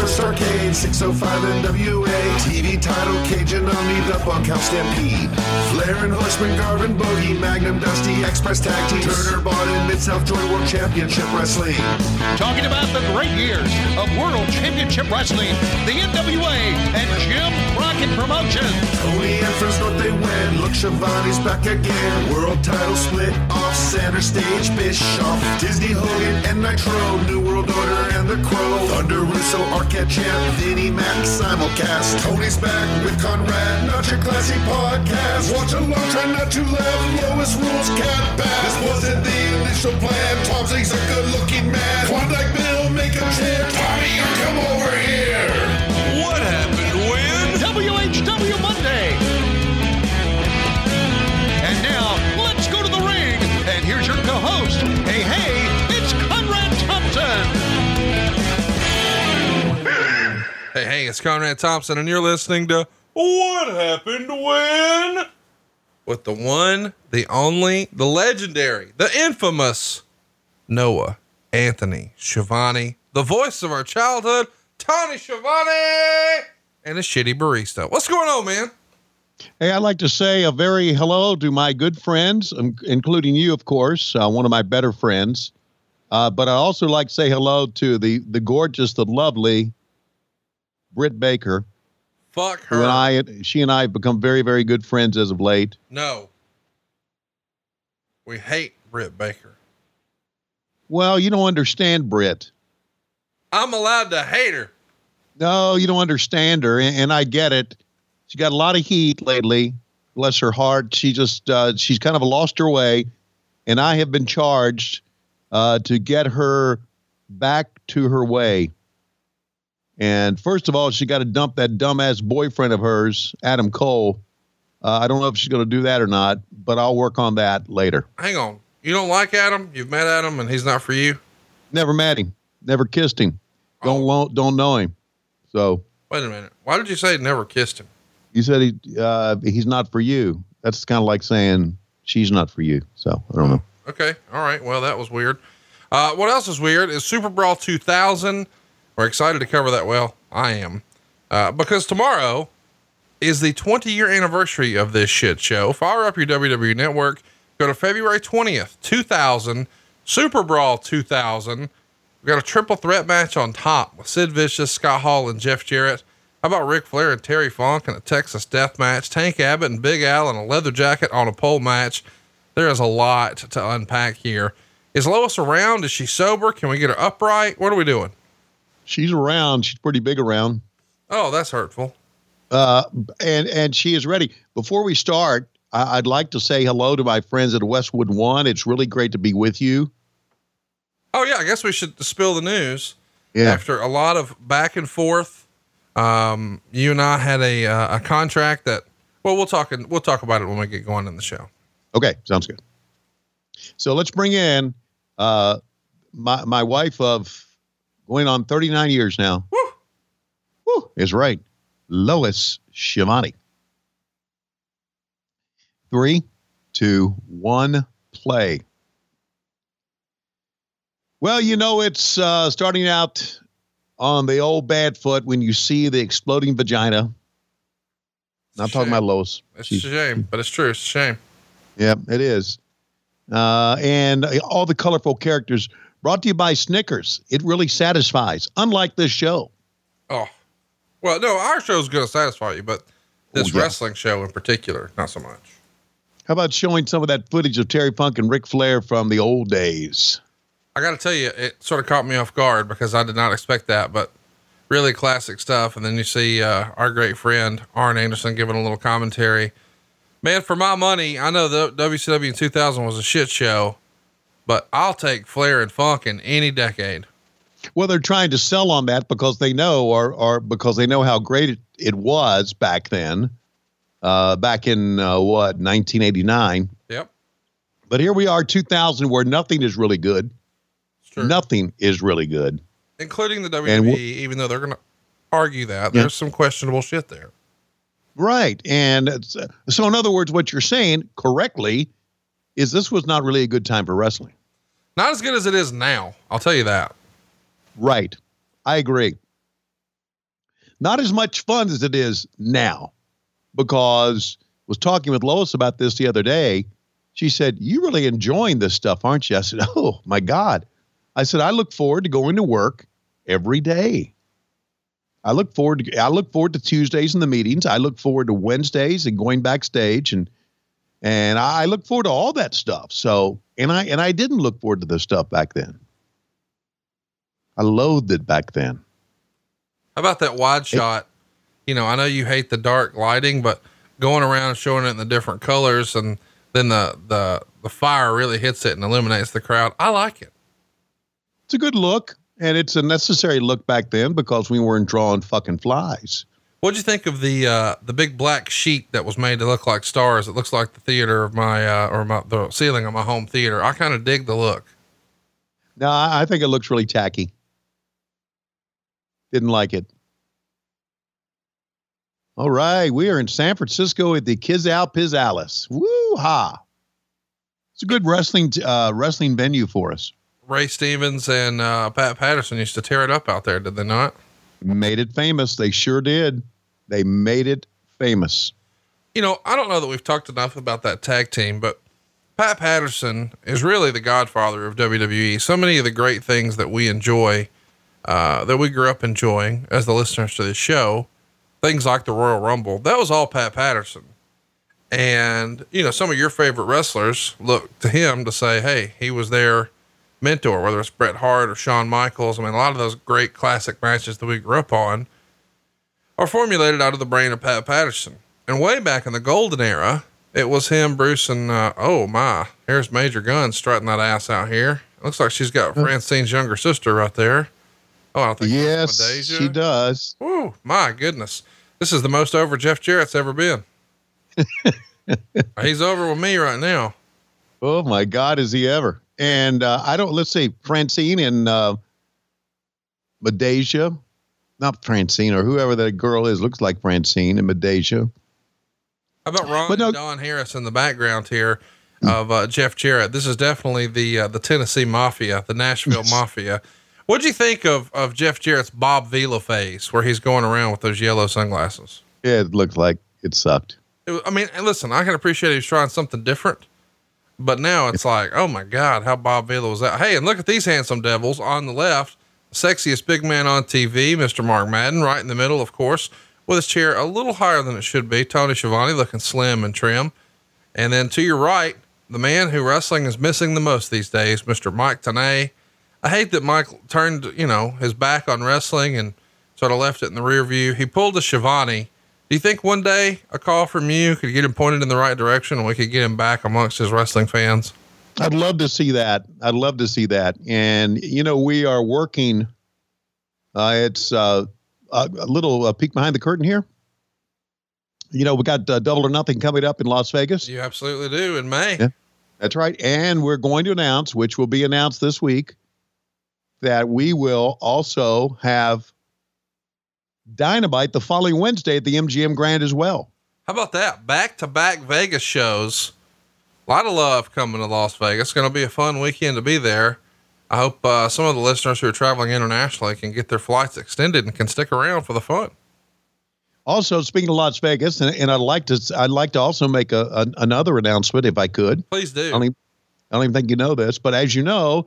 Jim Crockett First Arcade, 605 NWA. TV title, Cajun Omni, the Bunkhouse Stampede. Flair and Horseman, Garvin Bogey, Magnum Dusty, Express Tag Team. Turner in Mid-South Joint World Championship Wrestling. Talking about the great years of World Championship Wrestling, the NWA, and Jim Crockett Promotions. Tony and friends North they win. Look, Schiavone's back again. World title split off center stage. Bischoff, Disney Hogan, and Nitro. New World Order and the Crow. Thunder Russo, Arquette Champ, Vinnie Mac simulcast. Tony's back with Conrad, not your classy podcast. Watch along, try not to laugh. Lowest rules can't pass. This wasn't the initial plan. Tom Zenk's a good-looking man. Klondike Bill, make a champ. Tommy, come over here. Hey, hey, it's Conrad Thompson, and you're listening to What Happened When? With the one, the only, the legendary, the infamous Noah Anthony Schiavone, the voice of our childhood, Tony Schiavone, and a shitty barista. What's going on, man? Hey, I'd like to say a very hello to my good friends, um, including you, of course, uh, one of my better friends. Uh, but I also like to say hello to the the gorgeous, the lovely Britt Baker, Fuck who and her. I, she and I have become very, very good friends as of late. no. We hate Britt Baker. Well, you don't understand Britt. I'm allowed to hate her. No, you don't understand her, and, and I get it. She got a lot of heat lately. Bless her heart. She just uh, she's kind of lost her way, and I have been charged uh, to get her back to her way. And first of all, she got to dump that dumbass boyfriend of hers, Adam Cole. Uh, I don't know if she's going to do that or not, but I'll work on that later. Hang on. You don't like Adam? You've met Adam, and he's not for you? Never met him, never kissed him, don't lo- don't know him. So Wait a minute. Why did you say never kissed him? You said he uh, he's not for you. That's kind of like saying she's not for you. So I don't know. Okay. All right. Well, that was weird. Uh, what else is weird is Super Brawl 2000. We're excited to cover that. Well, I am. Uh, because tomorrow is the 20 year anniversary of this shit show. Fire up your WWE network. Go to February 20th, 2000, Super Brawl 2000. We got a triple threat match on top with Sid Vicious, Scott Hall, and Jeff Jarrett. How about Ric Flair and Terry Funk in a Texas death match? Tank Abbott and Big Al in a leather jacket on a pole match. There is a lot to unpack here. Is Lois around? Is she sober? Can we get her upright? What are we doing? She's around. She's pretty big around. Oh, that's hurtful. Uh, and and she is ready. Before we start, I, I'd like to say hello to my friends at Westwood One. It's really great to be with you. Oh yeah, I guess we should spill the news. Yeah. After a lot of back and forth, um, you and I had a uh, a contract that. Well, we'll talk. And we'll talk about it when we get going in the show. Okay, sounds good. So let's bring in uh, my my wife of going on 39 years now. Woo! Woo, is right. Lois Schiavone. Three, two, one, play. Well, you know, it's uh, starting out on the old bad foot when you see the exploding vagina. Not talking about Lois. It's She's- a shame, but it's true. It's a shame. yeah, it is. Uh, and all the colorful characters brought to you by Snickers. It really satisfies, unlike this show. Oh, well, no, our show's going to satisfy you, but this Oh, yeah. wrestling show in particular, not so much. How about showing some of that footage of Terry Funk and Ric Flair from the old days? I got to tell you, it sort of caught me off guard because I did not expect that, but really classic stuff. And then you see uh, our great friend Arn Anderson giving a little commentary. Man, for my money, I know the WCW in 2000 was a shit show, but I'll take Flair and Funk in any decade. Well, they're trying to sell on that because they know, or or because they know how great it, it was back then, uh, back in uh, what 1989. Yep, But here we are, 2000, where nothing is really good. Nothing is really good. including the WWE, even though they're gonna argue that. Yeah. There's some questionable shit there. Right. And uh, so, in other words, what you're saying correctly is this was not really a good time for wrestling. Not as good as it is now. I'll tell you that. Right. I agree. Not as much fun as it is now because I was talking with Lois about this the other day. She said, You really enjoying this stuff, aren't you? I said, Oh my God. I said, I look forward to going to work every day. I look forward to I look forward to Tuesdays and the meetings. I look forward to Wednesdays and going backstage and and I look forward to all that stuff. So and I and I didn't look forward to this stuff back then. I loathed it back then. How about that wide shot? You know, I know you hate the dark lighting, but going around and showing it in the different colors and then the, the, the fire really hits it and illuminates the crowd. I like it. It's a good look, and it's a necessary look back then because we weren't drawing fucking flies. What'd you think of the, uh, the big black sheet that was made to look like stars? It looks like the theater of my, uh, or my, the ceiling of my home theater. I kind of dig the look. No, I think it looks really tacky. Didn't like it. All right, we are in San Francisco at the Kizal Piz Alice. Woo ha! It's a good wrestling uh, wrestling venue for us. Ray Stevens and, uh, Pat Patterson used to tear it up out there. Did they not? Made it famous. They sure did. They made it famous. you know, I don't know that we've talked enough about that tag team, but Pat Patterson is really the godfather of WWE. So many of the great things that we enjoy, uh, that we grew up enjoying as the listeners to the show, things like the Royal Rumble, that was all Pat Patterson. And, you know, some of your favorite wrestlers look to him to say, hey, he was their mentor, whether it's Bret Hart or Shawn Michaels. I mean, a lot of those great classic matches that we grew up on are formulated out of the brain of Pat Patterson. And way back in the golden era, it was him, Bruce, and uh, oh my, here's Major Gunns strutting that ass out here. It looks like she's got Francine's younger sister right there. Oh, I don't think Yes, she does. Oh my goodness, this is the most over Jeff Jarrett's ever been. He's over with me right now. Oh my God, is he ever? And uh, I don't. Let's see, Francine and uh, Medeja, not Francine or whoever that girl is. Looks like Francine and Medeja. How about Ron no- Don Harris in the background here of uh, Jeff Jarrett? This is definitely the uh, the Tennessee Mafia, the Nashville Mafia. What'd you think of of Jeff Jarrett's Bob Vila phase, where he's going around with those yellow sunglasses? Yeah, it looks like it sucked. It was, I mean, listen, I can appreciate he's trying something different, but now it's like, oh my God, how Bob Vila was that? Hey, and look at these handsome devils on the left, sexiest big man on TV, Mr. Mark Madden, right in the middle, of course, with his chair a little higher than it should be. Tony Schiavone looking slim and trim. And then to your right, the man who wrestling is missing the most these days, Mr. Mike Tenay. I hate that Mike turned, you know, his back on wrestling and sort of left it in the rear view. He pulled a Schiavone. Do you think one day a call from you could get him pointed in the right direction and we could get him back amongst his wrestling fans? I'd love to see that. I'd love to see that. And you know, we are working. Uh, it's uh, a, a little uh, peek behind the curtain here. You know, we got uh, Double or Nothing coming up in Las Vegas. You absolutely do in May. Yeah. That's right. And we're going to announce, which will be announced this week, that we will also have Dynamite the following Wednesday at the MGM Grand as well. How about that? Back to back Vegas shows. A lot of love coming to Las Vegas. It's going to be a fun weekend to be there. I hope uh, some of the listeners who are traveling internationally can get their flights extended and can stick around for the fun. Also, speaking of Las Vegas, and, and I'd like to, I'd like to also make a, a another announcement if I could. Please do. I don't, even, I don't even think you know this, but as you know,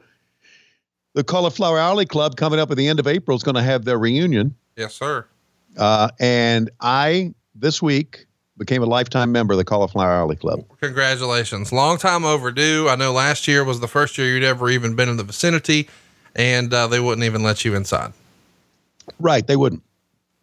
the Cauliflower Alley Club coming up at the end of April is going to have their reunion. yes, sir. Uh, and I this week became a lifetime member of the Cauliflower Alley Club. Congratulations. Long time overdue. I know last year was the first year you'd ever even been in the vicinity and uh, they wouldn't even let you inside. Right? They wouldn't.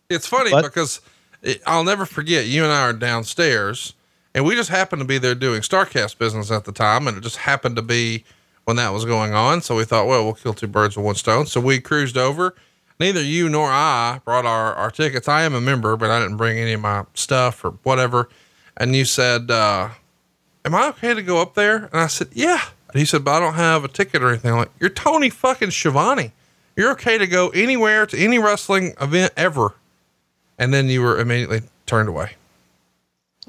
It's funny But- because it, I'll never forget you and I are downstairs and we just happened to be there doing StarCast business at the time. And it just happened to be when that was going on. So we thought, well, we'll kill two birds with one stone. So we cruised over. Neither you nor I brought our, our tickets. I am a member, but I didn't bring any of my stuff or whatever. And you said, uh, am I okay to go up there? And I said, yeah. And he said, but I don't have a ticket or anything. I'm like, you're Tony fucking Schiavone. You're okay to go anywhere to any wrestling event ever. and then you were immediately turned away.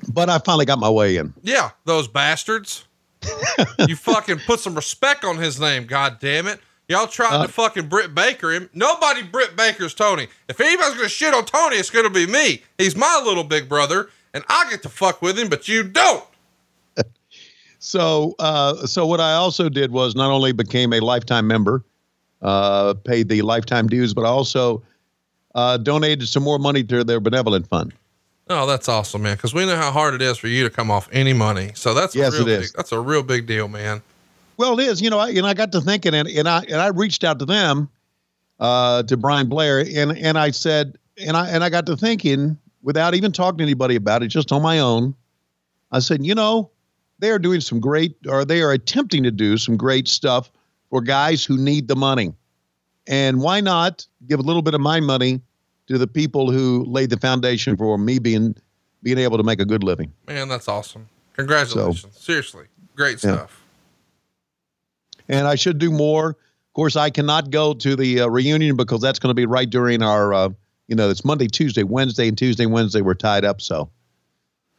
But I finally got my way in. Yeah, those bastards. you fucking put some respect on his name, god damn it. Y'all trying Uh, to fucking Britt Baker him. Nobody Britt Baker's Tony. If anybody's gonna shit on Tony, it's gonna be me. He's my little big brother, and I get to fuck with him, but you don't. So, uh, so what I also did was not only became a lifetime member, uh, paid the lifetime dues, but I also uh, donated some more money to their benevolent fund. Oh, that's awesome, man. Because we know how hard it is for you to come off any money. So that's Yes, a real it big, is. That's a real big deal, man. Well, it is. You know, I, and I got to thinking, and, and I and I reached out to them, uh, to Brian Blair, and and I said, and I and I got to thinking without even talking to anybody about it, just on my own. I said, you know, they are doing some great, or they are attempting to do some great stuff for guys who need the money, and why not give a little bit of my money to the people who laid the foundation for me being being able to make a good living. Man, that's awesome. Congratulations. Seriously. Great Yeah. And I should do more. Of course, I cannot go to the uh, reunion because that's going to be right during our, uh, you know, it's Monday, Tuesday, Wednesday, and Tuesday, Wednesday we're tied up. So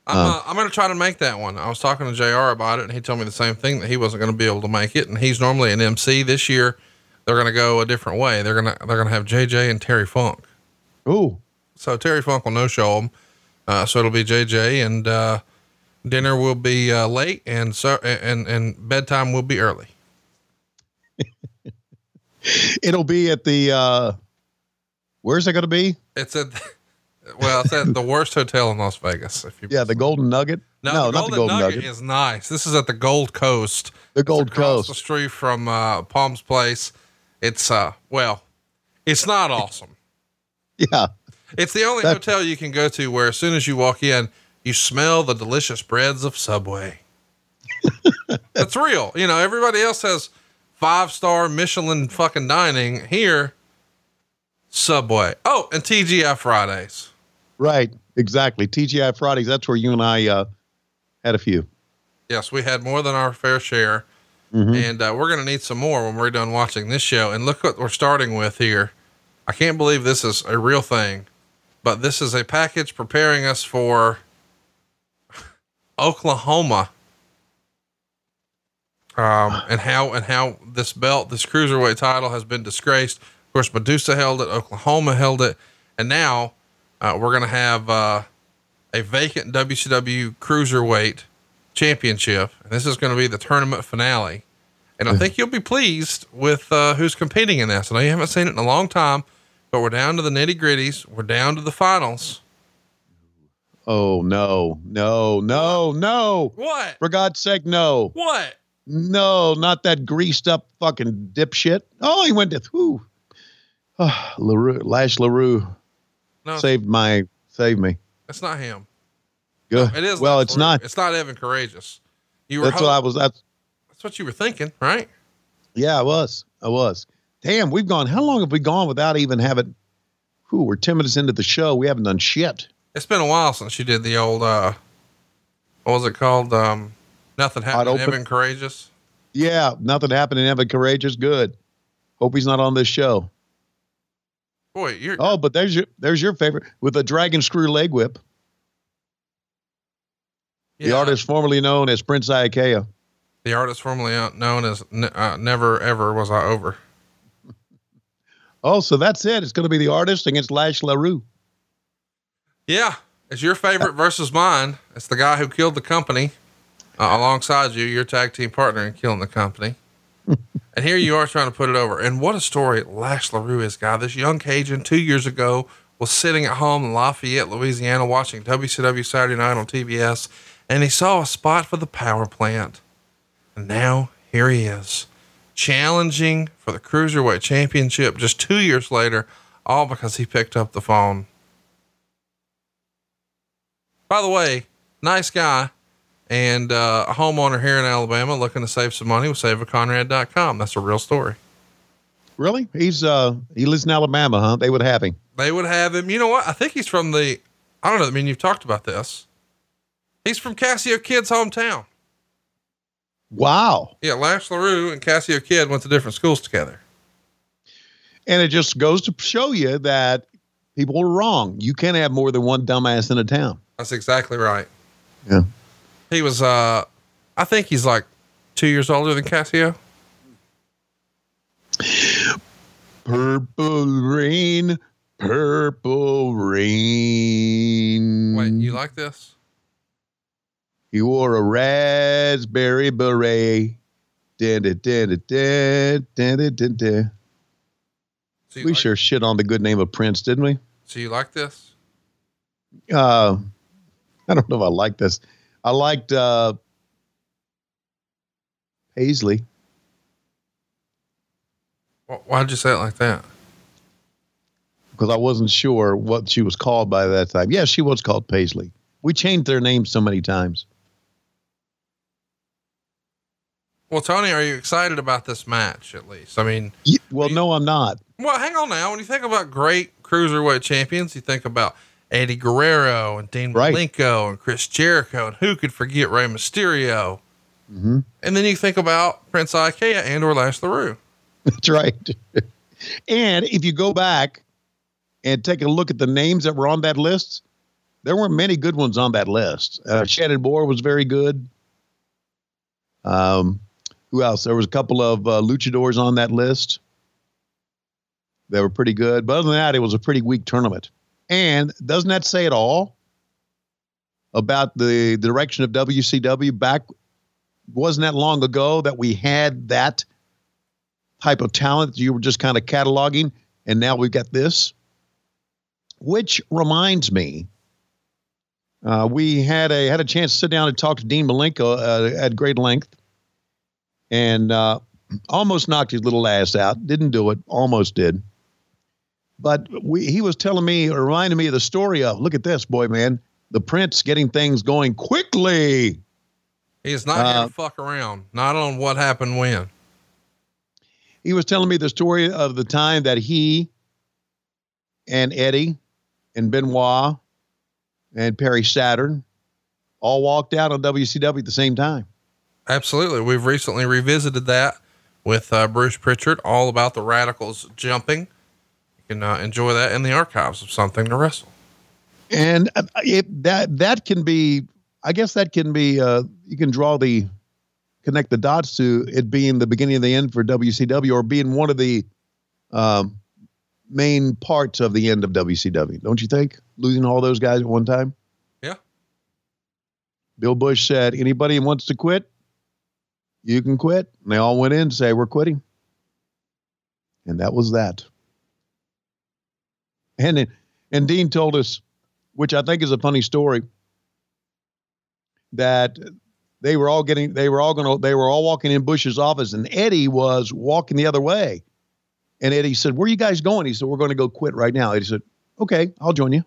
I'm, uh, I'm going to try to make that one. I was talking to JR about it and he told me the same thing that he wasn't going to be able to make it. And he's normally an MC this year. They're going to go a different way. They're going to, they're going to have JJ and Terry Funk. Ooh, So Terry Funk will no show them. Uh, so it'll be JJ and, uh, dinner will be, uh, late and so, and, and bedtime will be early. it'll be at the, uh, where's it going to be? It's at, well, it's at the worst hotel in Las Vegas. If you, Yeah, the Golden Nugget. no, the not the Golden Nugget. is nice. This is at the Gold Coast. the Gold Coast, the street from uh, Palm's Place. It's uh, well, it's not awesome. Yeah. It's the only That- hotel you can go to where as soon as you walk in, you smell the delicious breads of Subway. That's real. You know, everybody else has five star Michelin fucking dining. Here, Subway. Oh, and TGI Fridays. Right. Exactly. TGI Fridays. That's where you and I, uh, had a few. Yes, we had more than our fair share. And uh, we're going to need some more when we're done watching this show. And look what we're starting with here. I can't believe this is a real thing, but this is a package preparing us for Oklahoma. Um, and how, and how this belt, this cruiserweight title has been disgraced. Of course, Medusa held it, Oklahoma held it. And now, uh, we're going to have, uh, a vacant WCW cruiserweight championship. And this is going to be the tournament finale. And I think you'll be pleased with uh, who's competing in this. I know you haven't seen it in a long time, but we're down to the nitty gritties. We're down to the finals. Oh, no, no, no, no. What? For God's sake, no. What? No, not that greased up fucking dipshit. Oh, he went to who? Oh, LaRue, Lash LaRue No, saved my, saved me. That's not him. Good. It is. Well, it's Luger. not. It's not Evan Karagias. You were. That's ho- what I was. That's that's what you were thinking, right? yeah, I was. I was. Damn, we've gone. How long have we gone without even having? Who we're ten minutes into the show. We haven't done shit. It's been a while since you did the old. uh What was it called? Um, nothing happened. open. Evan Karagias. Yeah, nothing happened in Evan Karagias. Good. Hope he's not on this show. Boy, you're. Oh, but there's your there's your favorite with the dragon screw leg whip. The artist formerly known as Prince Iaukea. The artist formerly known as uh, Never Ever Was I Over. Oh, so that's it. It's going to be the artist against Lash LaRue. Yeah, it's your favorite versus mine. It's the guy who killed the company uh, alongside you, your tag team partner in killing the company. and here you are trying to put it over. And what a story Lash LaRue is, guy. This young Cajun two years ago was sitting at home in Lafayette, Louisiana, watching WCW Saturday Night on TBS, and he saw a spot for the power plant. And now here he is, challenging for the Cruiserweight Championship just two years later, all because he picked up the phone by the way, nice guy and uh, a homeowner here in Alabama looking to save some money with saveaconrad.com. That's a real story. Really? He's uh he lives in Alabama, huh? They would have him. They would have him. You know what? I think he's from the, I don't know. I mean, you've talked about this. He's from Cassio Kid's hometown. Wow. Yeah. Lash LaRue and Cassio Kid went to different schools together. And it just goes to show you that people are wrong. You can't have more than one dumbass in a town. That's exactly right. Yeah. He was, uh, I think he's like two years older than Cassio. Purple rain, purple rain. Wait, you like this? He wore a raspberry beret. Dun, dun, dun, dun, dun, dun, dun. So We like, sure shit on the good name of Prince, didn't we? So you like this? Uh, I don't know if I like this. I liked uh, Paisley. Why'd you say it like that? because I wasn't sure what she was called by that time. Yes, she was called Paisley. We changed their names so many times. Well, Tony, are you excited about this match at least? I mean, Ye- Well, no, I'm not. well, hang on now. When you think about great cruiserweight champions, you think about Eddie Guerrero and Dean Right. Malenko and Chris Jericho, and who could forget Rey Mysterio? hmm And then you think about Prince Iaukea and or Lash LaRue. That's right. and if you go back and take a look at the names that were on that list, there weren't many good ones on that list. Uh, Shannon Moore was very good. Um, who else? There was a couple of uh, luchadors on that list. They were pretty good. But other than that, it was a pretty weak tournament. And doesn't that say it all about the direction of WCW back? Wasn't that long ago that we had that type of talent you were just kind of cataloging, and now we've got this. Which reminds me, uh, we had a had a chance to sit down and talk to Dean Malenko uh, at great length, and uh, almost knocked his little ass out. Didn't do it, almost did. But we, he was telling me, or reminding me of the story of, look at this, boy, man, the Prince getting things going quickly. He is not here Uh, to fuck around. Not on what happened when. he was telling me the story of the time that he and Eddie and Benoit and Perry Saturn all walked out on WCW at the same time. Absolutely. We've recently revisited that with uh, Bruce Pritchard, all about the radicals jumping. Can uh, enjoy that in the archives of Something to Wrestle. And uh, it, that that can be, I guess that can be, uh, you can draw the connect the dots to it being the beginning of the end for WCW or being one of the um, main parts of the end of WCW. Don't you think? Losing all those guys at one time. Yeah. Bill Busch said, anybody who wants to quit, you can quit. And they all went in to say, we're quitting. And that was that. And then- and Dean told us, which I think is a funny story, that they were all getting they were all going to they were all walking in Busch's office and Eddie was walking the other way. And Eddie said, "Where are you guys going?" He said, "We're going to go quit right now." Eddie said, "Okay, I'll join you."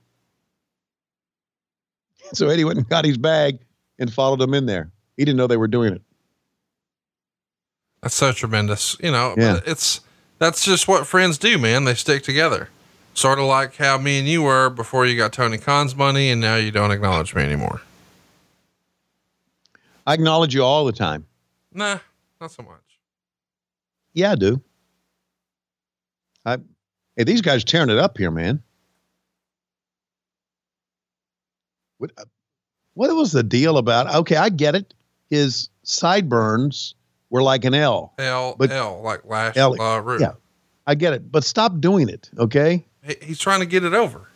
So Eddie went and got his bag and followed them in there. He didn't know they were doing it. That's so tremendous. You know, Yeah. but it's, that's just what friends do, man. They stick together. Sort of like how me and you were before you got Tony Khan's money and now you don't acknowledge me anymore. I acknowledge you all the time. Nah, not so much. Yeah, I do. I hey, these guys tearing it up here, man. What uh, what was the deal about? Okay, I get it. His sideburns were like an L. L, But- L, like Lash L, LaRue. yeah. I get it, but stop doing it, okay? He, he's trying to get it over.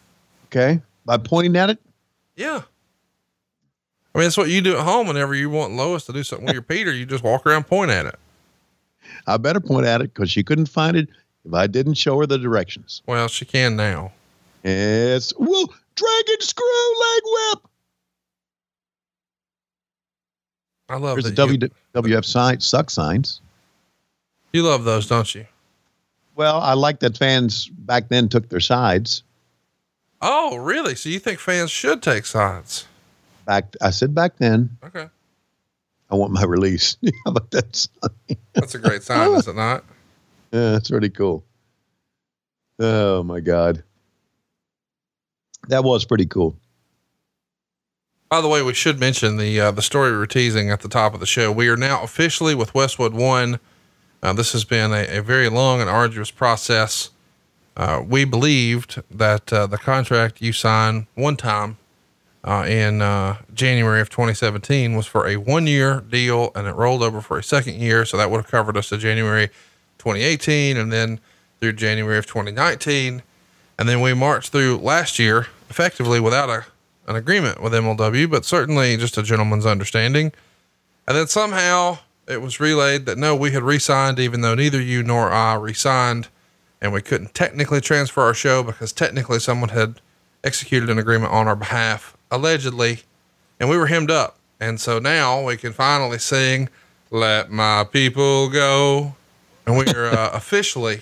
Okay, by pointing at it. Yeah. I mean, it's what you do at home whenever you want Lois to do something with your Peter. You just walk around, point at it. I better point at it because she couldn't find it if I didn't show her the directions. Well, she can now. It's well, dragon screw leg whip. I love There's the WWF sign, suck signs. you love those, don't you? Well, I like that fans back then took their sides. Oh, really? So you think fans should take sides? Back, I said back then, Okay. I want my release. How about that? sign? That's a great sign, is it not? Yeah, that's pretty cool. Oh my God. That was pretty cool. By the way, we should mention the uh, the story we were teasing at the top of the show. We are now officially with Westwood One. Uh, this has been a, a very long and arduous process. uh, we believed that uh, the contract you signed one time uh, in uh, January of 2017 was for a one year deal and it rolled over for a second year. So that would have covered us to January 2018 and then through January of 2019. And then we marched through last year effectively without a, an agreement with MLW, but certainly just a gentleman's understanding. And then somehow it was relayed that no, we had re signed, even though neither you nor I re signed and we couldn't technically transfer our show because technically someone had executed an agreement on our behalf, allegedly, and we were hemmed up. And so now we can finally sing, Let My People Go. And we are uh, officially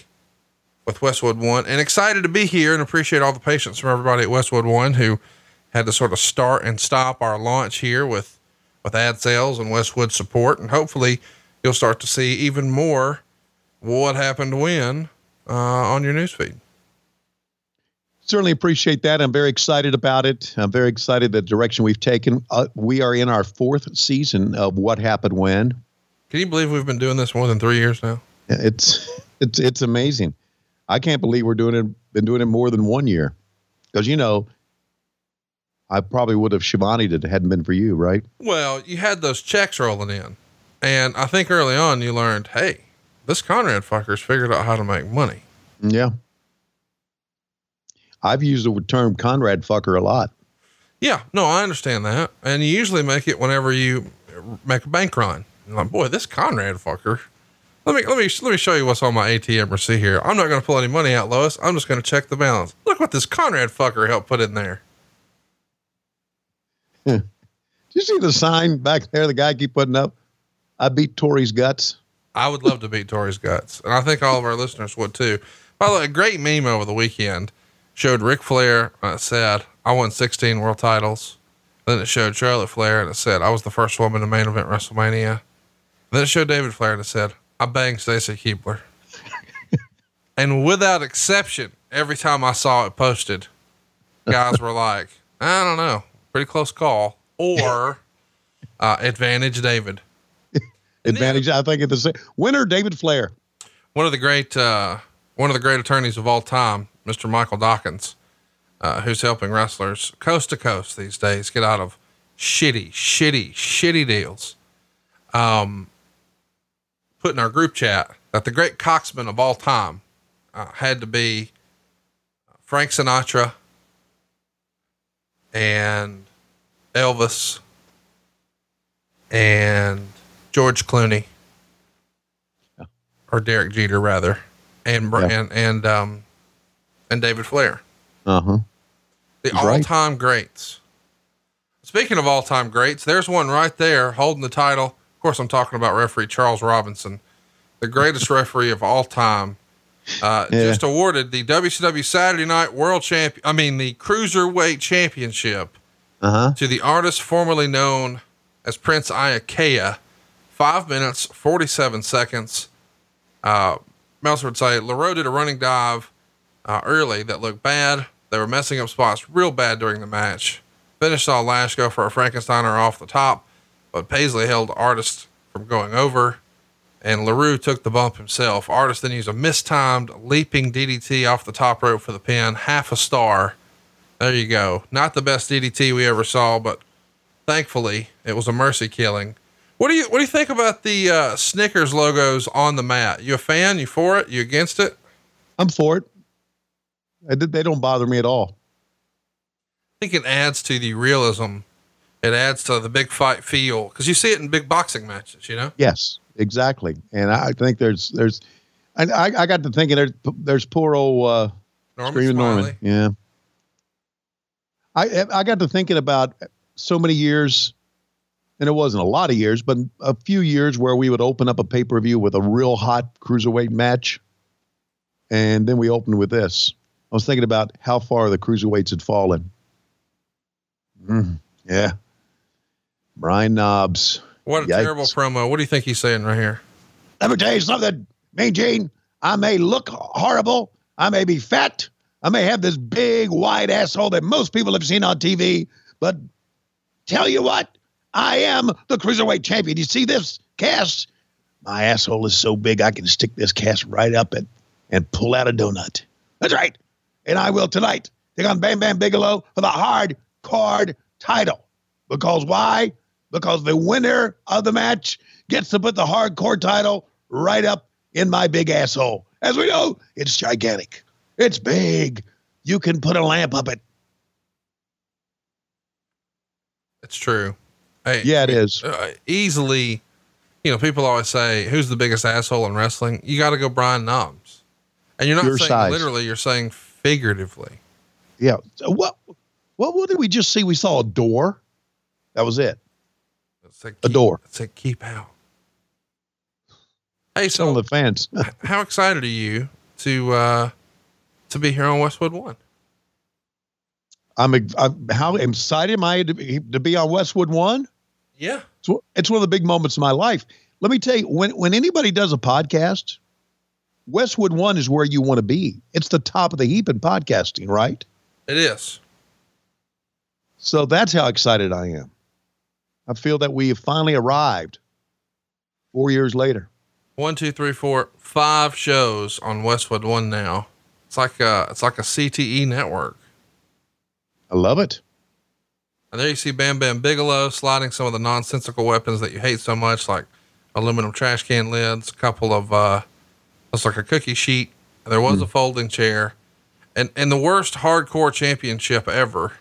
with Westwood One and excited to be here and appreciate all the patience from everybody at Westwood One who had to sort of start and stop our launch here with, with ad sales and Westwood support. And hopefully you'll start to see even more what happened when uh, on your newsfeed. Certainly appreciate that. I'm very excited about it. I'm very excited the direction we've taken. Uh, we are in our fourth season of What Happened When. Can you believe we've been doing this more than three years now? It's it's it's amazing. I can't believe we're doing it. Been doing it more than one year, because you know, I probably would have Shivani it hadn't been for you, right? Well, you had those checks rolling in, and I think early on you learned, hey, this Conrad fucker's figured out how to make money. Yeah. I've used the term Conrad fucker a lot. Yeah, no, I understand that. And you usually make it whenever you make a bank run. You're like, boy, this Conrad fucker. Let me let me let me show you what's on my ATM receipt here. I'm not going to pull any money out, Lois. I'm just going to check the balance. Look what this Conrad fucker helped put in there. Did you see the sign back there? The guy keep putting up. I beat Tori's guts. I would love to beat Tori's guts, and I think all of our listeners would too. By the way, a great meme over the weekend showed Ric Flair and it said, "I won 16 world titles." Then it showed Charlotte Flair and it said, "I was the first woman to main event WrestleMania." Then it showed David Flair and it said, "I banged Stacy Keibler." and without exception, every time I saw it posted, guys were like, "I don't know, pretty close call," or uh, "Advantage David." Advantage. I think it's the same. Winner David Flair. One of the great, uh, one of the great attorneys of all time, Mr. Michael Dawkins, uh, who's helping wrestlers coast to coast these days get out of shitty, shitty, shitty deals. Um, put in our group chat that the great coxman of all time uh, had to be Frank Sinatra and Elvis and George Clooney or Derek Jeter rather, and Yeah. and and um and David Flair, Uh huh. the He's all-time greats. Speaking of all-time greats, there's one right there holding the title. Of course, I'm talking about referee Charles Robinson, the greatest referee of all time. Uh, Yeah. Just awarded the WCW Saturday Night World Champion. I mean, the Cruiserweight Championship Uh huh. to the artist formerly known as Prince Iaukea. Five minutes, 47 seconds. Uh, would say LaRue did a running dive uh, early that looked bad. They were messing up spots real bad during the match. Finished saw Lash go for a Frankensteiner off the top, but Paisley held Artist from going over, and LaRue took the bump himself. Artist then used a mistimed leaping DDT off the top rope for the pin, half a star. There you go. Not the best DDT we ever saw, but thankfully it was a mercy killing. What do you what do you think about the uh, Snickers logos on the mat? You a fan? You for it? You against it? I'm for it. I They don't bother me at all. I think it adds to the realism. It adds to the big fight feel because you see it in big boxing matches. You know, Yes, exactly. And I think there's there's, I I, I got to thinking there's there's poor old uh, Norman Screaming Smiley. Norman. Yeah. I I got to thinking about so many years, and it wasn't a lot of years, but a few years where we would open up a pay per view with a real hot cruiserweight match, and then we opened with this. I was thinking about how far the cruiserweights had fallen. Mm, yeah. Brian Knobbs. What a Yikes. terrible promo. What do you think he's saying right here? Let me tell you something, Mean Gene. I may look horrible. I may be fat. I may have this big wide asshole that most people have seen on TV. But tell you what, I am the cruiserweight champion. You see this cast? My asshole is so big I can stick this cast right up it and pull out a donut. That's right. And I will tonight take on Bam Bam Bigelow for the hard card title. Because why? Because the winner of the match gets to put the hardcore title right up in my big asshole. As we know, it's gigantic. It's big. You can put a lamp up it. It's true. Hey, Yeah, it is. uh, easily, you know, people always say, who's the biggest asshole in wrestling? You got to go Brian Knobbs. And you're not Your saying size. literally, you're saying figuratively. Yeah. So what, what? What did we just see? We saw a door. That was it. It's A keep- door. It's like, keep out. Hey, so the fans. how excited are you to, uh, to be here on Westwood One? I'm, I'm how excited am I to be, to be on Westwood One? Yeah. It's, one- it's one of the big moments of my life. Let me tell you, when when anybody does a podcast, Westwood One is where you want to be. It's the top of the heap in podcasting, right? It is. So that's how excited I am. I feel that we have finally arrived four years later. One, two, three, four, five shows on Westwood One now. It's like a, it's like a CTE network. I love it. And there you see Bam Bam Bigelow sliding some of the nonsensical weapons that you hate so much, like aluminum trash can lids, a couple of, uh, looks like a cookie sheet. There was a folding chair and, and the worst hardcore championship ever.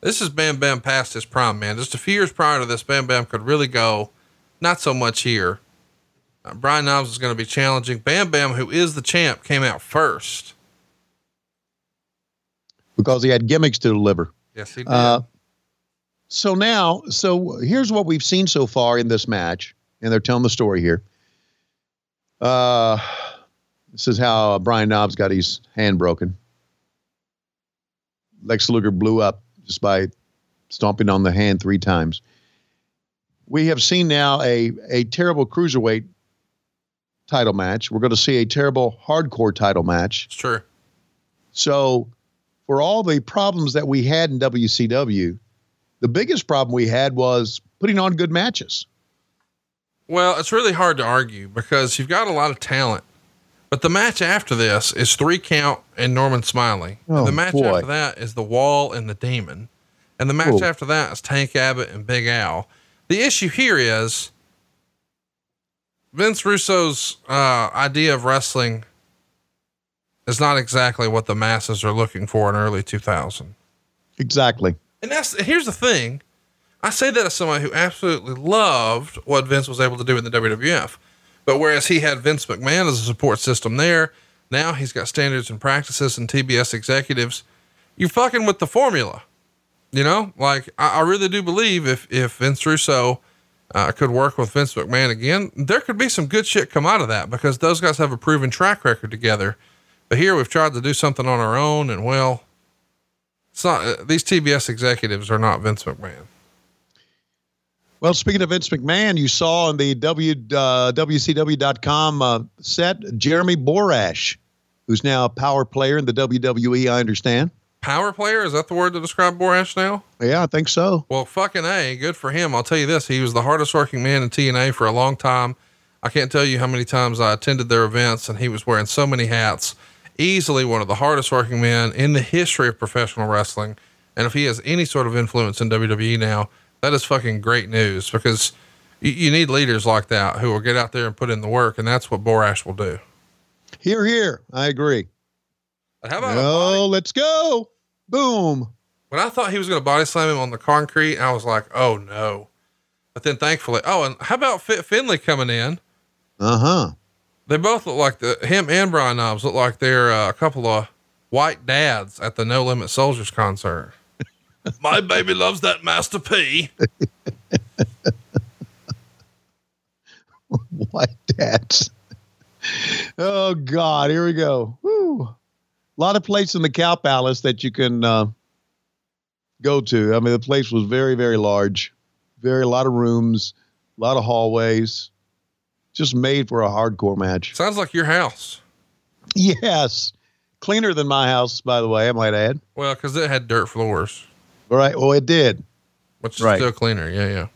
This is Bam Bam past his prime, man. Just a few years prior to this, Bam Bam could really go. Not so much here. Uh, Brian Knobbs is going to be challenging. Bam Bam, who is the champ, came out first. because he had gimmicks to deliver. Yes, he did. Uh, so now, so here's what we've seen so far in this match, and they're telling the story here. Uh, this is how Brian Knobs got his hand broken. Lex Luger blew up just by stomping on the hand three times. We have seen now a a terrible cruiserweight title match. We're going to see a terrible hardcore title match. Sure. So, for all the problems that we had in WCW, the biggest problem we had was putting on good matches. Well, it's really hard to argue because you've got a lot of talent. But the match after this is three count and Norman Smiley. Oh, and the oh, match boy. after that is the Wall and the Demon. And the match Oh. after that is Tank Abbott and Big Al. The issue here is Vince Russo's uh, idea of wrestling is not exactly what the masses are looking for in early 2000. Exactly. And that's here's the thing. I say that as somebody who absolutely loved what Vince was able to do in the WWF. But whereas he had Vince McMahon as a support system there, now he's got standards and practices and TBS executives. You're fucking with the formula. You know, like I, I really do believe if if Vince Russo uh, could work with Vince McMahon again, there could be some good shit come out of that because those guys have a proven track record together. But here we've tried to do something on our own, and well, it's not. Uh, these TBS executives are not Vince McMahon. Well, speaking of Vince McMahon, you saw on the w, uh, WCW.com uh, set Jeremy Borash, who's now a power player in the WWE, I understand. Power player is that the word to describe Borash now? Yeah, I think so. Well, fucking a, good for him. I'll tell you this: he was the hardest working man in TNA for a long time. I can't tell you how many times I attended their events, and he was wearing so many hats. Easily one of the hardest working men in the history of professional wrestling. And if he has any sort of influence in WWE now, that is fucking great news because you, you need leaders like that who will get out there and put in the work, and that's what Borash will do. Here, here. I agree. How about Oh, let's go. Boom. when I thought he was going to body slam him on the concrete, I was like, oh no. But then thankfully, oh, and how about Fit Finlay coming in? Uh huh. They both look like the him and Brian Knobbs look like they're uh, a couple of white dads at the No Limit Soldiers concert. My baby loves that Master P. White dads. Oh God, here we go. Woo. A lot of places in the Cow Palace that you can uh, go to. I mean, the place was very, very large, very a lot of rooms, a lot of hallways, just made for a hardcore match. Sounds like your house. Yes, cleaner than my house, by the way. I might add. Well, because it had dirt floors, All right. Well, it did. which is Right. still cleaner. Yeah, yeah.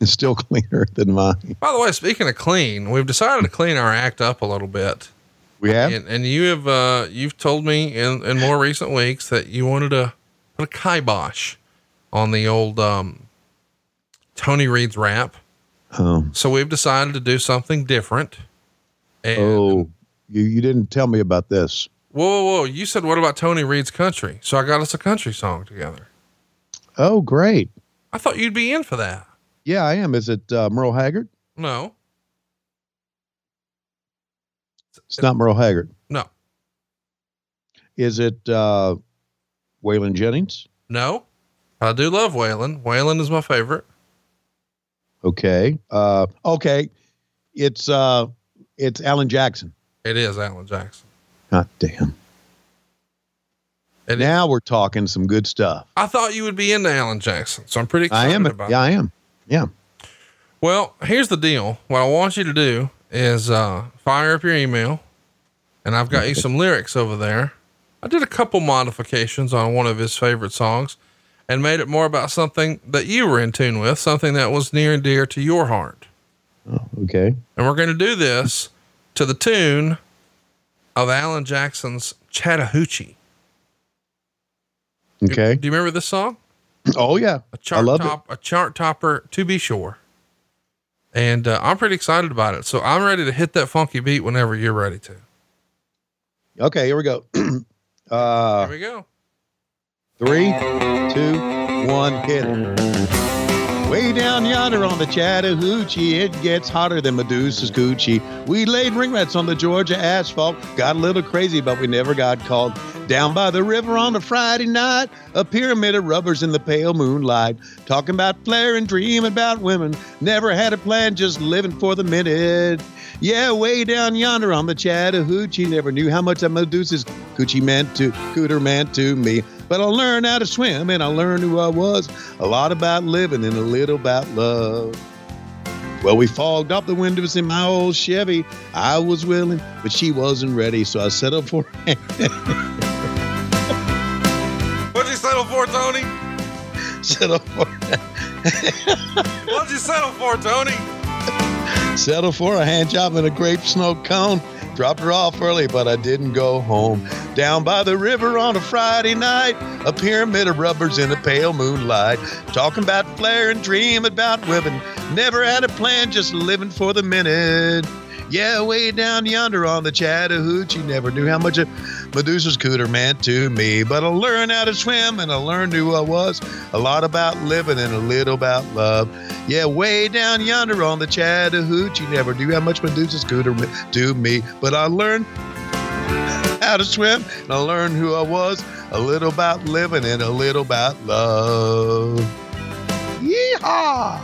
It's still cleaner than mine. By the way, speaking of clean, we've decided to clean our act up a little bit. We have. And, and you have, uh, you've told me in, in more recent weeks that you wanted to put a kibosh on the old, um, Tony Reed's rap. Oh, So we've decided to do something different. Oh, you you didn't tell me about this. whoa, whoa, whoa. You said, what about Tony Reed's country? So I got us a country song together. Oh, great. I thought you'd be in for that. Yeah, I am. Is it uh, Merle Haggard? No, It's not Merle Haggard. no, Is it uh, Waylon Jennings? no. I do love Waylon. Waylon is my favorite. Okay. Uh, okay. It's uh, it's Alan Jackson. It is Alan Jackson. God damn. It is- Now we're talking some good stuff. I thought you would be into Alan Jackson, so I'm pretty excited I am. about Yeah, it. I am. Yeah. Well, here's the deal. What I want you to do is uh, fire up your email, and I've got you some lyrics over there. I did a couple modifications on one of his favorite songs and made it more about something that you were in tune with, something that was near and dear to your heart. Oh, okay. And we're going to do this to the tune of Alan Jackson's Chattahoochee. Okay. Do you remember this song? Oh yeah. a chart love it. top, a chart topper to be sure. And uh, I'm pretty excited about it. So I'm ready to hit that funky beat whenever you're ready to. Okay. Here we go. uh, Here we go. Three, two, one, hit it. Way down yonder on the Chattahoochee, it gets hotter than Medusa's coochie. We laid ring rats on the Georgia asphalt, got a little crazy, but we never got called. Down by the river on a Friday night, a pyramid of rubbers in the pale moonlight. Talking about flair and dreaming about women. Never had a plan, just living for the minute. Yeah, way down yonder on the Chattahoochee, never knew how much that Medusa's coochie meant to, cooter meant to me. But I learned how to swim and I learned who I was. A lot about living and a little about love. Well, we fogged up the windows in my old Chevy. I was willing, but she wasn't ready, so I settled for What'd you settle for, Tony? settled for What'd you settle for, Tony? settled for a hand job and a grape snow cone. Dropped her off early, but I didn't go home. Down by the river on a Friday night, a pyramid of rubbers in the pale moonlight. Talking about flair and dream about women. Never had a plan, just living for the minute. Yeah, way down yonder on the Chattahoochee, never knew how much a Medusa's cooter meant to me. But I learned how to swim and I learned who I was. A lot about living and a little about love. Yeah, way down yonder on the Chattahoochee, never knew how much Medusa's cooter meant to me. But I learned how to swim and I learned who I was. A little about living and a little about love. Yeehaw!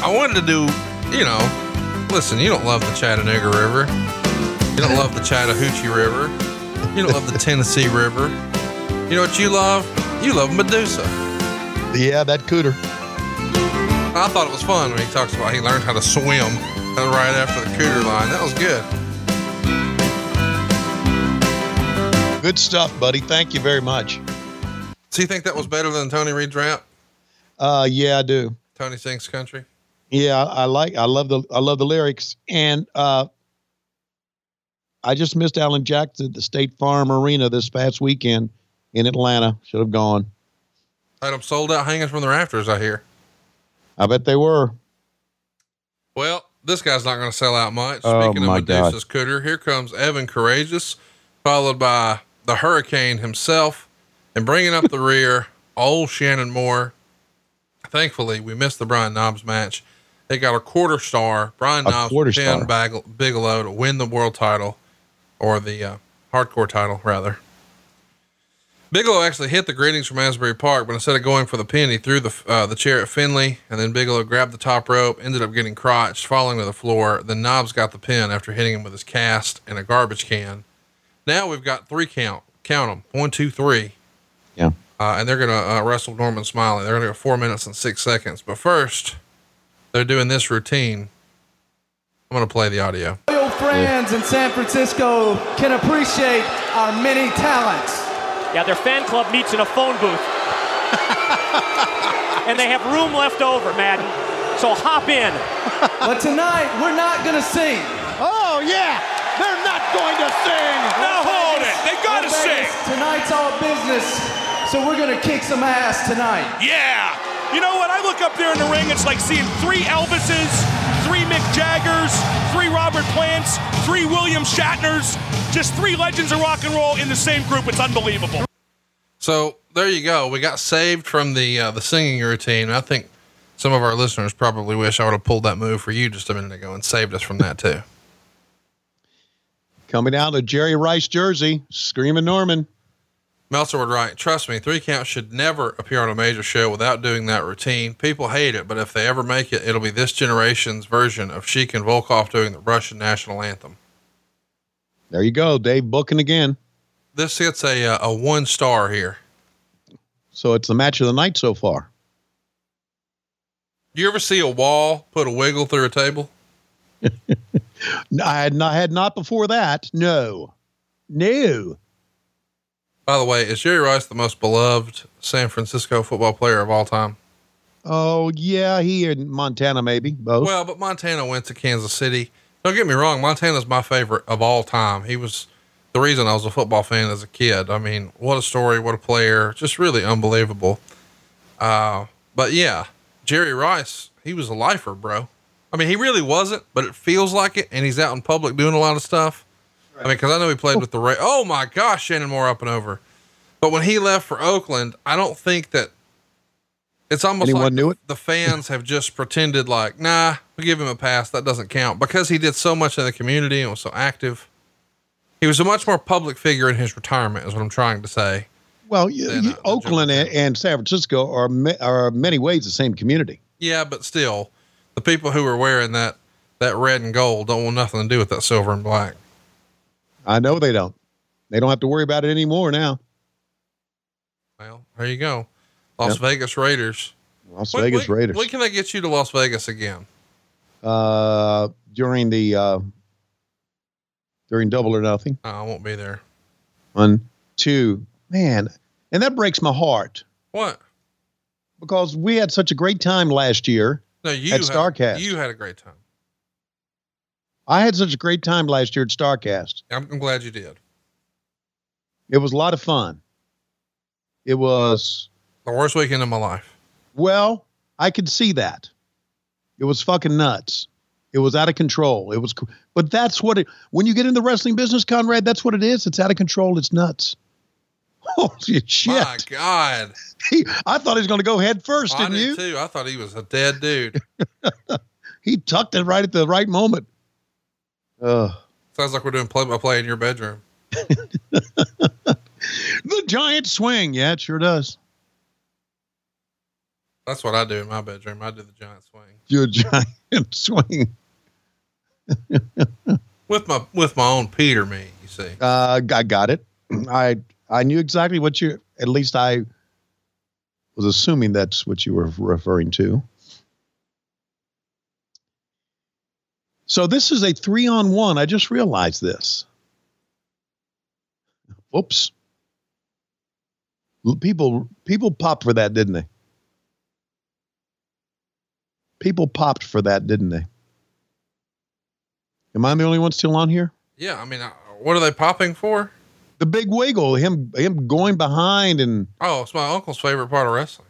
I wanted to do, you know, listen, you don't love the Chattanooga River. You don't love the Chattahoochee River. You don't love the Tennessee River. You know what you love? You love Medusa. Yeah, that cooter. I thought it was fun when he talks about he learned how to swim right after the cooter line. That was good. Good stuff, buddy. Thank you very much. So you think that was better than Tony Reed's rap? Uh, yeah, I do. Tony sings country. Yeah, I like. I love the. I love the lyrics, and uh, I just missed Alan Jackson at the State Farm Arena this past weekend in Atlanta. Should have gone. Had them sold out hanging from the rafters, I hear. I bet they were. Well, this guy's not going to sell out much. Oh, Speaking of Medusa's cooter, here comes Evan Karagias, followed by the Hurricane himself, and bringing up the rear, old Shannon Moore. Thankfully, we missed the Brian Knobbs match. They got a quarter star. Brian Knobbs pinned. Bag- Bigelow to win the world title, or the uh, hardcore title, rather. Bigelow actually hit the greetings from Asbury Park, but instead of going for the pin, he threw the uh, the chair at Finlay, and then Bigelow grabbed the top rope, ended up getting crotched, falling to the floor. Then Knobbs got the pin after hitting him with his cast and a garbage can. Now we've got three count. Count them. One, two, three. Yeah. Uh, and they're going to uh, wrestle Norman Smiley. They're going to go four minutes and six seconds. But first, they're doing this routine. I'm going to play the audio. Loyal friends in San Francisco can appreciate our many talents. Yeah, their fan club meets in a phone booth. and they have room left over, Madden. So hop in. But tonight, we're not going to sing. Oh, yeah, they're not going to sing. Now hold it. They gotta Las sing. Vegas, Tonight's all business, so we're gonna kick some ass tonight. Yeah. You know what? I look up there in the ring, it's like seeing three Elvises, three Mick Jaggers, three Robert Plants, three William Shatners, just three legends of rock and roll in the same group. It's unbelievable. So there you go. We got saved from the uh, the singing routine. I think some of our listeners probably wish I would have pulled that move for you just a minute ago and saved us from that too. Coming out of Jerry Rice jersey, screaming Norman. Meltzer would write, trust me, three counts should never appear on a major show without doing that routine. People hate it, but if they ever make it, it'll be this generation's version of Sheik and Volkoff doing the Russian national anthem. There you go, Dave booking again. This gets a, uh, a one star here. So it's the match of the night so far. Do you ever see a wall put a wiggle through a table? I had not had not before that. No, no. By the way, is Jerry Rice the most beloved San Francisco football player of all time? Oh yeah, he in Montana maybe both. Well, but Montana went to Kansas City. Don't get me wrong, Montana's my favorite of all time. He was the reason I was a football fan as a kid. I mean, what a story, what a player, just really unbelievable. Uh, but yeah, Jerry Rice, he was a lifer, bro. I mean, he really wasn't, but it feels like it, and he's out in public doing a lot of stuff. I mean, because I know he played with the Ray. Oh my gosh, Shannon Moore up and over. But when he left for Oakland, I don't think that it's almost Anyone like knew it? the fans have just pretended like, nah, we give him a pass. That doesn't count because he did so much in the community and was so active. He was a much more public figure in his retirement, is what I'm trying to say. well, you, uh, Oakland and, and San Francisco are ma- are many ways the same community. Yeah, but still, the people who were wearing that that red and gold don't want nothing to do with that silver and black. I know they don't. They don't have to worry about it anymore now. Well, there you go. Las Yep. Vegas Raiders. Las When- Vegas when, Raiders. When can they get you to Las Vegas again? uh, during the uh, during Double or Nothing. Oh, I won't be there. One, two, man, and that breaks my heart What? because we had such a great time last year. No, you At had, Starcast. You had a great time. I had such a great time last year at Starcast. I'm, I'm glad you did. It was a lot of fun. It was The worst weekend of my life. well, I could see that. It was fucking nuts. It was out of control. It was, but that's what it. When you get in the wrestling business, Conrad, that's what it is. It's out of control. It's nuts. Holy shit! My God. He, I thought he was going to go head first, oh, I didn't did you? too. I thought he was a dead dude. He tucked it right at the right moment. Uh, Sounds like we're doing play by play in your bedroom. the giant swing. Yeah, it sure does. That's what I do in my bedroom. I do the giant swing Your giant swing. with my with my own Peter me. You see. Uh, I got it. I I knew exactly what you. At least I was assuming that's what you were referring to. So this is a three on one. I just realized this. Whoops. People people popped for that, didn't they? People popped for that, didn't they? Am I the only one still on here? Yeah. I mean, uh, what are they popping for? the big wiggle, him him going behind and Oh, it's my uncle's favorite part of wrestling.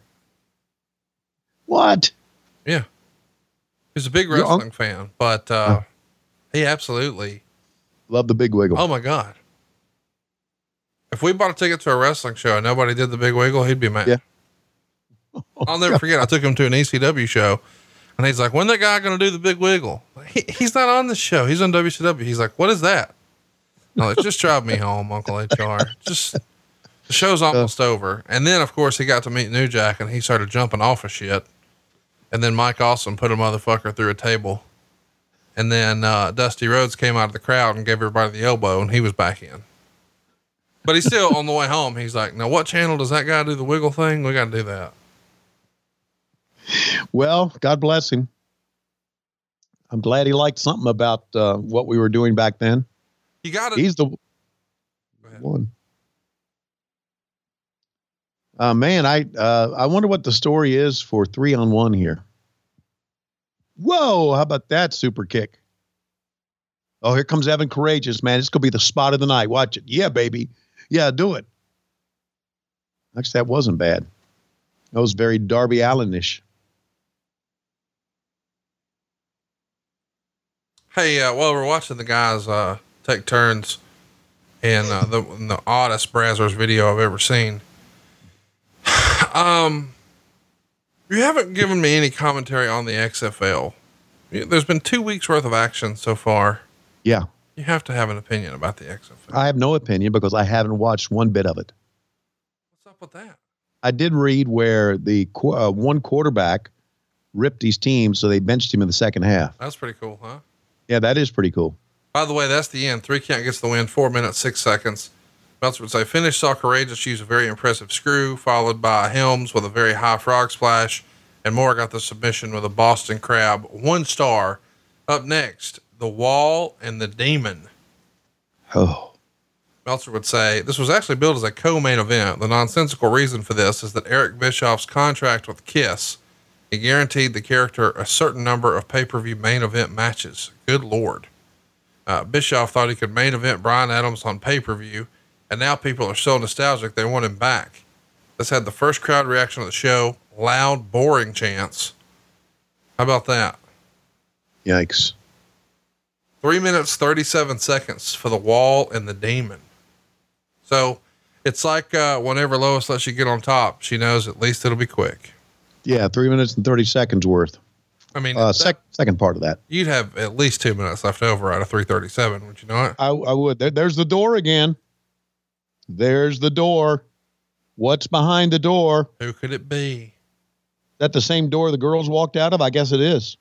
what? Yeah. He's a big wrestling fan, but uh, he absolutely Love the big wiggle. Oh my God. If we bought a ticket to a wrestling show and nobody did the big wiggle, he'd be mad. Yeah. I'll never forget. I took him to an ECW show and he's like, when that guy going to do the big wiggle? He, he's not on the show. He's on WCW. He's like, what is that? I'm like, just drive me home, Uncle HR. Just the show's almost over. And then of course he got to meet New Jack and he started jumping off of shit. And then Mike Awesome put a motherfucker through a table. And then uh, Dusty Rhodes came out of the crowd and gave everybody the elbow, and he was back in. But he's still on the way home. He's like, "Now, what channel does that guy do the wiggle thing? We got to do that." Well, God bless him. I'm glad he liked something about uh, what we were doing back then. You got to. He's the one. Uh, man, I uh, I wonder what the story is for three on one here. Whoa! How about that super kick? Oh, here comes Evan Karagias, man. It's gonna be the spot of the night. Watch it. Yeah, baby. Yeah, do it. Actually, that wasn't bad. That was very Darby Allinish. Hey, uh, while we're watching the guys uh, take turns in uh, the the oddest Brazzers video I've ever seen, um, you haven't given me any commentary on the XFL. There's been two weeks worth of action so far. Yeah, You have to have an opinion about the XFL. I have no opinion because I haven't watched one bit of it. What's up with that? I did read where the qu- uh, one quarterback ripped his team, so they benched him in the second half. That's pretty cool, huh? Yeah, that is pretty cool. By the way, that's the end. Three count gets the win. Four minutes, six seconds. Meltzer would say, finish saw Karagias use a very impressive screw, followed by Helms with a very high frog splash, and Moore got the submission with a Boston Crab. One star. Up next, the Wall and the Demon. Oh, Meltzer would say, this was actually billed as a co-main event. The nonsensical reason for this is that Eric Bischoff's contract with KISS, he guaranteed the character a certain number of pay-per-view main event matches. Good Lord. Uh, Bischoff thought he could main event Brian Adams on pay-per-view, and now people are so nostalgic they want him back. This had the first crowd reaction of the show, loud, boring chants. How about that? yikes. Three minutes, 37 seconds for the wall and the demon. So it's like uh, whenever Lois lets you get on top, she knows at least it'll be quick. Yeah, three minutes and 30 seconds worth. I mean, Uh, that- second part of that. you'd have at least two minutes left over out of 337, would you not? I, I would. There, there's the door again. There's the door. What's behind the door? Who could it be? that the same door the girls walked out of? I guess it is.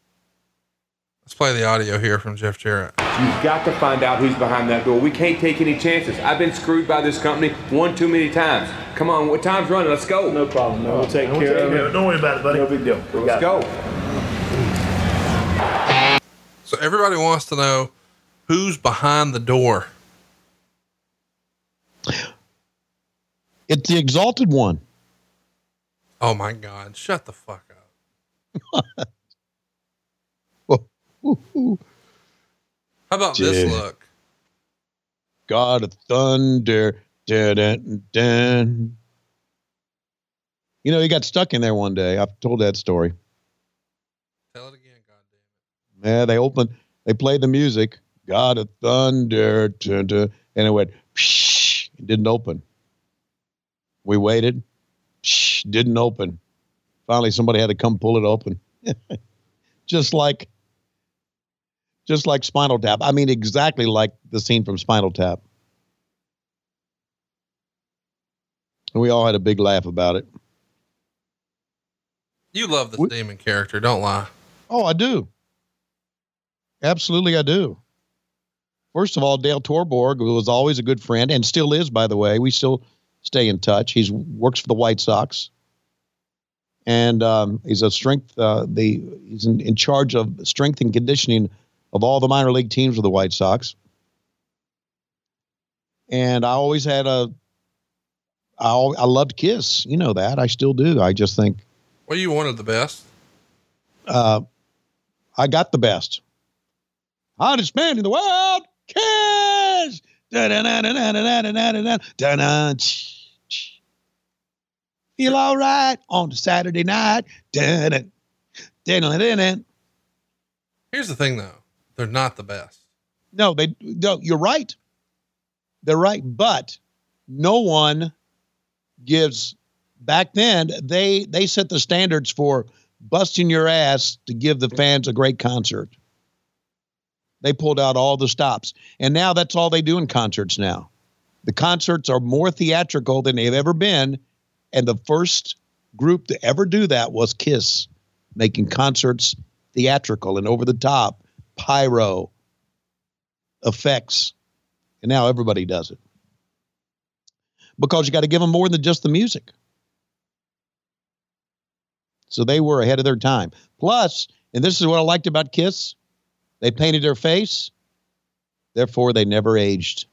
Let's play the audio here from Jeff Jarrett. You've got to find out who's behind that door. We can't take any chances. I've been screwed by this company one too many times. Come on, what time's running? Let's go. No problem. No, we'll take care of it. Don't worry about it, buddy. No big deal. We Let's got it. go. So everybody wants to know who's behind the door. It's the exalted one. Oh my God. Shut the fuck up. How about this look? God of thunder. Dun, dun, dun. You know, he got stuck in there one day. I've told that story. Tell it again, goddamn. Yeah, they opened, they played the music, God of Thunder, dun, dun, and it went, psh, it didn't open. We waited, psh, didn't open. Finally, somebody had to come pull it open. just like, just like Spinal Tap. I mean, exactly like the scene from Spinal Tap. And we all had a big laugh about it. You love this We- demon character, don't lie. Oh, I do. Absolutely, I do. First of all, Dale Torborg was always a good friend and still is, by the way. We still stay in touch. He's works for the White Sox, and um, he's a strength. Uh, the he's in, in charge of strength and conditioning of all the minor league teams of the White Sox. And I always had a. I I loved Kiss. You know that. I still do. I just think Well, you wanted the best. uh, I got the best. Hottest man in the world, Kiss. Feel all right on the Saturday night. Here's the thing, though. They're not the best. No, they no, you're right. They're right, but no one gives back then they they set the standards for busting your ass to give the fans a great concert. They pulled out all the stops. And now that's all they do in concerts now. The concerts are more theatrical than they've ever been. And the first group to ever do that was Kiss, making concerts theatrical and over the top, pyro, effects. And now everybody does it. Because you got to give them more than just the music. So they were ahead of their time. Plus, and this is what I liked about Kiss, they painted their face, therefore they never aged.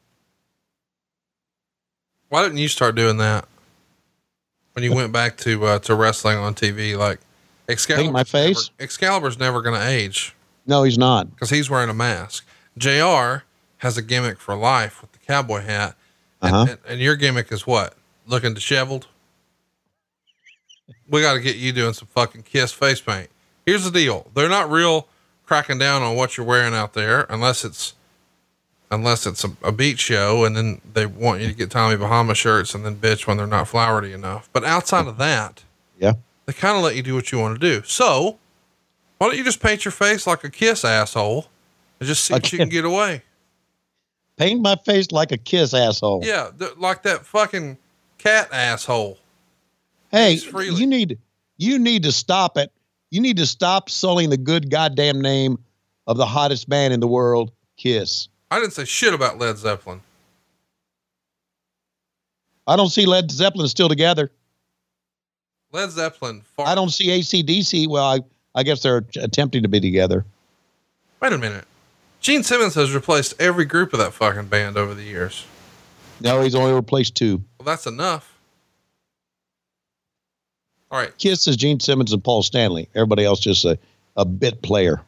Why didn't you start doing that when you went back to uh, to wrestling on TV? Like Excalibur, my face? Excalibur's never going to age No, he's not. because he's wearing a mask. JR has a gimmick for life with the cowboy hat. And, Uh-huh. and, and your gimmick is what? Looking disheveled? We got to get you doing some fucking kiss face paint. Here's the deal. They're not real cracking down on what you're wearing out there unless it's, unless it's a, a beach show and then they want you to get Tommy Bahama shirts and then bitch when they're not flowery enough. But outside of that, Yeah. they kind of let you do what you want to do. So why don't you just paint your face like a kiss asshole and just see if you can get away? Paint my face like a kiss asshole. Yeah. th- like that fucking cat asshole. Hey, you need you need to stop it. You need to stop sullying the good goddamn name of the hottest man in the world, Kiss. I didn't say shit about Led Zeppelin. I don't see Led Zeppelin still together. Led Zeppelin. Far- I don't see ACDC. Well, I, I guess they're attempting to be together. Wait a minute. Gene Simmons has replaced every group of that fucking band over the years. No, he's only replaced two. Well, that's enough. All right. Kiss is Gene Simmons and Paul Stanley. Everybody else just a, a bit player.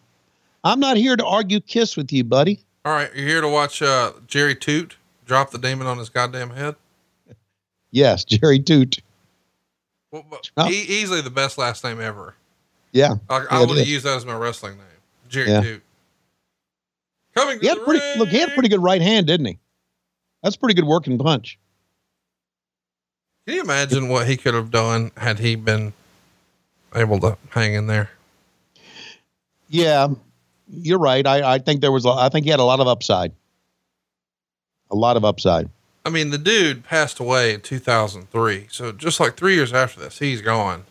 I'm not here to argue Kiss with you, buddy. All right. You're here to watch uh, Jerry Tuite drop the demon on his goddamn head. Yes, Jerry Tuite. Well, Oh. e- easily the best last name ever. Yeah. I, I it would have used that as my wrestling name. Jerry Yeah. Tuite. Coming He had pretty look. He had a pretty good right hand, didn't he? That's a pretty good working punch. Can you imagine what he could have done had he been able to hang in there? Yeah, you're right. I, I think there was. A, I think he had a lot of upside. A lot of upside. I mean, the dude passed away in 2003. So just like three years after this, he's gone.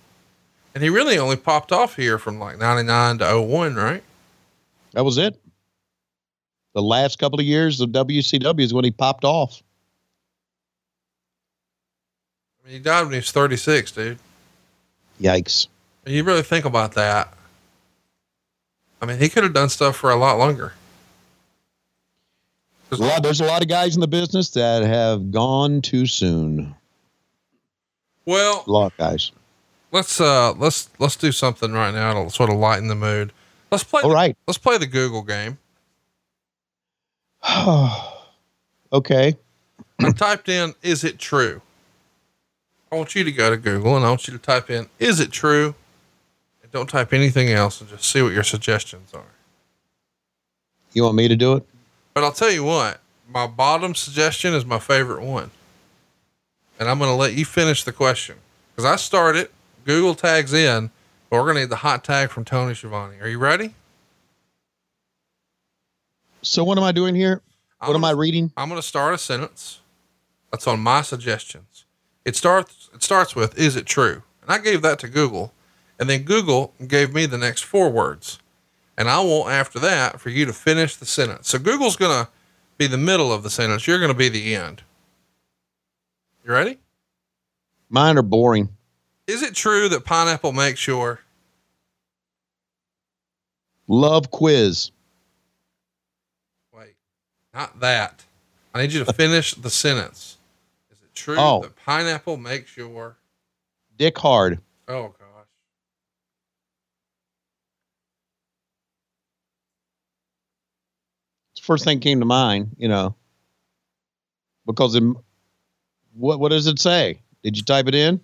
And he really only popped off here from like 99 to 01, right? That was it. The last couple of years of WCW is when he popped off. I mean, he died when he was 36, dude. Yikes. And you really think about that. I mean, he could have done stuff for a lot longer. There's a lot. There's a lot of guys in the business that have gone too soon. Well, A lot of guys. let's uh let's let's do something right now to sort of lighten the mood. Let's play. All the- right. Let's play the Google game. okay. I typed in, "Is it true?" I want you to go to Google and I want you to type in, "Is it true?" And don't type anything else and just see what your suggestions are. You want me to do it? But I'll tell you what, my bottom suggestion is my favorite one. And I'm going to let you finish the question because I started. Google tags in, but we're going to need the hot tag from Tony Schiavone. Are you ready? So what am I doing here? What am I reading? I'm going to start a sentence. That's on my suggestions. It starts. It starts with "Is it true?" And I gave that to Google, and then Google gave me the next four words, and I want after that for you to finish the sentence. So Google's going to be the middle of the sentence. You're going to be the end. You ready? Mine are boring. Is it true that pineapple makes your Love quiz. wait? Not that. I need you to finish the sentence. True Oh. that pineapple makes your Dick Hard. oh gosh? It's first thing came to mind, you know. Because in, what what does it say? Did you type it in?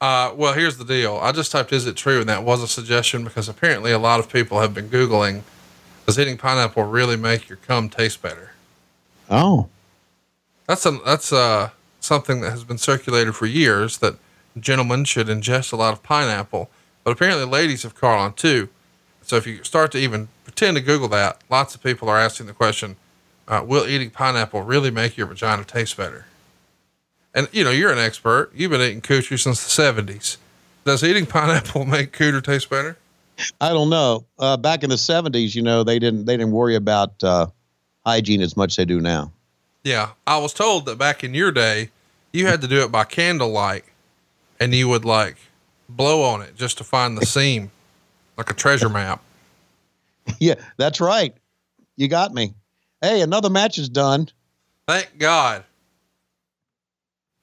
Uh, well, here's the deal. I just typed "Is it true?" and that was a suggestion because apparently a lot of people have been googling, "Does eating pineapple really make your cum taste better?" Oh. That's a that's something that has been circulated for years that gentlemen should ingest a lot of pineapple, but apparently ladies have caught on too. So if you start to even pretend to Google that, lots of people are asking the question, uh, "Will eating pineapple really make your vagina taste better?" And you know you're an expert. You've been eating coochie since the '70s. Does eating pineapple make cooter taste better? I don't know. Uh, back in the seventies, you know, they didn't they didn't worry about uh, hygiene as much as they do now. Yeah, I was told that back in your day, you had to do it by candlelight, and you would like blow on it just to find the seam, like a treasure map. yeah, that's right. You got me. Hey, another match is done. Thank God.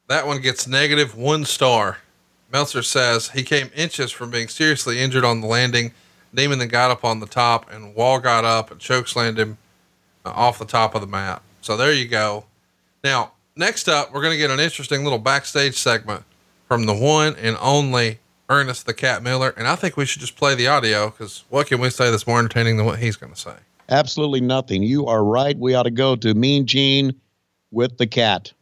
That one gets negative one star. Meltzer says he came inches from being seriously injured on the landing Demon then got up on the top, and Wall got up and chokeslammed him uh, off the top of the mat. So there you go. Now, next up, we're going to get an interesting little backstage segment from the one and only Ernest the Cat Miller. And I think we should just play the audio because what can we say that's more entertaining than what he's going to say? Absolutely nothing. You are right. We ought to go to Mean Gene with the cat.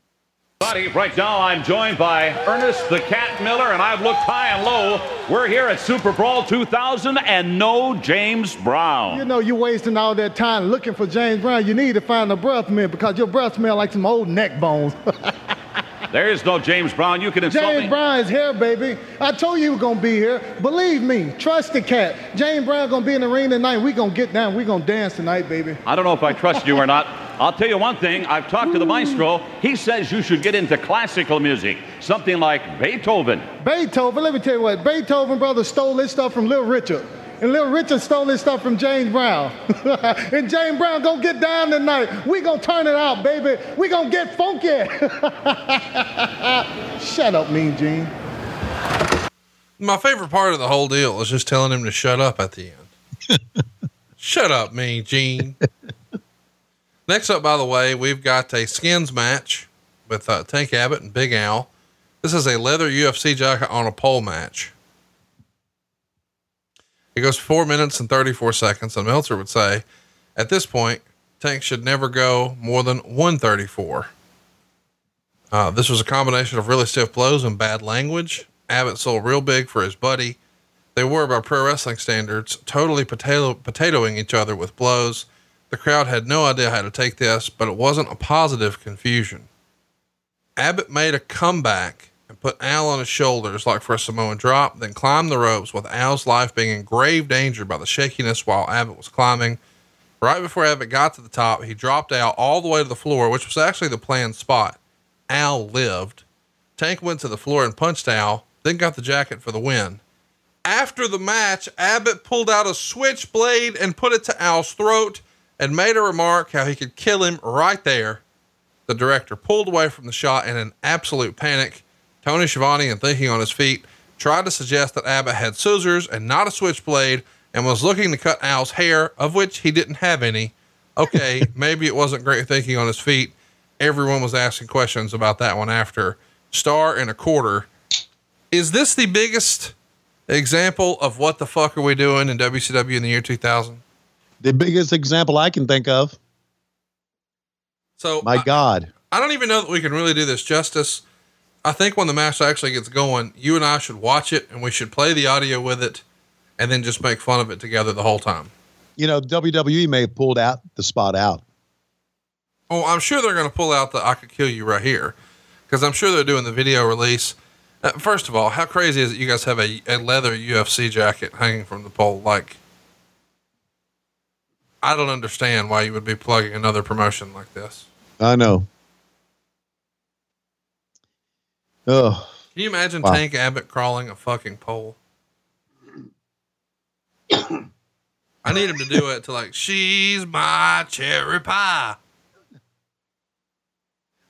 Buddy, right now I'm joined by Ernest the Cat Miller, and I've looked high and low. We're here at Super Brawl 2000 and no James Brown. You know, you're wasting all that time looking for James Brown. You need to find a breath mint because your breath smells like some old neck bones. there is no James Brown. You can insult me. James me. Brown is here, baby. I told you he was gonna be here. Believe me, trust the cat. James Brown gonna be in the ring tonight. We gonna get down. We gonna dance tonight, baby. I don't know if I trust you or not. I'll tell you one thing. I've talked to the maestro. He says you should get into classical music, something like Beethoven. Beethoven, let me tell you what. Beethoven brother stole this stuff from Little Richard. And Little Richard stole this stuff from James Brown. and James Brown gonna get down tonight. We gonna turn it out, baby. We gonna get funky. shut up, Mean Gene. My favorite part of the whole deal is just telling him to shut up at the end. shut up, Mean Gene. Next up, by the way, we've got a skins match with uh, Tank Abbott and Big Al. This is a leather UFC jacket on a pole match. It goes four minutes and 34 seconds. And Meltzer would say, at this point, tanks should never go more than 134. Uh, this was a combination of really stiff blows and bad language. Abbott sold real big for his buddy. They were, by pro wrestling standards, totally potato potatoing each other with blows. The crowd had no idea how to take this, but it wasn't a positive confusion. Abbott made a comeback put Al on his shoulders like for a Samoan drop, then climbed the ropes with Al's life being in grave danger by the shakiness while Abbott was climbing. Right before Abbott got to the top, he dropped Al all the way to the floor, which was actually the planned spot. Al lived. Tank went to the floor and punched Al, then got the jacket for the win. After the match, Abbott pulled out a switchblade and put it to Al's throat and made a remark how he could kill him right there. The director pulled away from the shot in an absolute panic. Tony Schiavone, and thinking on his feet, tried to suggest that Abbott had scissors and not a switchblade and was looking to cut Al's hair, of which he didn't have any. Okay, maybe it wasn't great thinking on his feet. Everyone was asking questions about that one after. Star and a quarter. Is this the biggest example of what the fuck are we doing in WCW in the year 2000? The biggest example I can think of. So, my I, God, I don't even know that we can really do this justice. I think when the match actually gets going, you and I should watch it and we should play the audio with it and then just make fun of it together the whole time. You know, WWE may have pulled out the spot out. Oh, I'm sure they're going to pull out the I could kill you right here because I'm sure they're doing the video release. Uh, first of all, how crazy is it you guys have a, a leather UFC jacket hanging from the pole? Like, I don't understand why you would be plugging another promotion like this. I know. Oh, Can you imagine Wow. Tank Abbott crawling a fucking pole? I need him to do it to like, she's my cherry pie.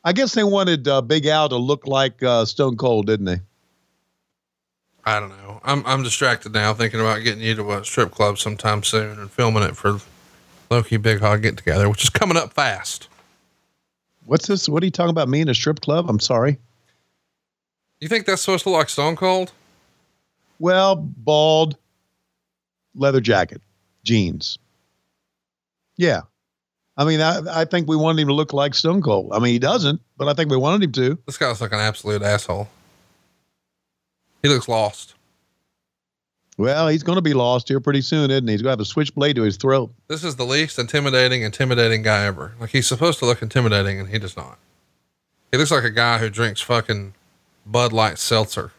I guess they wanted uh, Big Al to look like uh, Stone Cold, didn't they? I don't know. I'm I'm distracted now thinking about getting you to a strip club sometime soon and filming it for Loki Big Hog Get Together, which is coming up fast. What's this? What are you talking about? Me in a strip club? I'm sorry. You think that's supposed to look like Stone Cold? Well, bald, leather jacket, jeans. Yeah. I mean, I, I think we wanted him to look like Stone Cold. I mean, he doesn't, but I think we wanted him to. This guy's like an absolute asshole. He looks lost. Well, he's going to be lost here pretty soon, isn't he? He's going to have a switchblade to his throat. This is the least intimidating, intimidating guy ever. Like he's supposed to look intimidating, and he does not. He looks like a guy who drinks fucking Bud Light seltzer.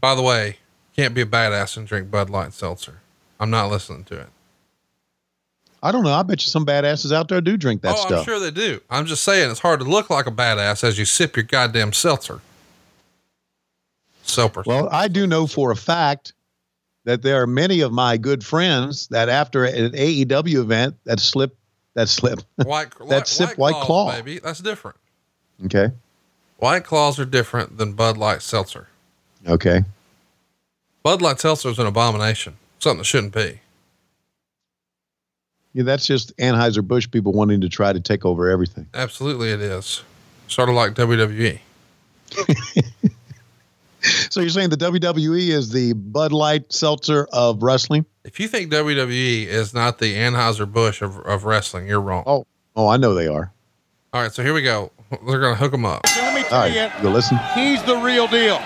By the way, can't be a badass and drink Bud Light seltzer. I'm not listening to it. I don't know. I bet you some badasses out there do drink that oh, stuff. I'm sure they do. I'm just saying it's hard to look like a badass as you sip your goddamn seltzer. Seltzer. Well, I do know for a fact that there are many of my good friends that after an AEW event that slip that slip White, that sip White Claw. baby. That's different. Okay. White claws are different than Bud Light seltzer. Okay. Bud Light Seltzer is an abomination. Something that shouldn't be. Yeah, that's just Anheuser Busch people wanting to try to take over everything. Absolutely, it is. Sort of like WWE. So you're saying the WWE is the Bud Light seltzer of wrestling? If you think WWE is not the Anheuser Busch of, of wrestling, you're wrong. Oh, oh, I know they are. All right, so here we go. They're going to hook him up. So let me tell right, you, go listen. he's the real deal.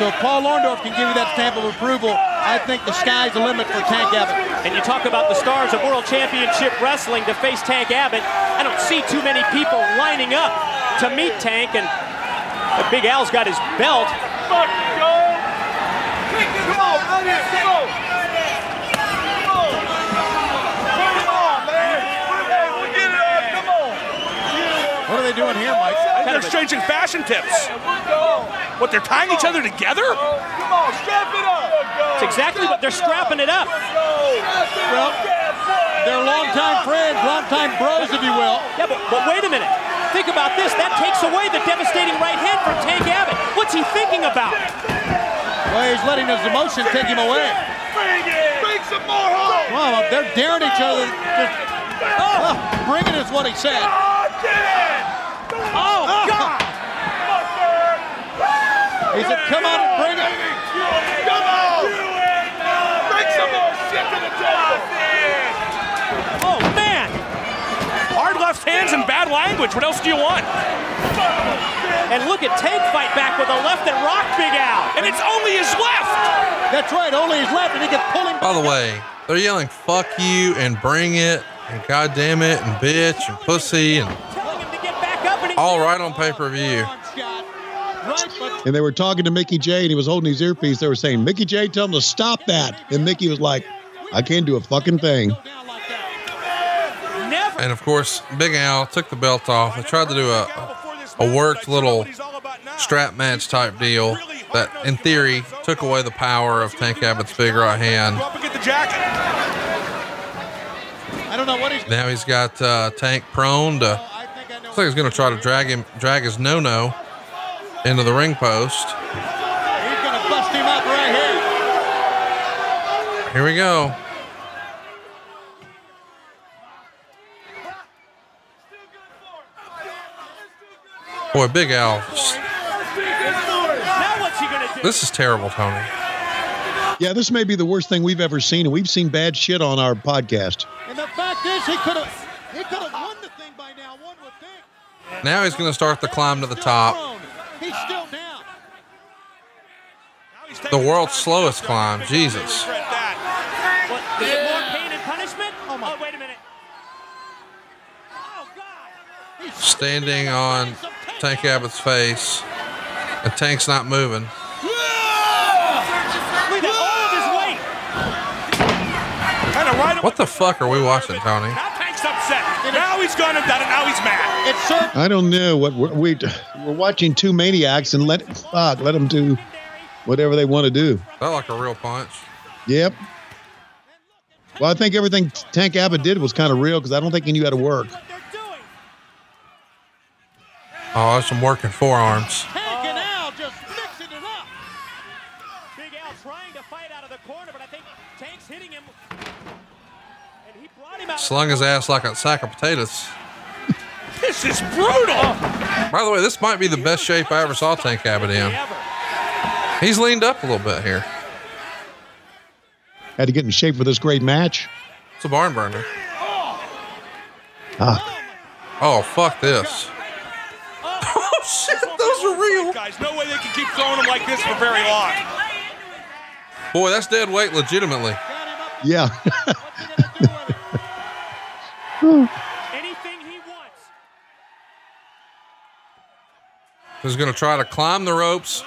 So if Paul Orndorff can give you that stamp of approval, I think the sky's the limit for Tank Abbott. And you talk about the stars of World Championship Wrestling to face Tank Abbott. I don't see too many people lining up to meet Tank, and but Big Al's got his belt. What are they doing here, Mike? They're exchanging fashion tips. What, they're tying each other together? Come on, strap it up. It's exactly what they're strapping it up. Well, they're longtime friends, longtime bros, if you will. Yeah, but, but wait a minute. Think about this. That takes away the devastating right hand from Tank Abbott. What's he thinking about? Well, he's letting his emotion take him away. Well, they're daring each other. Just, oh, bring it is what he said. Oh, God! He said, come on and bring it. Oh, man! Hard left hands and bad language. What else do you want? And look at Tank fight back with a left that rocked Big Al. And it's only his left. That's right, only his left, and he can pull him. By the way, they're yelling "fuck you" and "bring it" and "god damn it" and "bitch" and "pussy" and all right on pay per view. And they were talking to Mickey Jay, and he was holding his earpiece. They were saying, Mickey Jay, tell him to stop that. And Mickey was like, I can't do a fucking thing. down like that. never. And of course, Big Al took the belt off. They tried to do a a worked little strap match type deal that, in theory, took away the power of Tank Abbott's big right hand. Go up and get the jacket. I don't know what he's. Now he's got uh, Tank prone to. Looks like he's going to try to drag him, drag his no no into the ring post. He's gonna bust him up right here. Here we go. Boy, Big Al. Now what's he gonna do? This is terrible, Tony. Yeah, this may be the worst thing we've ever seen, and we've seen bad shit on our podcast. And the fact is, he could have. He could have won the thing by now. One would think. Now he's going to start the climb to the top. He's still down. The world's slowest climb. Jesus. What, is it more pain and punishment? Oh, my. Oh, wait a minute. Oh, God. Standing on Tank Abbott's face. And Tank's not moving. Look at all of his weight. Kind of right. What the fuck are we watching, Tony? He's gone and done it. Now he's mad. It's certain. I don't know what we're, we we're watching two maniacs and let fuck let them do whatever they want to do. That like a real punch. Yep. Well, I think everything Tank Abbott did was kind of real because I don't think he knew how to work. What they're. Oh, that's some working forearms. Tank and Al just mixing it up. Big Al trying to fight out of the corner, but I think Tank's hitting him. And he brought him out. Slung his ass like a sack of potatoes. This is brutal. By the way, this might be the best shape I ever saw Tank Abbott in. Ever. He's leaned up a little bit here. Had to get in shape for this great match. It's a barn burner. Ah, Oh, fuck this. Oh, shit. Those are real. Guys, no way they can keep throwing them like this for very long. Boy, that's dead weight legitimately. yeah. Anything he wants. He's going to try to climb the ropes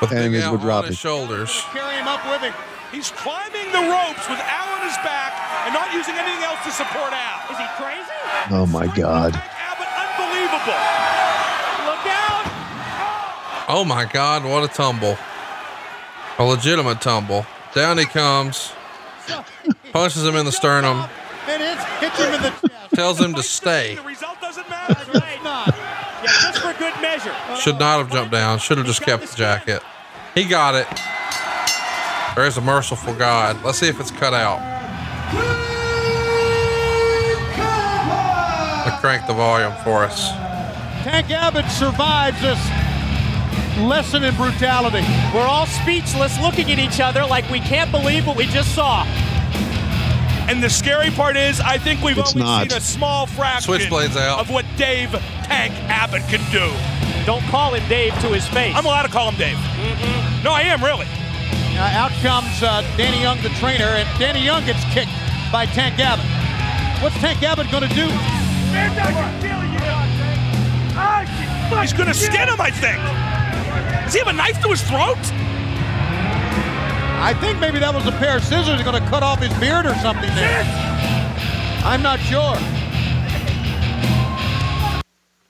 with And Big Al drop on his shoulders. Carry him up with him. He's climbing the ropes with Al on his back and not using anything else to support Al. Is he crazy? Oh my God. Abbott, unbelievable. Look out. Oh my God, what a tumble. A legitimate tumble. Down he comes, punches him in the sternum, And it hits him in the chest. Tells him to stay. The result doesn't matter. Right. Just for good measure. Should not have jumped down, should have just kept the jacket. He got it. There's a merciful God. Let's see if it's cut out. Let's crank the volume for us. Tank Abbott survives this lesson in brutality. We're all speechless looking at each other like we can't believe what we just saw. And the scary part is, I think we've It's only not. seen a small fraction out. of what Dave Tank Abbott can do. Don't call him Dave to his face. I'm allowed to call him Dave. No, I am really. Uh, out comes uh, Danny Young, the trainer, and Danny Young gets kicked by Tank Abbott. What's Tank Abbott going to do? He's gonna skin him, I think. Does he have a knife to his throat? I think maybe that was a pair of scissors going to cut off his beard or something there. I'm not sure.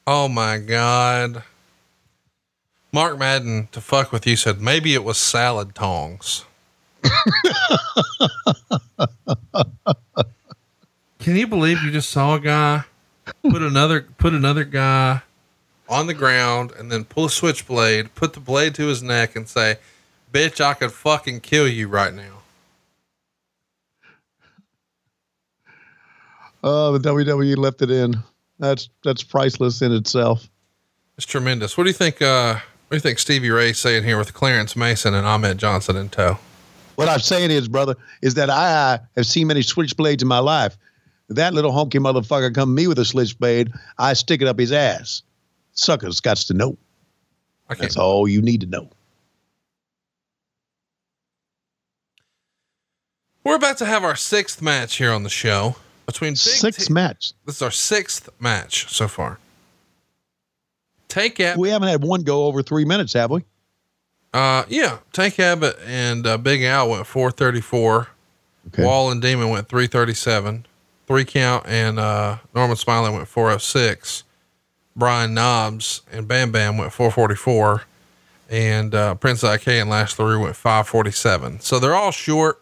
Oh my God. Mark Madden, to fuck with you, said maybe it was salad tongs. Can you believe you just saw a guy put another put another guy on the ground and then pull a switchblade, put the blade to his neck, and say, "Bitch, I could fucking kill you right now." Oh, the WWE left it in. That's that's priceless in itself. It's tremendous. What do you think? Uh, what do you think Stevie Ray's saying here with Clarence Mason and Ahmed Johnson in tow? What I'm saying is, brother, is that I have seen many switchblades in my life. That little honky motherfucker come me with a switchblade, I stick it up his ass. Suckers got to know. That's all you need to know. We're about to have our sixth match here on the show between Big Six T- match. This is our sixth match so far. Tank Abbott, We haven't had one go over three minutes, have we? uh, yeah, Tank Abbott and uh, Big Al went 434. Okay. Wall and Demon went 337. Three count and uh, Norman Smiley went 406. Brian Knobbs and Bam Bam went 444. And uh, Prince Iaukea and Lash LaRue went 547. So they're all short.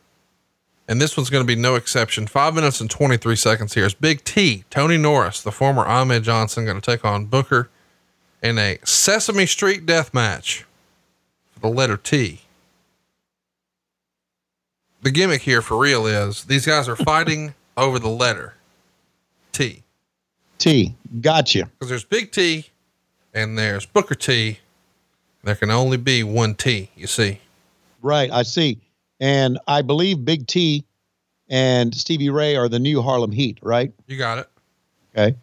And this one's going to be no exception. Five minutes and 23 seconds here is Big T, Tony Norris, the former Ahmed Johnson, going to take on Booker in a Sesame Street death match for the letter T. The gimmick here for real is these guys are fighting over the letter T. T. Gotcha. Because there's Big T and there's Booker T. There can only be one T, you see. Right. I see. And I believe Big T and Stevie Ray are the new Harlem Heat, right? You got it. Okay.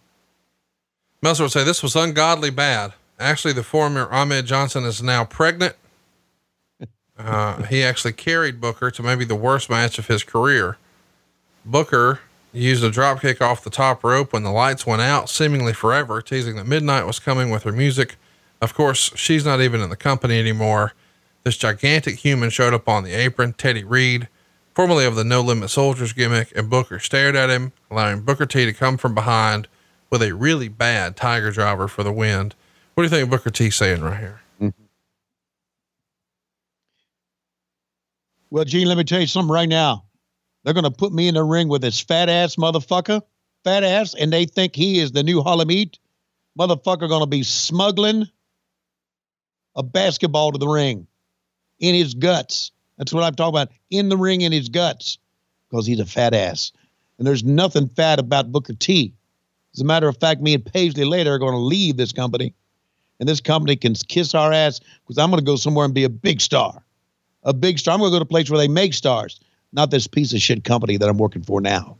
Meltzer would say this was ungodly bad. Actually, the former Ahmed Johnson is now pregnant. Uh, he actually carried Booker to maybe the worst match of his career. Booker used a dropkick off the top rope when the lights went out, seemingly forever, teasing that midnight was coming with her music. Of course, she's not even in the company anymore. This gigantic human showed up on the apron, Teddy Reed, formerly of the No Limit Soldiers gimmick, and Booker stared at him, allowing Booker T to come from behind with a really bad Tiger driver for the wind. What do you think Booker T saying right here? Well, Gene, let me tell you something right now. They're going to put me in the ring with this fat ass motherfucker, fat ass, and they think he is the new Harlem. Motherfucker going to be smuggling a basketball to the ring in his guts. That's what I'm talking about. In the ring in his guts because he's a fat ass. And there's nothing fat about Booker T. As a matter of fact, me and Paisley later are going to leave this company. And this company can kiss our ass because I'm going to go somewhere and be a big star. A big star. I'm going to go to a place where they make stars, not this piece of shit company that I'm working for now.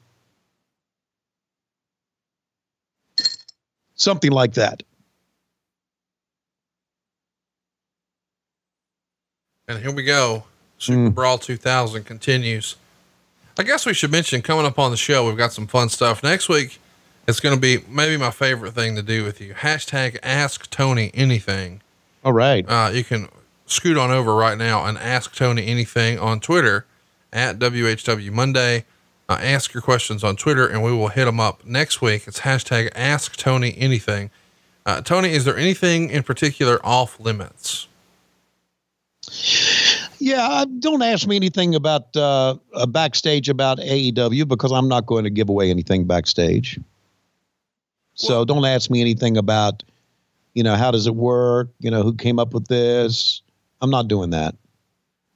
Something like that. And here we go. Super Brawl 2000 continues. I guess we should mention coming up on the show, we've got some fun stuff. Next week, it's going to be maybe my favorite thing to do with you. Hashtag Ask Tony Anything. All right. Uh, you can scoot on over right now and ask Tony anything on Twitter at WHW Monday. Uh, ask your questions on Twitter and we will hit them up next week. It's hashtag Ask Tony Anything. Uh, Tony, is there anything in particular off limits? Yeah, don't ask me anything about uh, uh, backstage about AEW because I'm not going to give away anything backstage. So don't ask me anything about, you know, how does it work? You know, who came up with this? I'm not doing that.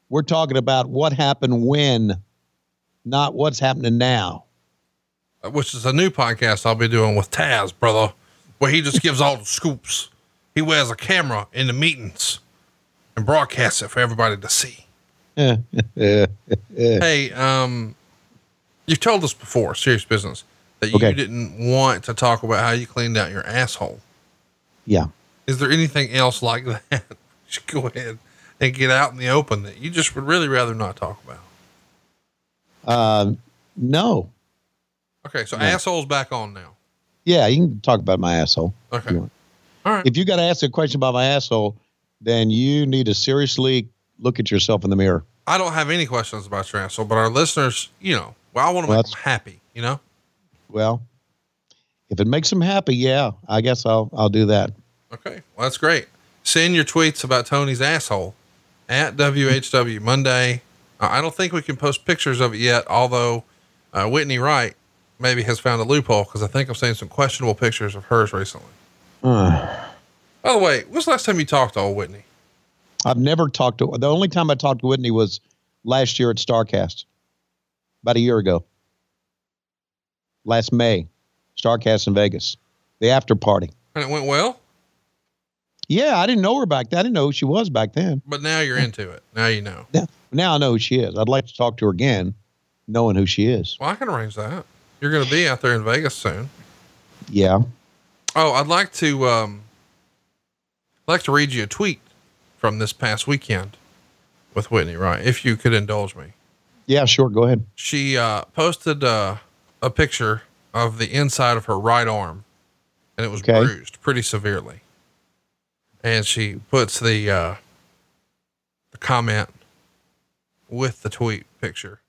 We're talking about what happened when, not what's happening now. Uh, Which is a new podcast I'll be doing with Taz, brother, where he just gives all the scoops. He wears a camera in the meetings and broadcasts it for everybody to see. Hey, um, you've told us before, serious business, that you Okay. didn't want to talk about how you cleaned out your asshole. Yeah. Is there anything else like that? should go ahead and get out in the open that you just would really rather not talk about. Um, no. Okay, so No. asshole's back on now. Yeah, you can talk about my asshole. Okay. All right. If you got to ask a question about my asshole, then you need to seriously look at yourself in the mirror. I don't have any questions about your asshole, but our listeners, you know, well, I want to Well, make them happy, you know? Well, if it makes them happy, yeah, I guess I'll I'll do that. Okay. Well, that's great. Send your tweets about Tony's asshole at WHW Monday. Uh, I don't think we can post pictures of it yet, although uh, Whitney Wright maybe has found a loophole because I think I've seen some questionable pictures of hers recently. By the way, when's the last time you talked to old Whitney? I've never talked to the only time I talked to Whitney was last year at Starcast, about a year ago. Last May, Starcast in Vegas, the after party. And it went well, Yeah, I didn't know her back then. I didn't know who she was back then. but now you're into it. Now you know. Now, now I know who she is. I'd like to talk to her again, knowing who she is. Well, I can arrange that. You're going to be out there in Vegas soon. Yeah. Oh, I'd like to um I'd like to read you a tweet from this past weekend with Whitney Wright, if you could indulge me. Yeah, sure. Go ahead. She uh posted uh, a picture of the inside of her right arm and it was Okay. bruised pretty severely. And she puts the uh the comment with the tweet picture.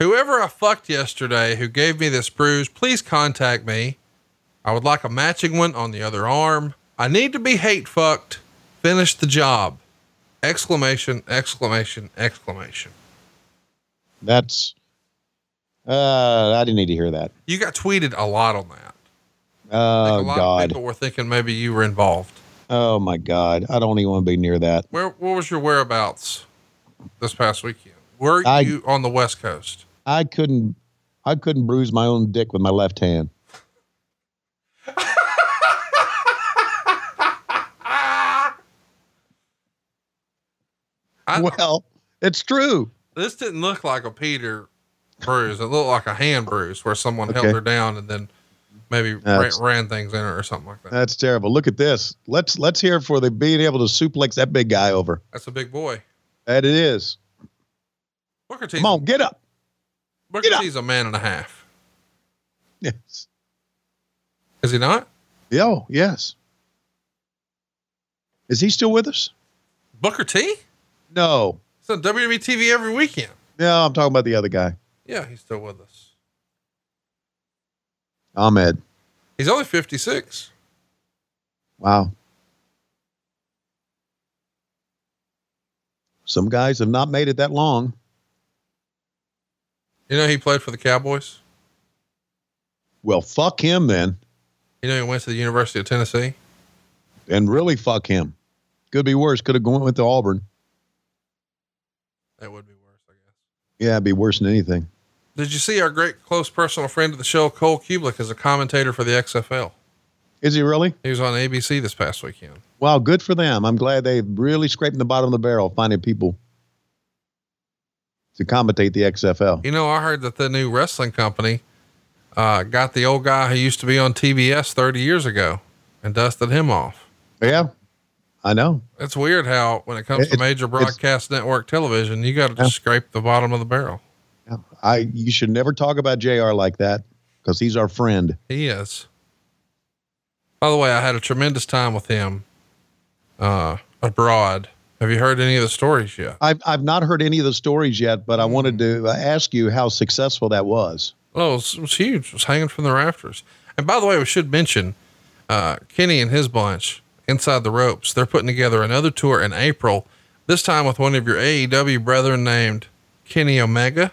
Whoever I fucked yesterday who gave me this bruise, please contact me. I would like a matching one on the other arm. I need to be hate fucked. Finish the job. Exclamation, exclamation, exclamation. That's. Uh, I didn't need to hear that. You got tweeted a lot on that. Oh think a of God. people were thinking maybe you were involved. Oh my God. I don't even want to be near that. Where what was your whereabouts this past weekend? Were I- you on the West Coast? I couldn't. I couldn't bruise my own dick with my left hand. I, Well, it's true. this didn't look like a Peter bruise. It looked like a hand bruise where someone Okay. held her down and then maybe ran, ran things in her or something like that. That's terrible. Look at this. Let's let's hear for the being able to suplex that big guy over. That's a big boy. That it is. Booker T. Come on, get up. Booker get up. T's a man and a half. Yes. Is he not? Yo, oh, yes. Is he still with us? Booker T? No. It's on WWE TV every weekend. No, I'm talking about the other guy. Yeah, he's still with us. Ahmed. He's only 56. Wow. Some guys have not made it that long. You know, he played for the Cowboys. Well, fuck him then. You know, he went to the University of Tennessee. And really fuck him. Could be worse. Could have gone with the Auburn. That would be worse, I guess. Yeah, it'd be worse than anything. Did you see our great close personal friend of the show, Cole Kublik, as a commentator for the XFL? Is he really? He was on ABC this past weekend. Wow, good for them. I'm glad they really scraping the bottom of the barrel, finding people to commentate the XFL. You know, I heard that the new wrestling company uh, got the old guy who used to be on TBS 30 years ago and dusted him off. Yeah, I know. It's weird how, when it comes It- to major broadcast network television, you got to just scrape the bottom of the barrel. I you should never talk about Jr. like that because he's our friend. He is. By the way, I had a tremendous time with him uh, abroad. Have you heard any of the stories yet? I've I've not heard any of the stories yet, but I wanted to uh, ask you how successful that was. Oh, it was, it was huge. It was hanging from the rafters. And by the way, we should mention uh, Kenny and his bunch inside the ropes. They're putting together another tour in April, this time with one of your AEW brethren named Kenny Omega.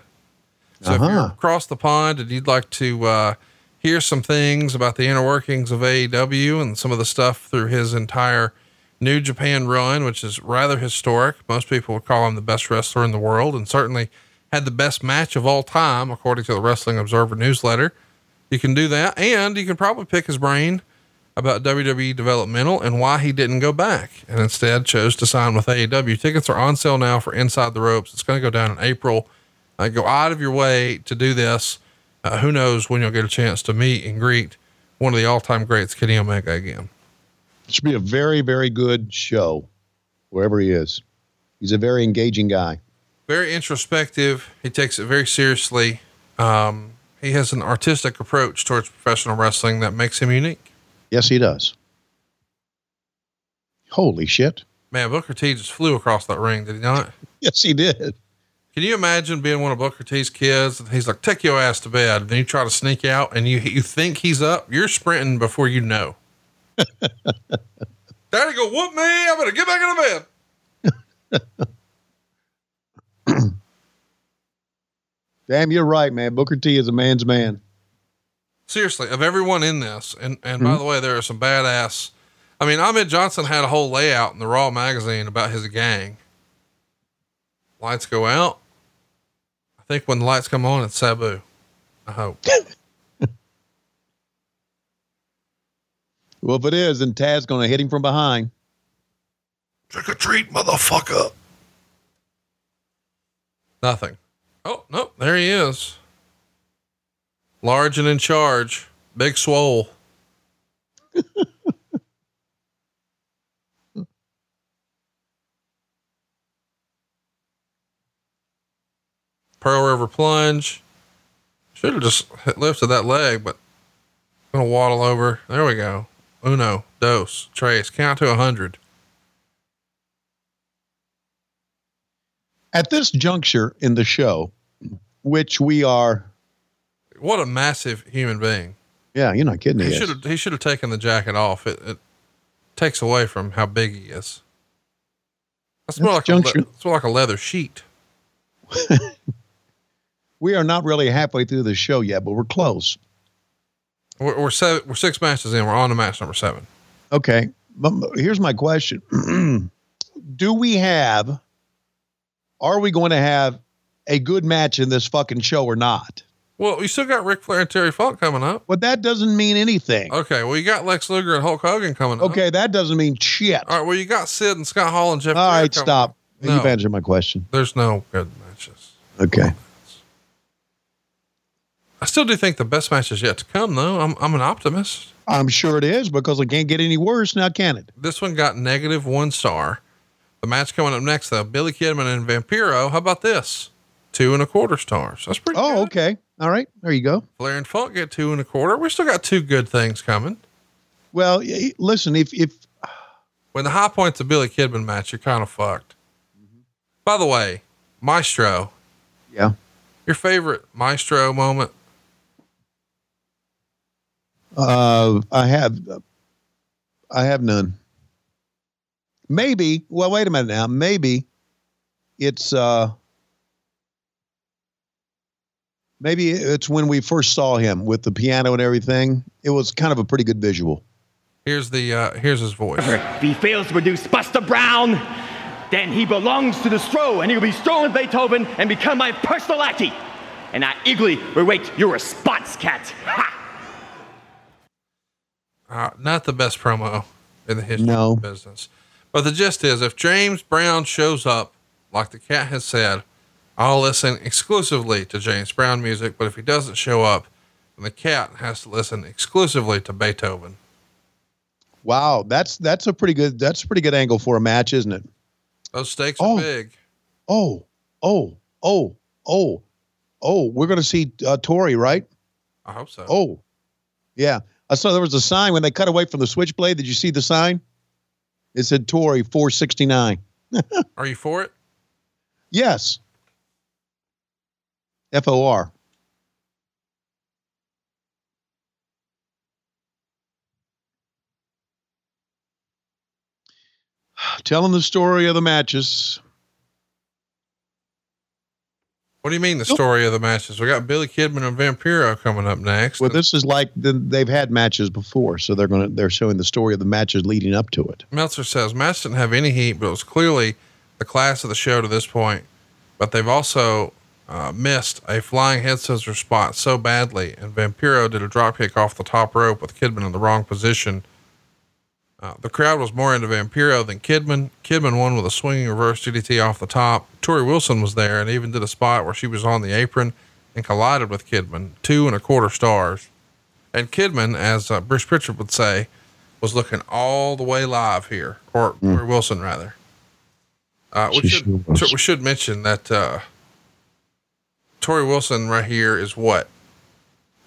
So if you're Uh-huh. across the pond and you'd like to uh, hear some things about the inner workings of AEW and some of the stuff through his entire New Japan run, which is rather historic. Most people would call him the best wrestler in the world and certainly had the best match of all time, according to the Wrestling Observer newsletter. You can do that. And you can probably pick his brain about WWE developmental and why he didn't go back and instead chose to sign with AEW. Tickets are on sale now for Inside the Ropes. It's going to go down in April. Uh, go out of your way to do this. Uh, who knows when you'll get a chance to meet and greet one of the all time greats, Kenny Omega, again. It should be a very, very good show, wherever he is. He's a very engaging guy. Very introspective. He takes it very seriously. Um, he has an artistic approach towards professional wrestling that makes him unique. Yes, he does. Holy shit. Man, Booker T just flew across that ring, did he not? Yes, he did. Can you imagine being one of Booker T's kids? And he's like, take your ass to bed. And then you try to sneak out and you, you think he's up. You're sprinting before you know. Daddy go whoop me. I better get back in the bed. Damn, you're right, man. Booker T is a man's man. Seriously, of everyone in this, and, and mm-hmm. by the way, there are some badass. I mean, Ahmed Johnson had a whole layout in the Raw magazine about his gang. Lights go out. I think when the lights come on, it's Sabu. I hope. well, if it is, then Tad's going to hit him from behind. Trick or treat, motherfucker. Nothing. Oh, no, there he is. Large and in charge. Big swole. Pearl River plunge. Should have just lifted that leg, but gonna waddle over. There we go. Uno, dos, trace. Count to a hundred. At this juncture in the show, which we are. What a massive human being. Yeah, you're not kidding. He should have. He should have taken the jacket off. It, it takes away from how big he is. That's, more like, a, it's more like a leather sheet. we are not really halfway through the show yet, but we're close. We're, we're seven. We're six matches in. We're on to match number seven. Okay, but here's my question: Do we have are we going to have a good match in this fucking show or not? Well, we still got Ric Flair and Terry Funk coming up. But that doesn't mean anything. Okay. Well, you got Lex Luger and Hulk Hogan coming up. Okay. That doesn't mean shit. All right. Well, you got Sid and Scott Hall and Jeff. All right. Stop. No, You've answered my question. There's no good matches. Okay. I still do think the best match is yet to come, though. I'm, I'm an optimist. I'm sure it is because it can't get any worse now, can it? This one got negative one star. The match coming up next, though, Billy Kidman and Vampiro. How about this? Two and a quarter stars. That's pretty. Oh, good. okay. All right. There you go. Flair and Funk get two and a quarter. We still got two good things coming. Well, listen, if if when the high points of Billy Kidman match, you're kind of fucked. Mm-hmm. By the way, Maestro. Yeah. Your favorite Maestro moment? Uh, I have, I have none maybe, well, wait a minute now. Maybe it's, uh, maybe it's when we first saw him with the piano and everything. It was kind of a pretty good visual. Here's the, uh, here's his voice. If he fails to produce Buster Brown, then he belongs to the Stro and he'll be stolen Beethoven and become my personal lackey. And I eagerly await your response, cat. Ha! Uh, not the best promo in the history no. of the business. But the gist is if James Brown shows up, like the cat has said, I'll listen exclusively to James Brown music. But if he doesn't show up, then the cat has to listen exclusively to Beethoven. Wow, that's that's a pretty good that's a pretty good angle for a match, isn't it? Those stakes oh. are big. Oh, oh, oh, oh, oh. We're gonna see uh, Torrie, right? I hope so. Oh, yeah. I saw there was a sign when they cut away from the switchblade. Did you see the sign? It said Torrie 469. Are you for it? Yes. F O R. Telling the story of the matches. What do you mean the story of the matches? We got Billy Kidman and Vampiro coming up next. Well, this is like the, they've had matches before, so they're going to they're showing the story of the matches leading up to it. Meltzer says match didn't have any heat, but it was clearly the class of the show to this point. But they've also uh, missed a flying head scissors spot so badly, and Vampiro did a drop kick off the top rope with Kidman in the wrong position. Uh, the crowd was more into Vampiro than Kidman. Kidman won with a swinging reverse DDT off the top. Torrie Wilson was there and even did a spot where she was on the apron and collided with Kidman, two and a quarter stars. And Kidman, as uh, Bruce Pritchard would say, was looking all the way live here, or Mm. Torrie Wilson rather. Uh, we should sure we should mention that uh, Torrie Wilson right here is what.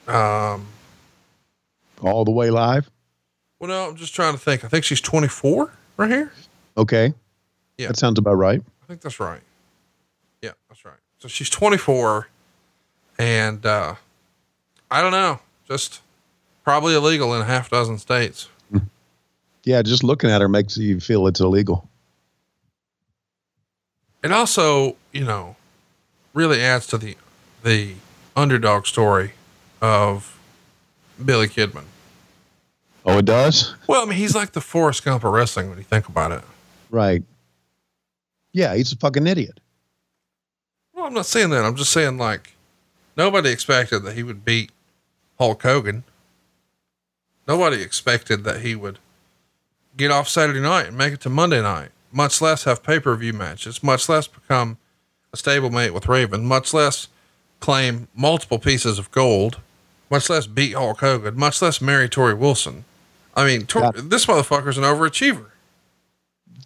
Um, All the way live. well, no, I'm just trying to think. I think she's 24 right here. Okay. Yeah. That sounds about right. I think that's right. Yeah, that's right. So she's 24 and uh I don't know, just probably illegal in a half dozen states. Yeah, just looking at her makes you feel it's illegal. It also, you know, really adds to the the underdog story of Billy Kidman. Oh, it does? Well, I mean, he's like the Forrest Gump of wrestling when you think about it. Right. Yeah, he's a fucking idiot. Well, I'm not saying that. I'm just saying like nobody expected that he would beat Hulk Hogan. Nobody expected that he would get off Saturday night and make it to Monday night, much less have pay per view matches, much less become a stablemate with Raven, much less claim multiple pieces of gold, much less beat Hulk Hogan, much less marry Torrie Wilson. I mean, Tor- this motherfucker's an overachiever.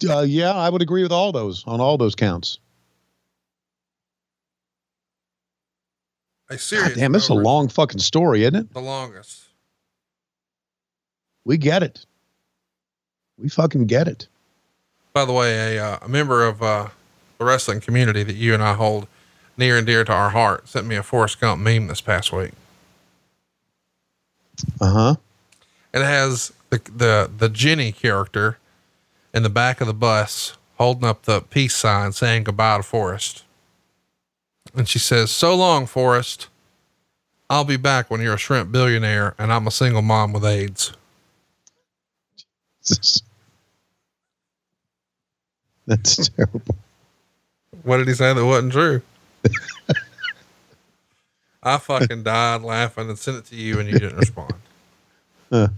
Uh, yeah, I would agree with all those on all those counts. A serious, God damn, this is a long fucking story, isn't it? the longest. We get it. We fucking get it. By the way, a, uh, a member of uh, the wrestling community that you and I hold near and dear to our heart sent me a Forrest Gump meme this past week. Uh huh. It has the the the Jenny character in the back of the bus holding up the peace sign saying goodbye to Forrest. And she says, "So long, Forrest. I'll be back when you're a shrimp billionaire and I'm a single mom with AIDS." That's terrible. What did he say that wasn't true? I fucking died laughing and sent it to you and you didn't respond. Huh.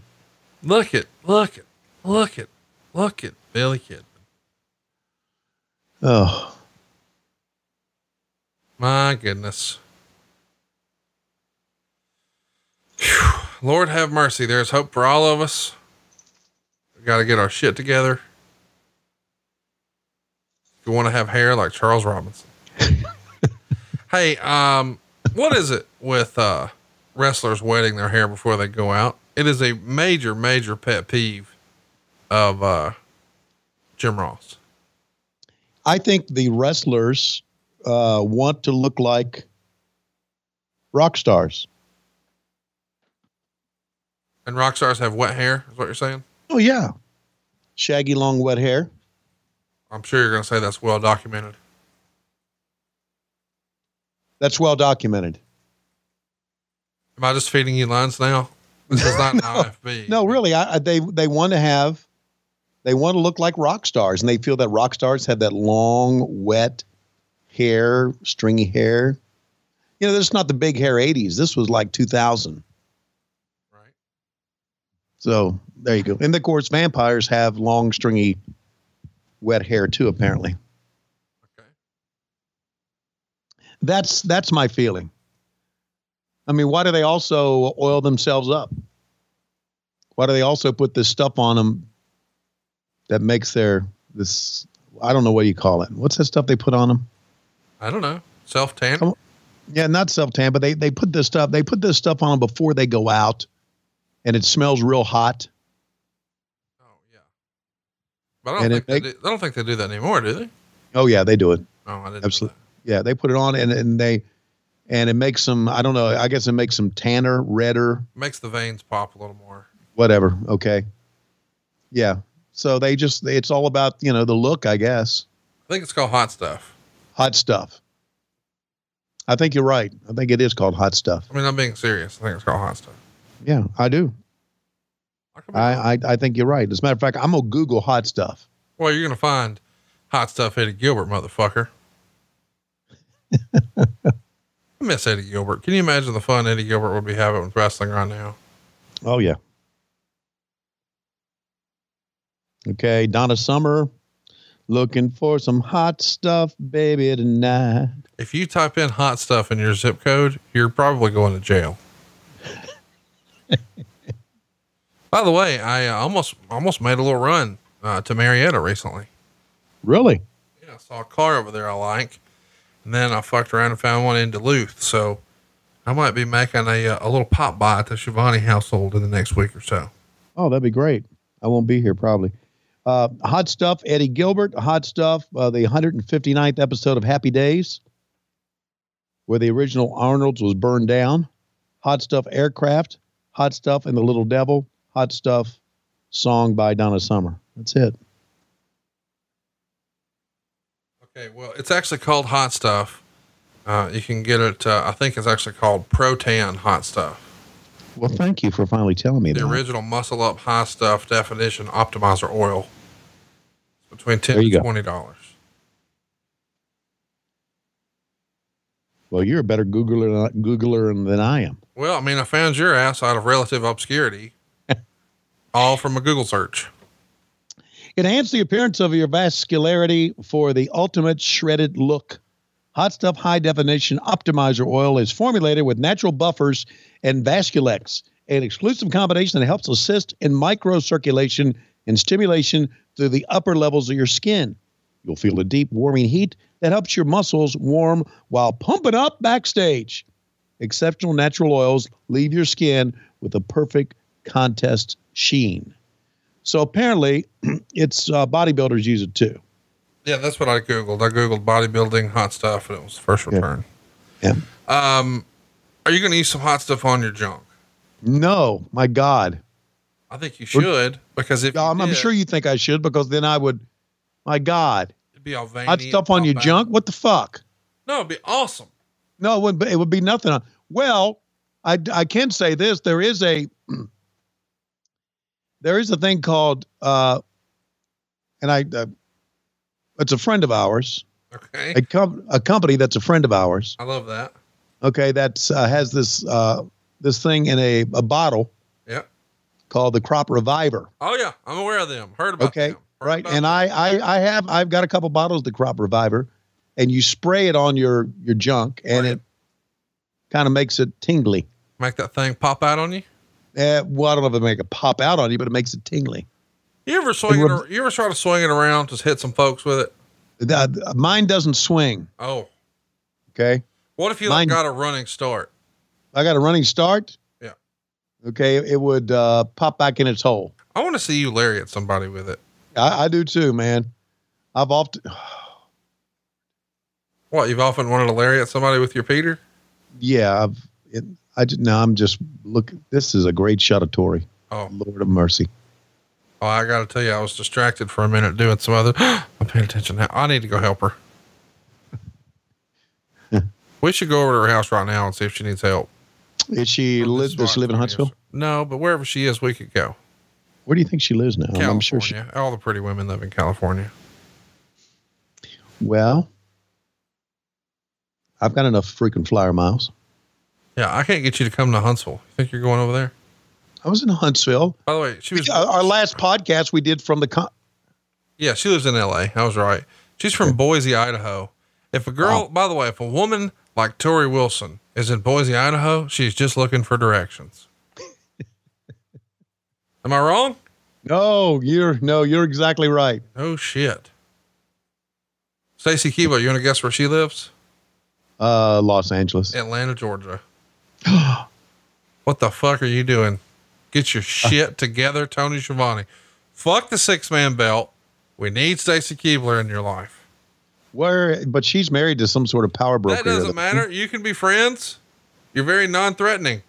Look it, look it, look it, look it, Billy Kid. Oh, My goodness. Phew. Lord have mercy. There's hope for all of us. We got to get our shit together. If you want to have hair like Charles Robinson. hey, um, what is it with uh, wrestlers wetting their hair before they go out? It is a major, major pet peeve of uh, Jim Ross. I think the wrestlers uh, want to look like rock stars. And rock stars have wet hair, is what you're saying? Oh yeah, shaggy, long, wet hair. I'm sure you're going to say that's well documented. That's well documented. Am I just feeding you lines now? This is not an IFB. No, really, I, I, they they want to have, they want to look like rock stars, and they feel that rock stars have that long, wet hair, stringy hair. You know, this is not the big hair '80s. This was like 2000. Right. So there you go. And of course, vampires have long, stringy, wet hair too. Apparently, Okay. That's that's my feeling. I mean, why do they also oil themselves up? Why do they also put this stuff on them that makes their this? I don't know what you call it. What's that stuff they put on them? I don't know. Self tan. Yeah, not self tan, but they they put this stuff they put this stuff on them before they go out, and it smells real hot. Oh yeah. But I don't And think they do, I don't think they do that anymore, do they? Oh yeah, they do it. Oh, I didn't. Absolutely. Yeah, they put it on and and they and it makes them. I don't know. I guess it makes them tanner, redder, Makes the veins pop a little more. whatever. Okay. Yeah. So they just it's all about you know the look, I guess. I think it's called hot stuff. Hot stuff. I think you're right. I think it is called hot stuff. I mean, I'm being serious. I think it's called hot stuff. Yeah, I do. I, I, I think you're right. As a matter of fact, I'm gonna Google hot stuff. Well, you're gonna find hot stuff Eddie Gilbert, motherfucker. I miss Eddie Gilbert. Can you imagine the fun Eddie Gilbert would be having with wrestling right now? Oh yeah. Okay, Donna Summer, looking for some hot stuff, baby tonight. If you type in hot stuff in your zip code, you're probably going to jail. By the way, I uh, almost almost made a little run uh, to Marietta recently. Really? Yeah, I saw a car over there I like, and then I fucked around and found one in Duluth. So I might be making a uh, a little pop by at the Schiavone household in the next week or so. Oh, that'd be great. I won't be here probably. Uh, hot stuff, Eddie Gilbert. Hot stuff, uh, the 159th episode of Happy Days, where the original Arnold's was burned down. Hot stuff, aircraft. Hot stuff, and the Little Devil. Hot stuff, song by Donna Summer. That's it. Okay, well, it's actually called hot stuff. Uh, you can get it. Uh, I think it's actually called Protan hot stuff. Well, thank you for finally telling me The that. original muscle up high stuff definition optimizer oil. It's between ten to twenty dollars. Well, you're a better Googler, Googler than I am. Well, I mean, I found your ass out of relative obscurity, all from a Google search. Enhance the appearance of your vascularity for the ultimate shredded look. Hot Stuff High Definition Optimizer Oil is formulated with natural buffers and Vasculex, an exclusive combination that helps assist in microcirculation and stimulation through the upper levels of your skin. You'll feel a deep, warming heat that helps your muscles warm while pumping up backstage. Exceptional natural oils leave your skin with a perfect contest sheen. So apparently, it's uh, bodybuilders use it too. Yeah, that's what I googled. I googled bodybuilding hot stuff, and it was the first return. Yeah. Um, are you going to use some hot stuff on your junk? No, my God. I think you should because if I'm, I'm sure you think I should because then I would. My God, it'd be all veiny. hot stuff on your junk. What the fuck? No, it'd be awesome. No, it would. Be, it would be nothing. Well, I I can say this. There is a there is a thing called uh, and I uh, it's a friend of ours. Okay. A, com- a company that's a friend of ours. I love that. Okay, that's uh, has this uh, this thing in a, a bottle Yeah. called the Crop Reviver. Oh yeah, I'm aware of them. Heard about Okay, them. right. And I, I I have I've got a couple bottles of the Crop Reviver, and you spray it on your your junk, and it kind of makes it tingly. Make that thing pop out on you. Uh, well, I don't know if it make it pop out on you, but it makes it tingly. You ever swing it? You ever try to swing it around? Just hit some folks with it. The- uh, mine doesn't swing. Oh, Okay, what if you Mine- got a running start? I got a running start. Yeah. Okay, it would uh, pop back in its hole. I want to see you lariat somebody with it. I, I do too, man. I've often, What you've often wanted to lariat somebody with your Peter? yeah, I've. It, I just now I'm just look. This is a great shot of Torrie. Oh. Lord of mercy. Oh, I got to tell you, I was distracted for a minute doing some other. I'm paying attention now. I need to go help her. we should go over to her house right now and see if she needs help. Is she live? Does she live in Huntsville? No, but wherever she is, we could go. Where do you think she lives now? California. I'm sure she. All the pretty women live in California. Well, I've got enough freaking flyer miles. Yeah, I can't get you to come to Huntsville. You think you're going over there? I was in Huntsville. By the way, she was. Our last podcast we did from the con- Yeah, she lives in L.A. I was right. She's from Boise, Idaho. If a girl, by the way, if a woman like Torrie Wilson is in Boise, Idaho, she's just looking for directions. Am I wrong? No, you're no, you're exactly right. Oh shit. Stacy Keibler, you want to guess where she lives? Uh, Los Angeles. Atlanta, Georgia. what the fuck are you doing? Get your uh. shit together, Tony Schiavone. Fuck the six man belt. We need Stacy Keibler in your life. Where, but she's married to some sort of power broker. That doesn't matter. You can be friends. You're very non threatening.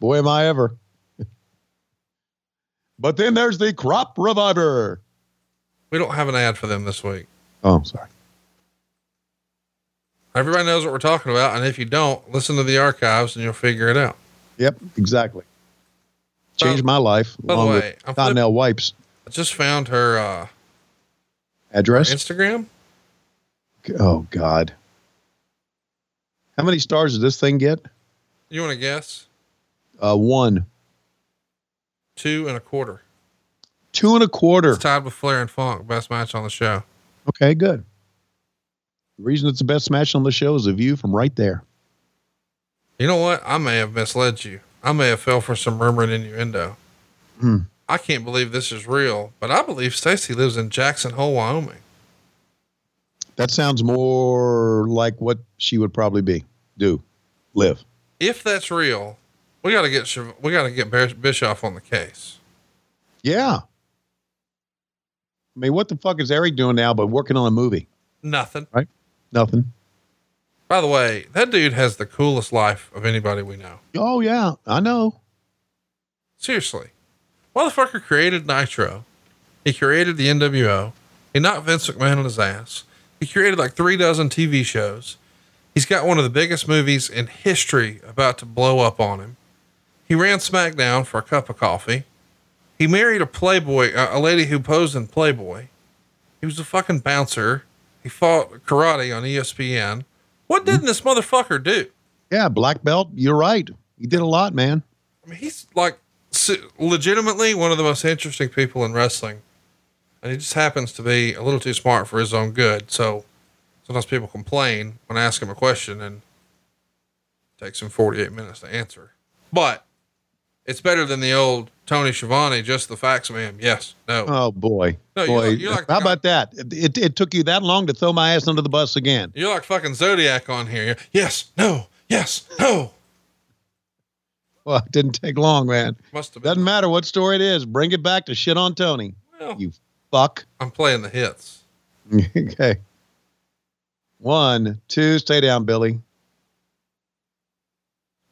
Boy, am I ever. but then there's the crop reviver. We don't have an ad for them this week. Oh, I'm sorry. Everybody knows what we're talking about. And if you don't, listen to the archives and you'll figure it out. Yep, exactly. Changed my life. by the way, I'm wipes. I just found her uh, Address? Instagram. Oh God. How many stars does this thing get? You want to guess? Uh, one, Two and a quarter. two and a quarter. It's tied with Flair and Funk, best match on the show. Okay, good. The reason it's the best match on the show is a view from right there. You know what? I may have misled you. I may have fell for some rumor and innuendo. Hmm. I can't believe this is real, but I believe Stacy lives in Jackson Hole, Wyoming. That sounds more like what she would probably be. Do live. If that's real, we got to get we got to get Bischoff on the case. Yeah. I mean, what the fuck is Eric doing now but working on a movie? Nothing. Right? Nothing. By the way, that dude has the coolest life of anybody we know. Oh yeah, I know. Seriously. Motherfucker created Nitro. He created the NWO. He knocked Vince McMahon on his ass. He created like three dozen TV shows. He's got one of the biggest movies in history about to blow up on him. He ran SmackDown for a cup of coffee. He married a Playboy, a lady who posed in Playboy. He was a fucking bouncer. He fought karate on ESPN. What didn't this motherfucker do? Yeah, black belt. You're right. He did a lot, man. I mean, he's like legitimately one of the most interesting people in wrestling. And he just happens to be a little too smart for his own good. So sometimes people complain when I ask him a question and it takes him 48 minutes to answer. But it's better than the old Tony Schiavone, just the facts, ma'am. Yes, no. Oh boy, No, you're boy. you're like How about that? It, it, it took you that long to throw my ass under the bus again. You're like fucking Zodiac on here. You're, yes, no, yes, no. Well, it didn't take long, man. Must have Doesn't matter what story it is. Bring it back to shit on Tony. Well. you fuck. I'm playing the hits. okay. One, two. Stay down, Billy.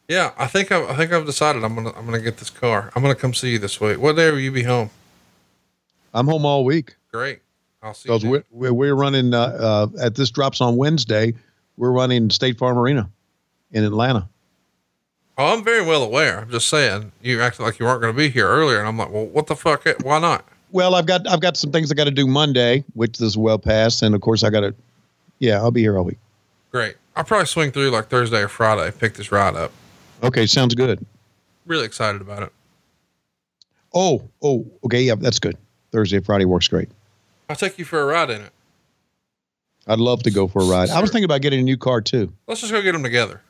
Yeah, I think I've, I think I've decided I'm gonna I'm gonna get this car. I'm gonna come see you this week. What day will you be home? I'm home all week Great. I'll see you. because we're, we're we're running. Uh, uh, at this drops on Wednesday. We're running State Farm Arena in Atlanta. Oh, I'm very well aware. I'm just saying you acted like you weren't going to be here earlier, and I'm like, well, what the fuck? Why not? Well, I've got I've got some things I got to do Monday, which is well past, and of course I got to. Yeah, I'll be here all week. Great. I'll probably swing through like Thursday or Friday, pick this ride up. Okay, sounds good. Really excited about it. Oh, oh, okay, yeah, that's good. Thursday, Friday works great. I'll take you for a ride in it. I'd love to go for a ride. I was thinking about getting a new car too. Let's just go get them together.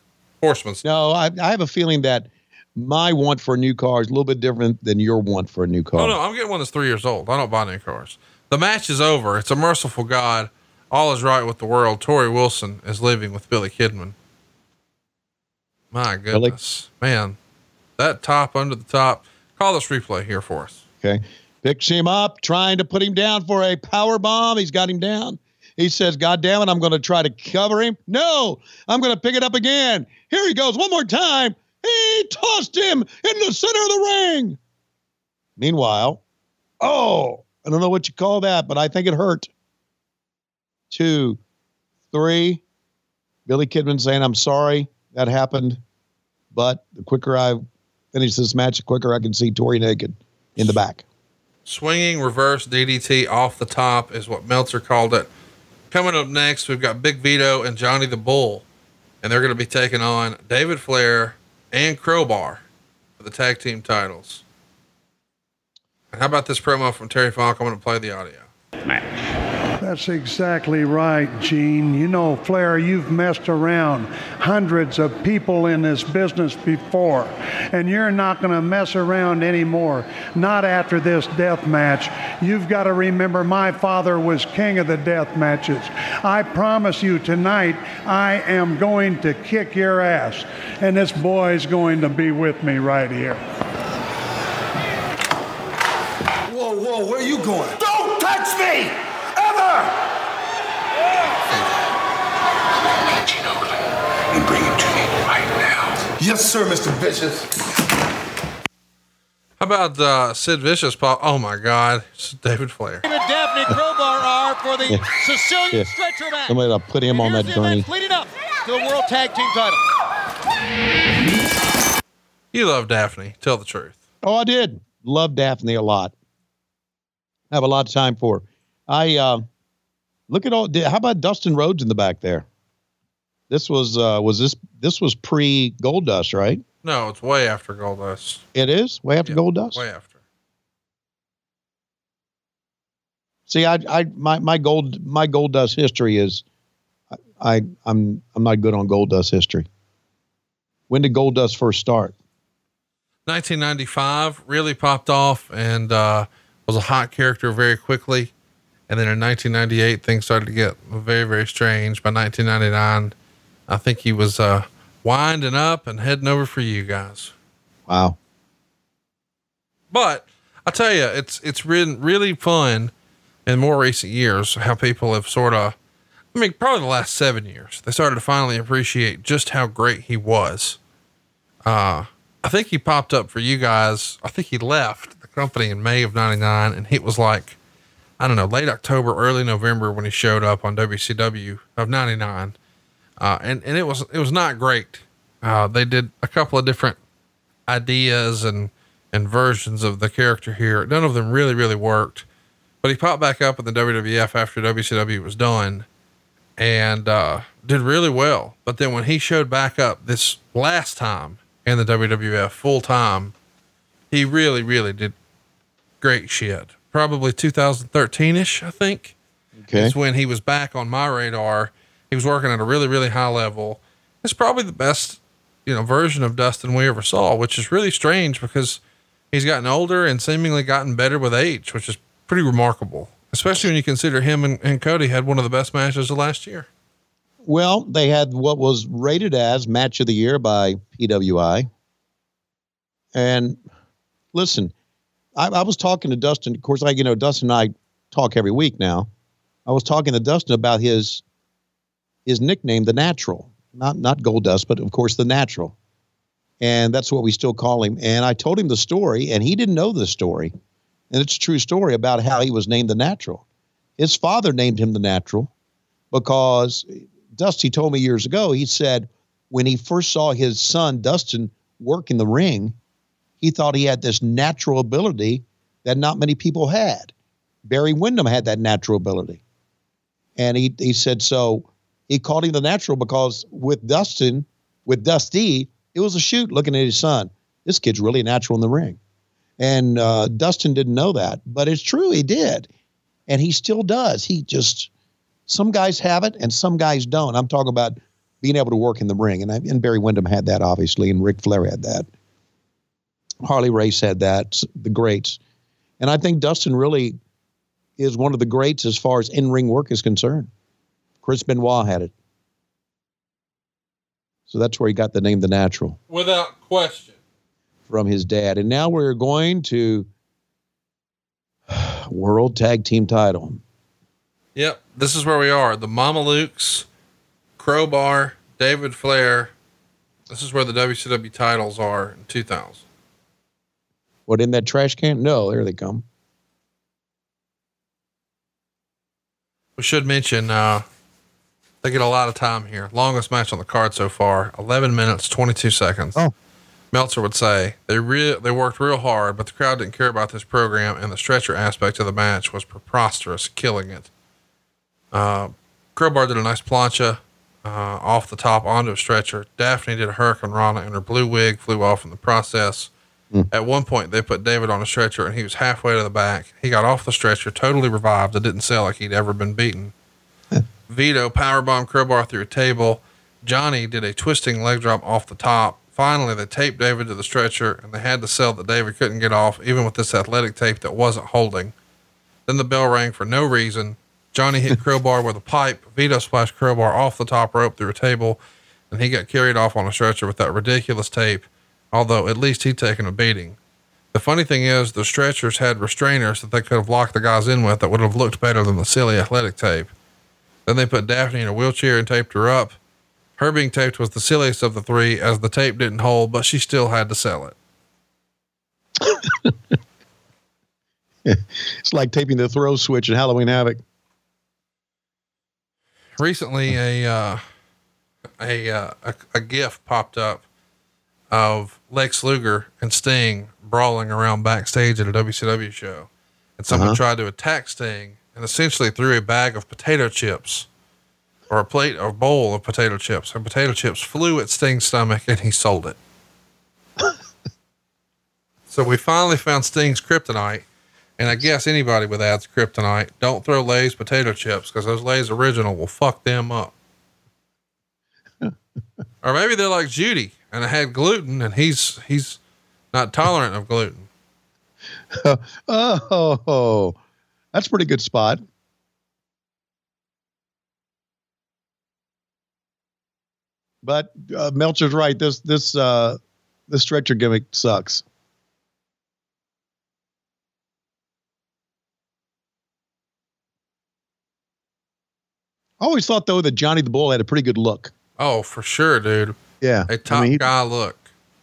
Horseman's. No, I, I have a feeling that my want for a new car is a little bit different than your want for a new car. Oh no, I'm getting one that's three years old. I don't buy new cars. The match is over. It's a merciful God. All is right with the world. Torrie Wilson is living with Billy Kidman. My goodness, man, that top under the top. Call this replay here for us. Okay. Picks him up, trying to put him down for a power bomb. He's got him down. He says, God damn it, I'm going to try to cover him. No, I'm going to pick it up again. Here he goes one more time. He tossed him in the center of the ring. Meanwhile, oh, I don't know what you call that, but I think it hurt. Two, three. Billy Kidman saying, I'm sorry that happened, but the quicker I finish this match, the quicker I can see Torrie naked in the back. Swinging reverse DDT off the top is what Meltzer called it. Coming up next, we've got Big Vito and Johnny the Bull, and they're going to be taking on David Flair and Crowbar for the tag team titles. And how about this promo from Terry Funk? I'm going to play the audio. That's exactly right, Gene. You know, Flair, you've messed around hundreds of people in this business before, and you're not going to mess around anymore. Not after this death match. You've got to remember my father was king of the death matches. I promise you tonight, I am going to kick your ass, and this boy's going to be with me right here. Whoa, whoa, where are you going? Don't touch me! Ever! Oakland, and bring him to me right now. Yes, sir, Mr. Vicious. How about uh, Sid Vicious? Pop? Oh my God, it's David Flair. Daffney Crowbar are for the Yeah. Sicilian Yeah. stretcher match. Somebody to put him on that Here's the gurney. leading up to the World Tag Team title. You love Daffney. Tell the truth. Oh, I did. Love Daffney a lot. Have a lot of time for. her. I uh, look at all. How about Dustin Rhodes in the back there? This was uh, was this this was pre Goldust, right? No, it's way after Goldust. It is way after Goldust. Way after. See, I, I, my, my gold, my gold dust history is, I, I'm, I'm not good on gold dust history. When did gold dust first start? 1995 really popped off and uh, was a hot character very quickly. And then in 1998, things started to get very, very strange. By 1999, I think he was uh, winding up and heading over for you guys. Wow. But I tell you, it's it's been really fun in more recent years how people have sort of, I mean, probably the last seven years, they started to finally appreciate just how great he was. Uh, I think he popped up for you guys. I think he left the company in May of 99 and he was like, I don't know, late October, early November when he showed up on WCW of 99. Uh, and, and it was, it was not great. Uh, they did a couple of different ideas and, and versions of the character here. None of them really, really worked. But he popped back up in the WWF after WCW was done and uh, did really well. But then when he showed back up this last time in the WWF full time, he really, really did great shit. Probably 2013 ish, I think. Okay. Is when he was back on my radar. He was working at a really, really high level. It's probably the best, you know, version of Dustin we ever saw, which is really strange because he's gotten older and seemingly gotten better with age, which is pretty remarkable, especially when you consider him and, and Cody had one of the best matches of last year. Well, they had what was rated as match of the year by PWI. And listen, I, I was talking to Dustin. Of course, I, you know, Dustin and I talk every week now. I was talking to Dustin about his his nickname, the Natural, not not Goldust, but of course the Natural, and that's what we still call him. And I told him the story, and he didn't know the story, and it's a true story about how he was named the Natural. His father named him the Natural because Dusty told me years ago. He said when he first saw his son Dustin work in the ring, he thought he had this natural ability that not many people had. Barry Windham had that natural ability. And he, he said, so he called him the natural because with Dustin, with Dusty, it was a shoot looking at his son. This kid's really natural in the ring. And uh, Dustin didn't know that, but it's true. He did. And he still does. He just, some guys have it and some guys don't. I'm talking about being able to work in the ring. And, I, and Barry Windham had that, obviously, and Ric Flair had that. Harley Race had that, the greats. And I think Dustin really is one of the greats as far as in ring work is concerned. Chris Benoit had it. So that's where he got the name The Natural Without question. from his dad. And now we're going to World Tag Team title. Yep. This is where we are. The Mamalukes, Crowbar, David Flair. This is where the WCW titles are in 2000. What in that trash can? No, there they come. We should mention, uh, they get a lot of time here. Longest match on the card so far, 11 minutes, 22 seconds. Oh. Meltzer would say they real they worked real hard, but the crowd didn't care about this program, and the stretcher aspect of the match was preposterous, killing it. Uh, Crowbar did a nice plancha uh, off the top onto a stretcher. Daffney did a hurricanrana, and her blue wig flew off in the process. Mm. At one point, they put David on a stretcher, and he was halfway to the back. He got off the stretcher, totally revived. It didn't sell like he'd ever been beaten. Vito powerbomb Crowbar through a table. Johnny did a twisting leg drop off the top. Finally, they taped David to the stretcher, and they had to sell that David couldn't get off, even with this athletic tape that wasn't holding. Then the bell rang for no reason. Johnny hit Crowbar with a pipe. Vito splashed Crowbar off the top rope through a table, and he got carried off on a stretcher with that ridiculous tape, although at least he'd taken a beating. The funny thing is, the stretchers had restrainers that they could have locked the guys in with that would have looked better than the silly athletic tape. Then they put Daffney in a wheelchair and taped her up. Her being taped was the silliest of the three, as the tape didn't hold, but she still had to sell it. It's like taping the throw switch in Halloween Havoc. Recently, a uh, a, uh, a a GIF popped up of Lex Luger and Sting brawling around backstage at a WCW show, and someone Uh-huh. tried to attack Sting and essentially threw a bag of potato chips or a plate or bowl of potato chips, and potato chips flew at Sting's stomach, and he sold it. so we finally found Sting's kryptonite. And I guess anybody with ads kryptonite, don't throw Lay's potato chips because those Lay's original will fuck them up. or maybe they're like Judy and I had gluten and he's he's not tolerant of gluten. oh, that's a pretty good spot. But uh, Meltzer's right. This this uh, this stretcher gimmick sucks. I always thought though that Johnny the Bull had a pretty good look. Oh, for sure, dude. Yeah, A top he- guy look.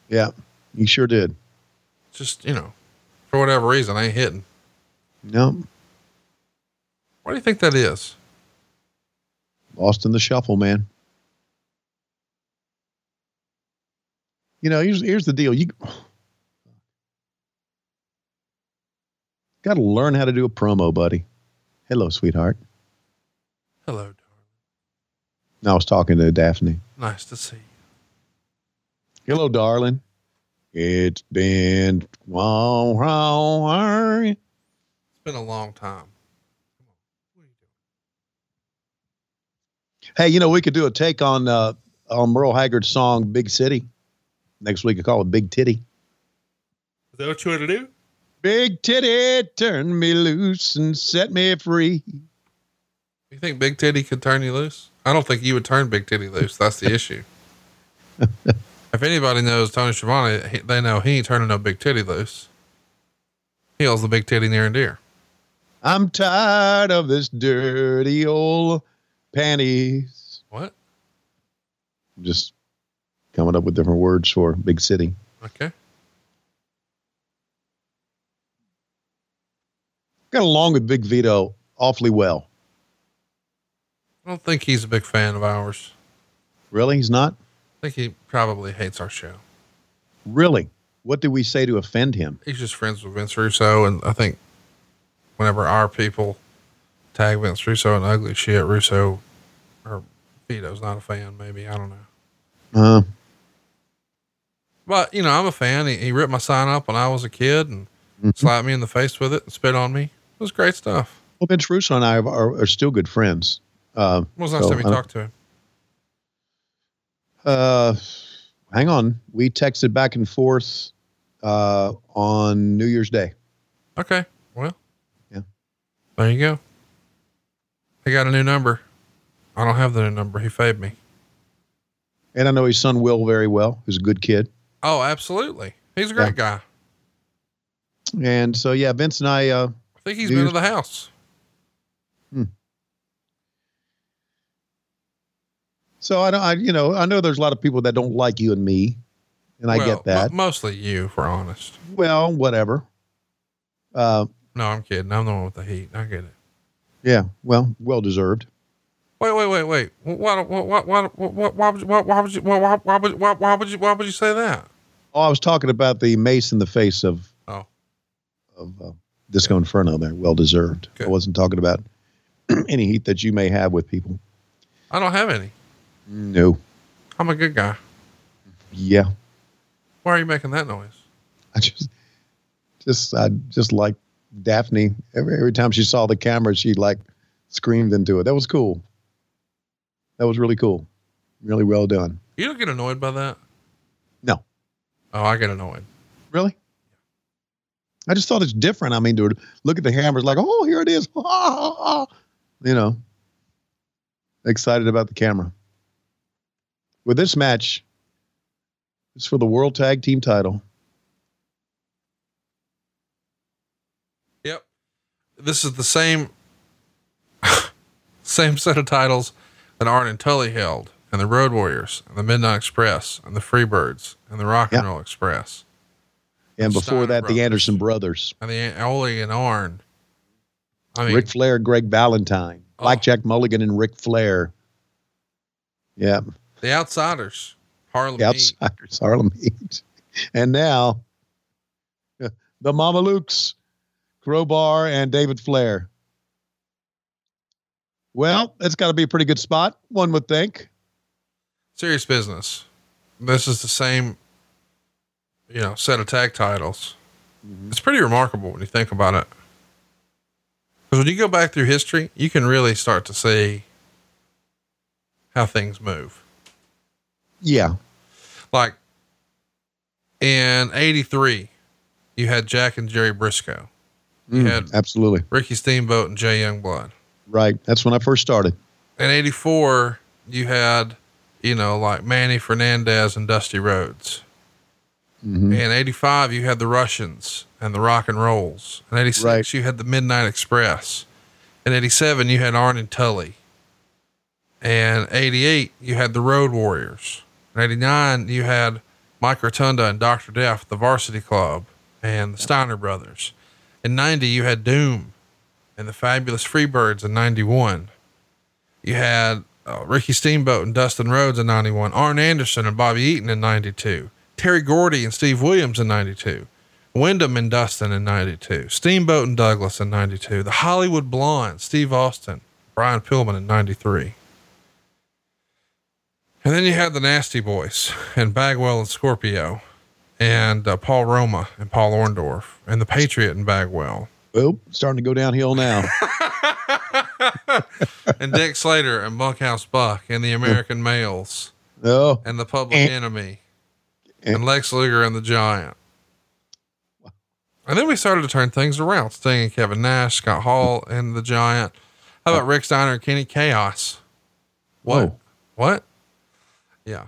Yeah, he sure did. Just, you know, for whatever reason, I ain't hitting. No, What do you think that is? lost in the shuffle, man. You know, here's here's the deal. You got to learn how to do a promo, buddy. Hello, sweetheart. Hello. No, I was talking to Daffney. Nice to see you. Hello, darling. It's been wow, wow, It's been a long time. Hey, you know, we could do a take on uh on Merle Haggard's song Big City. Next week I call it Big Titty. Is that what you want to do? Big titty, turn me loose and set me free. You think Big Titty could turn you loose? I don't think you would turn Big Titty loose. That's the issue. If anybody knows Tony Schiavone, he, they know he ain't turning no Big Titty loose. He holds the Big Titty near and dear. I'm tired of this dirty old panties. What? Just coming up with different words for big city. Okay. Got along with Big Vito awfully well. I don't think he's a big fan of ours. Really? He's not? I think he probably hates our show. Really? What did we say to offend him? He's just friends with Vince Russo. And I think whenever our people tag Vince Russo in ugly shit, Russo or Vito's not a fan, maybe. I don't know. Uh, But, you know, I'm a fan. He, he ripped my sign up when I was a kid and Mhm. slapped me in the face with it and spit on me. It was great stuff. well, Vince Russo and I are, are still good friends. Uh, When was the last so, time you talked to him? Uh, hang on. We texted back and forth uh, on New Year's Day. Okay. Well, Yeah. there you go. He got a new number. I don't have the new number. He fade me. And I know his son Will very well, who's a good kid. Oh, absolutely. He's a great guy. And so, yeah, Vince and I, uh, I think he's New been Year's- to the house. So I don't, I, you know, I know there's a lot of people that don't like you and me, and I Well, get that. mo- mostly you, for honest. well, whatever. Uh, No, I'm kidding. I'm the one with the heat. I get it. yeah, well, well deserved. Wait, wait, wait, wait. Why, why, why, why, why, why, would you, why, why would you, why, why, why, would, why, why would you, why would you say that? Oh, I was talking about the mace in the face of Oh. of uh, Disco Inferno. There, well deserved. I wasn't talking about any heat that you may have with people. I don't have any. No. I'm a good guy. Yeah, Why are you making that noise? I just, just, I just like Daffney. Every every time she saw the camera, she like screamed into it. That was cool. That was really cool. Really well done. You don't get annoyed by that? No. Oh, I get annoyed. Really? I just thought it's different. I mean, to look at the hammers like, oh, here it is. you know, excited about the camera. With this match, it's for the World Tag Team title. Yep. This is the same same set of titles that Arn and Tully held, and the Road Warriors, and the Midnight Express, and the Freebirds, and the Rock and Roll Express, And before Steiner that, brothers. the Anderson brothers, and the Ole and Arn. I mean, Ric Flair, Greg Valentine, Blackjack oh. Mulligan, and Ric Flair. Yeah. The Outsiders, Harlem The Heat. Outsiders, Harlem Heat. And now the Mamalukes, Crowbar and David Flair. Well, it's got to be a pretty good spot, one would think. Serious business. This is the same, you know, set of tag titles. Mm-hmm. It's pretty remarkable when you think about it. Because when you go back through history, you can really start to see how things move. Yeah. Like in 83, you had Jack and Jerry Briscoe. You Mm, had absolutely. Ricky Steamboat and Jay Youngblood. Right. That's when I first started. In 84, you had, you know, like Manny Fernandez and Dusty Rhodes. Mhm. In 85, you had the Russians and the Rock and Rolls. In 86, you had the Midnight Express. In 87, you had Arn and Tully. And 88, you had the Road Warriors. In 89, you had Mike Rotunda and Dr. Death, the Varsity Club, and the Steiner Brothers. In 90, you had Doom and the Fabulous Freebirds in 91. You had uh, Ricky Steamboat and Dustin Rhodes in 91, Arn Anderson and Bobby Eaton in 92, Terry Gordy and Steve Williams in 92, Windham and Dustin in 92, Steamboat and Douglas in 92, the Hollywood Blonde, Steve Austin, Brian Pillman in 93. And then you had the Nasty Boys and Bagwell and Scorpio and uh, Paul Roma and Paul Orndorff and the Patriot and Bagwell. Well, starting to go downhill now. and Dick Slater and Bunkhouse Buck and the American Males oh. and the Public Enemy and Lex Luger and the Giant. And then we started to turn things around. Sting and Kevin Nash, Scott Hall and the Giant. How about Rick Steiner and Kenny Kaos? What? Whoa. What? Yeah.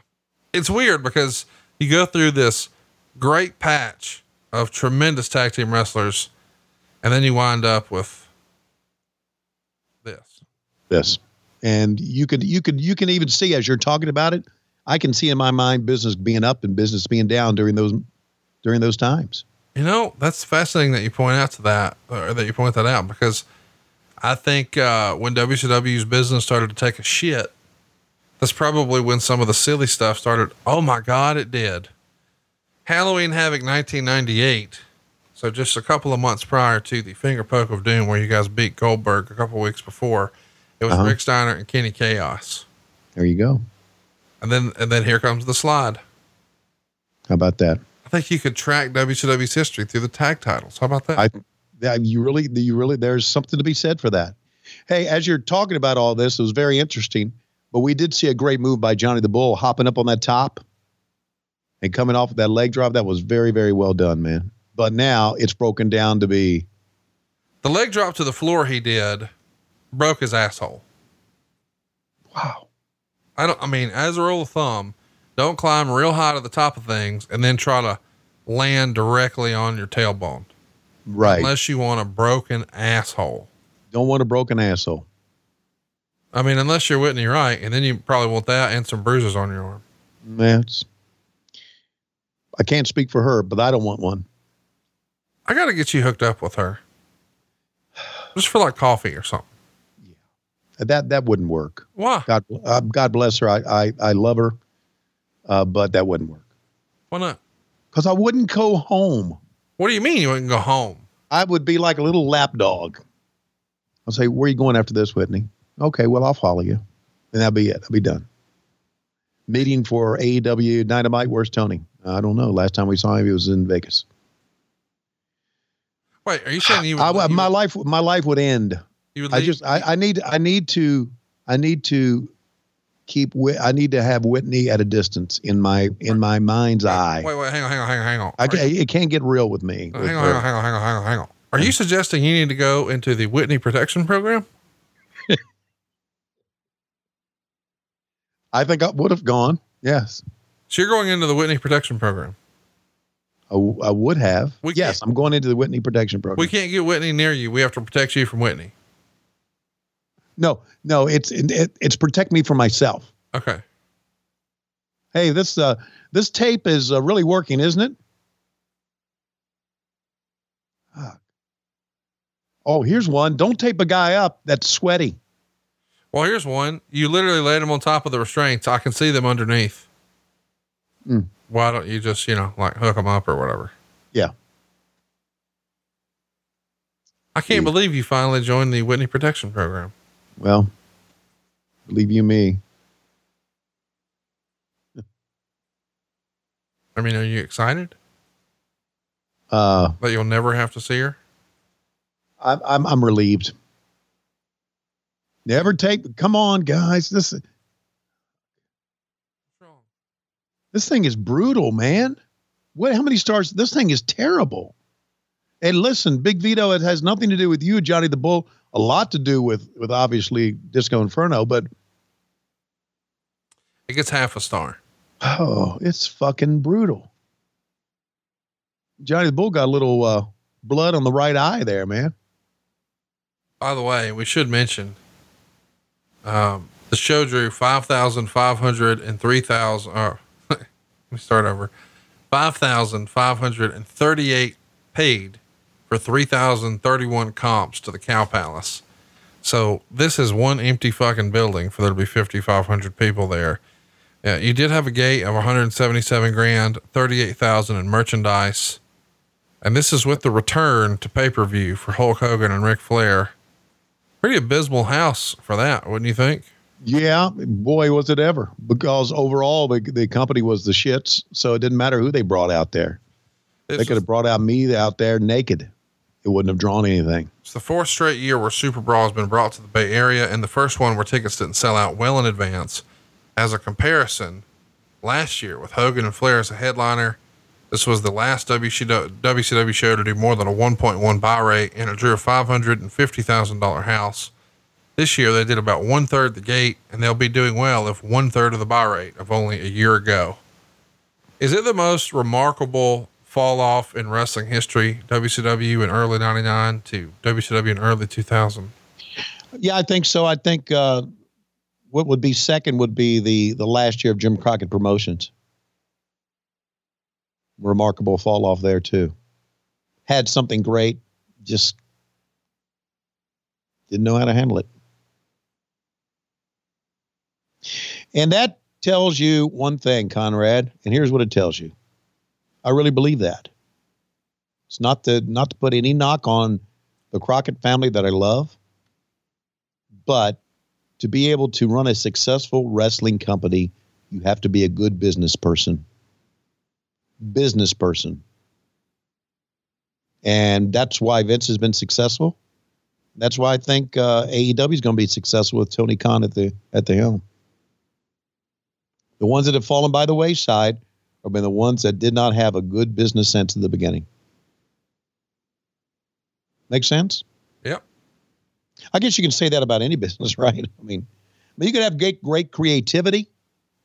It's weird because you go through this great patch of tremendous tag team wrestlers and then you wind up with this. this and you could you could you can even see as you're talking about it i can see in my mind business being up and business being down during those during those times You know, that's fascinating that you point out to that, or that you point that out, because I think uh, when WCW's business started to take a shit, that's probably when some of the silly stuff started. Oh my God, it did. Halloween Havoc 1998. So just a couple of months prior to the finger poke of doom, where you guys beat Goldberg a couple of weeks before, it was Uh-huh. Rick Steiner and Kenny Kaos, there you go and then and then here comes the slide. how about that I think you could track WCW's history through the tag titles. How about that? i that you really you really there's something to be said for that hey as you're talking about all this it was very interesting but we did see a great move by johnny the bull hopping up on that top and coming off of that leg drop that was very very well done man but now it's broken down to be The leg drop to the floor he did broke his asshole. Wow. I don't, I mean, as a rule of thumb, don't climb real high to the top of things and then try to land directly on your tailbone. right Unless you want a broken asshole. don't want a broken asshole I mean, unless you're Whitney Wright, and then you probably want that and some bruises on your arm. It's, I can't speak for her, but I don't want one. I got to get you hooked up with her. Just for like coffee or something. Yeah, that that wouldn't work. Why? God, uh, God bless her. I I, I love her, uh, but that wouldn't work Why not? because I wouldn't go home. What do you mean you wouldn't go home? I would be like a little lap dog. I'll say, "Where are you going after this, Whitney?" Okay, well, I'll follow you, and that'll be it. I'll be done. Meeting for AEW Dynamite. Where's Tony? I don't know. Last time we saw him, he was in Vegas. Wait, are you saying you would, I, you my would- life, my life would end. you would I just I, I need I need to I need to keep I need to have Whitney at a distance in my in my mind's eye. Wait, wait, hang on, hang on, hang on, hang on. I can, it can't get real with me. Hang with on, hang on, hang on, hang on, hang on, hang on. Are you mm-hmm. suggesting you need to go into the Whitney Protection Program? I think I would have gone. Yes, So you're going into the Whitney Protection Program. I, w- I would have. We yes, I'm going into the Whitney Protection Program. We can't get Whitney near you. We have to protect you from Whitney. no, no, it's it, it's protect me from myself. Okay. Hey, this uh this tape is uh, really working, isn't it? Ah. Oh, here's one. Don't tape a guy up that's sweaty. Well, here's one. You literally laid them on top of the restraints. I can see them underneath. Mm. Why don't you just, you know, like hook them up or whatever? Yeah. I can't believe you finally joined the Whitney Protection Program. Well, believe you me. I mean, are you excited Uh, that you'll never have to see her? I'm, I'm, I'm relieved. Never take, come on, guys. This, this thing is brutal, man. What, how many stars? This thing is terrible. And listen, Big Vito, it has nothing to do with you, Johnny the Bull, a lot to do with, with obviously Disco Inferno, but It gets half a star. oh, it's fucking brutal. Johnny the Bull got a little uh, blood on the right eye there, man. By the way, we should mention, um, the show drew 5,500 and 3,000, uh, let me start over. 5,538 paid for 3,031 comps to the Cow Palace. So this is one empty fucking building for there to be 5,500 people there. Yeah, you did have a gate of 177 grand, 38,000 in merchandise. And this is with the return to pay per view for Hulk Hogan and Ric Flair. Pretty abysmal house for that, wouldn't you think? Yeah, boy, was it ever. Because overall, the, the company was the shits. So it didn't matter who they brought out there. This they could have brought out me out there naked. It wouldn't have drawn anything. It's the fourth straight year where Super Brawl has been brought to the Bay Area, and the first one where tickets didn't sell out well in advance. As a comparison, last year with Hogan and Flair as a headliner, this was the last WCW, show to do more than a 1.1 buy rate, and it drew a $550,000 house. This year they did about one third the gate, and they'll be doing well if one third of the buy rate of only a year ago. Is it the most remarkable fall off in wrestling history, WCW in early 99 to WCW in early 2000? Yeah, I think so. I think uh, what would be second would be the the last year of Jim Crockett Promotions. Remarkable fall off there too. Had something great, just didn't know how to handle it. And that tells you one thing, Conrad, and here's what it tells you. I really believe that. It's not to not to put any knock on the Crockett family that I love, but to be able to run a successful wrestling company, you have to be a good business person. Business person. And that's why Vince has been successful. That's why I think uh, AEW is going to be successful with Tony Khan at the at the helm. The ones that have fallen by the wayside have been the ones that did not have a good business sense at the beginning. Make sense? Yep. I guess you can say that about any business, right? I mean, I mean, you could have great, great creativity.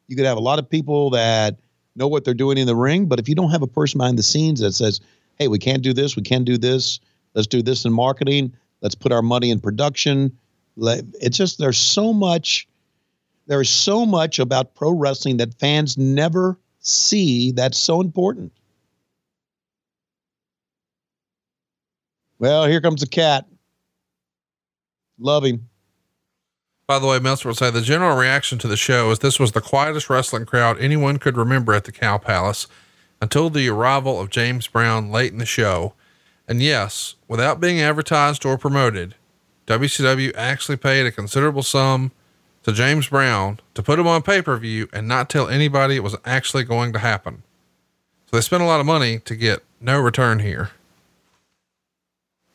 You could have a lot of people that know what they're doing in the ring, but if you don't have a person behind the scenes that says, "Hey, we can't do this, we can't do this. Let's do this in marketing. Let's put our money in production." It's just there's so much. There is so much about pro wrestling that fans never see. That's so important. Well, here comes the cat. Love him. By the way, Meltzer would say the general reaction to the show is this was the quietest wrestling crowd anyone could remember at the Cow Palace until the arrival of James Brown late in the show. And yes, without being advertised or promoted, WCW actually paid a considerable sum to James Brown to put him on pay per view and not tell anybody it was actually going to happen. So they spent a lot of money to get no return here.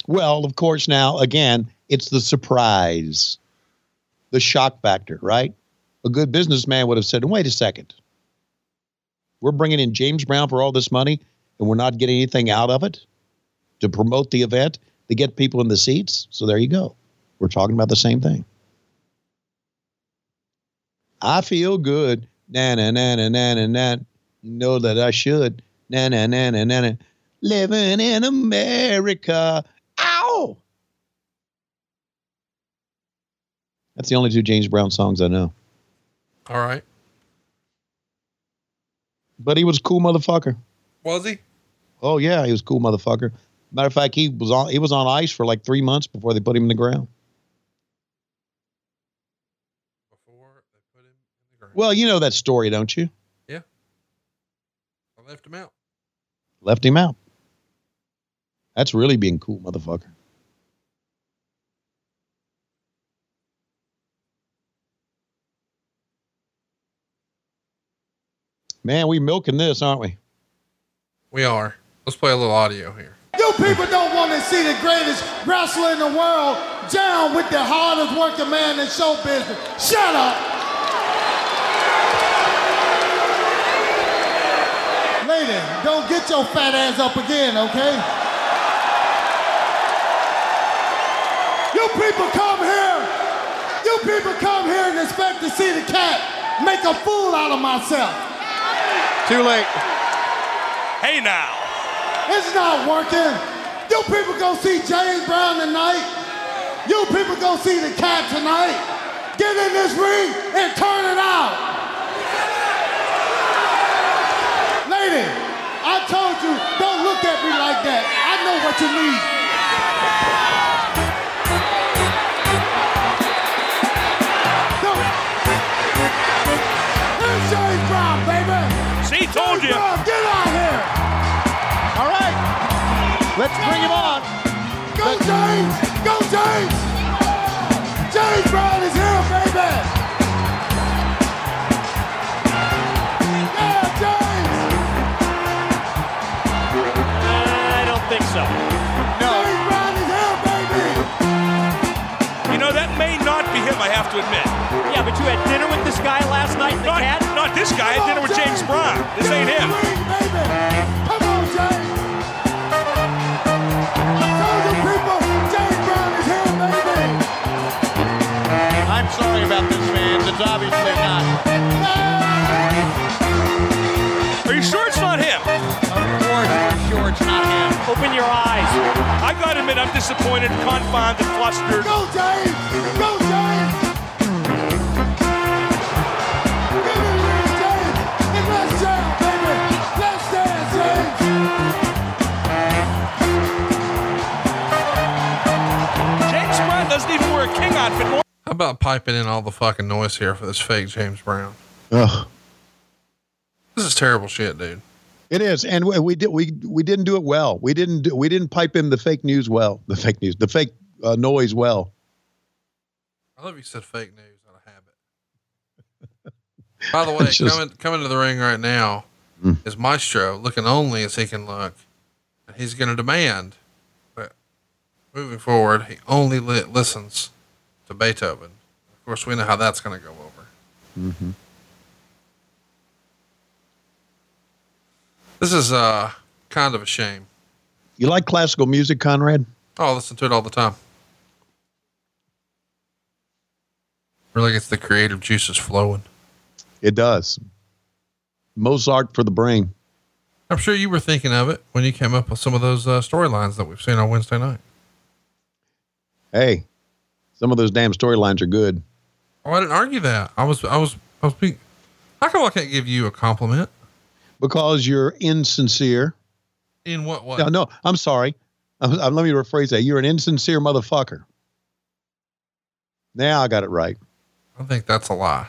Well, of course, now again, it's the surprise, the shock factor, right? A good businessman would have said, wait a second. We're bringing in James Brown for all this money and we're not getting anything out of it to promote the event, to get people in the seats. So there you go. We're talking about the same thing. I feel good. Na na na na na na na. Know that I should. Na na na na na na. Living in America. That's the only two James Brown songs I know. All right. But he was a cool motherfucker. Was he? Oh yeah, he was a cool motherfucker. Matter of fact, he was on he was on ice for like three months before they put him in the ground. Well, you know that story, don't you? Yeah. I left him out. Left him out. That's really being cool, motherfucker. Man, we milking this, aren't we? We are. Let's play a little audio here. You people don't want to see the greatest wrestler in the world down with the hardest working man in show business. Shut up. Lady, don't get your fat ass up again, okay? You people come here. You people come here and expect to see the cat make a fool out of myself. Too late. Hey now. It's not working. You people go see James Brown tonight. You people go see the cat tonight. Get in this ring and turn it out. Lady, I told you, don't look at me like that. I know what you need. Told you. Brown, get out here. All right. Let's bring him on. Go James! Go James! James Brown is here, baby! Have to admit. Yeah, but you had dinner with this guy last night, the Not, cat? not this guy. I had dinner with James Brown. This ain't him. Ring, baby! Come on, James! I told you people, James Brown is here, baby! I'm sorry about this, fans. It's obviously not. Are you sure it's not him? Of course, I'm sure it's not him. Open your eyes. I gotta admit, I'm disappointed, confounded, flustered. Go James! Go James! King outfit. nor- How about piping in all the fucking noise here for this fake James Brown? Ugh. This is terrible shit, dude. It is, and we, we did we we didn't do it well. We didn't do, we didn't pipe in the fake news well. The fake news, the fake uh, noise well. I love you said fake news out of habit. By the way, It's just- coming coming to the ring right now Mm. is Maestro, looking only as he can look. And he's going to demand that moving forward, he only li- listens to Beethoven. Of course, we know how that's going to go over. Mm-hmm. This is uh kind of a shame. You like classical music, Conrad? Oh, I listen to it all the time. Really gets the creative juices flowing. It does. Mozart for the brain. I'm sure you were thinking of it when you came up with some of those uh, storylines that we've seen on Wednesday night. Hey, some of those damn storylines are good. Oh, I didn't argue that. I was, I was, I was being. How come I can't give you a compliment? Because you're insincere. In what way? No, no, I'm sorry. I'm, I'm- let me rephrase that. You're an insincere motherfucker. Now I got it right. I think that's a lie.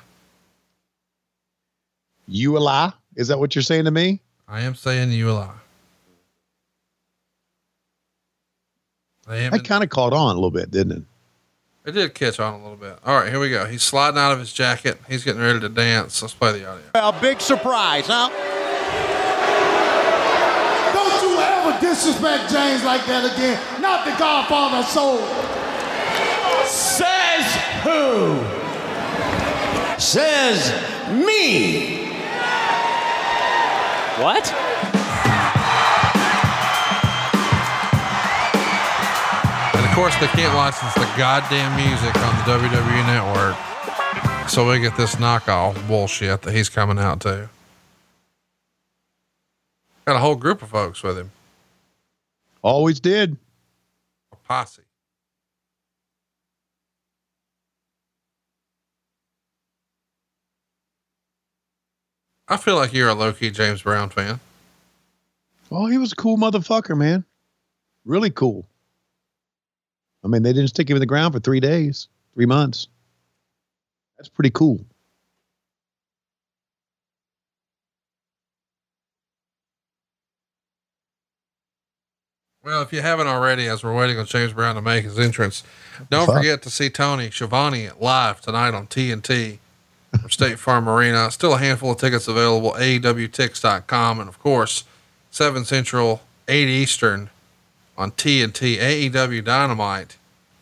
You a lie? Is that what you're saying to me? I am saying you a lie. I. That kind of caught on a little bit, didn't it? It did catch on a little bit. All right, here we go. He's sliding out of his jacket. He's getting ready to dance. Let's play the audio. Well, big surprise, huh? Don't you ever disrespect James like that again. Not the Godfather of Soul. Says who? Says me. What? Course, they can't license the goddamn music on the WWE network. So we get this knockoff bullshit that he's coming out to. Got a whole group of folks with him. Always did. A posse. I feel like you're a low key James Brown fan. Oh, he was a cool motherfucker, man. Really cool. I mean, they didn't stick him in the ground for three days, three months. That's pretty cool. Well, if you haven't already, as we're waiting on James Brown to make his entrance, don't forget to see Tony Schiavone live tonight on TNT from State Farm Arena. Still a handful of tickets available, aewtix.com. And of course, 7 Central, 8 Eastern, on TNT, AEW Dynamite.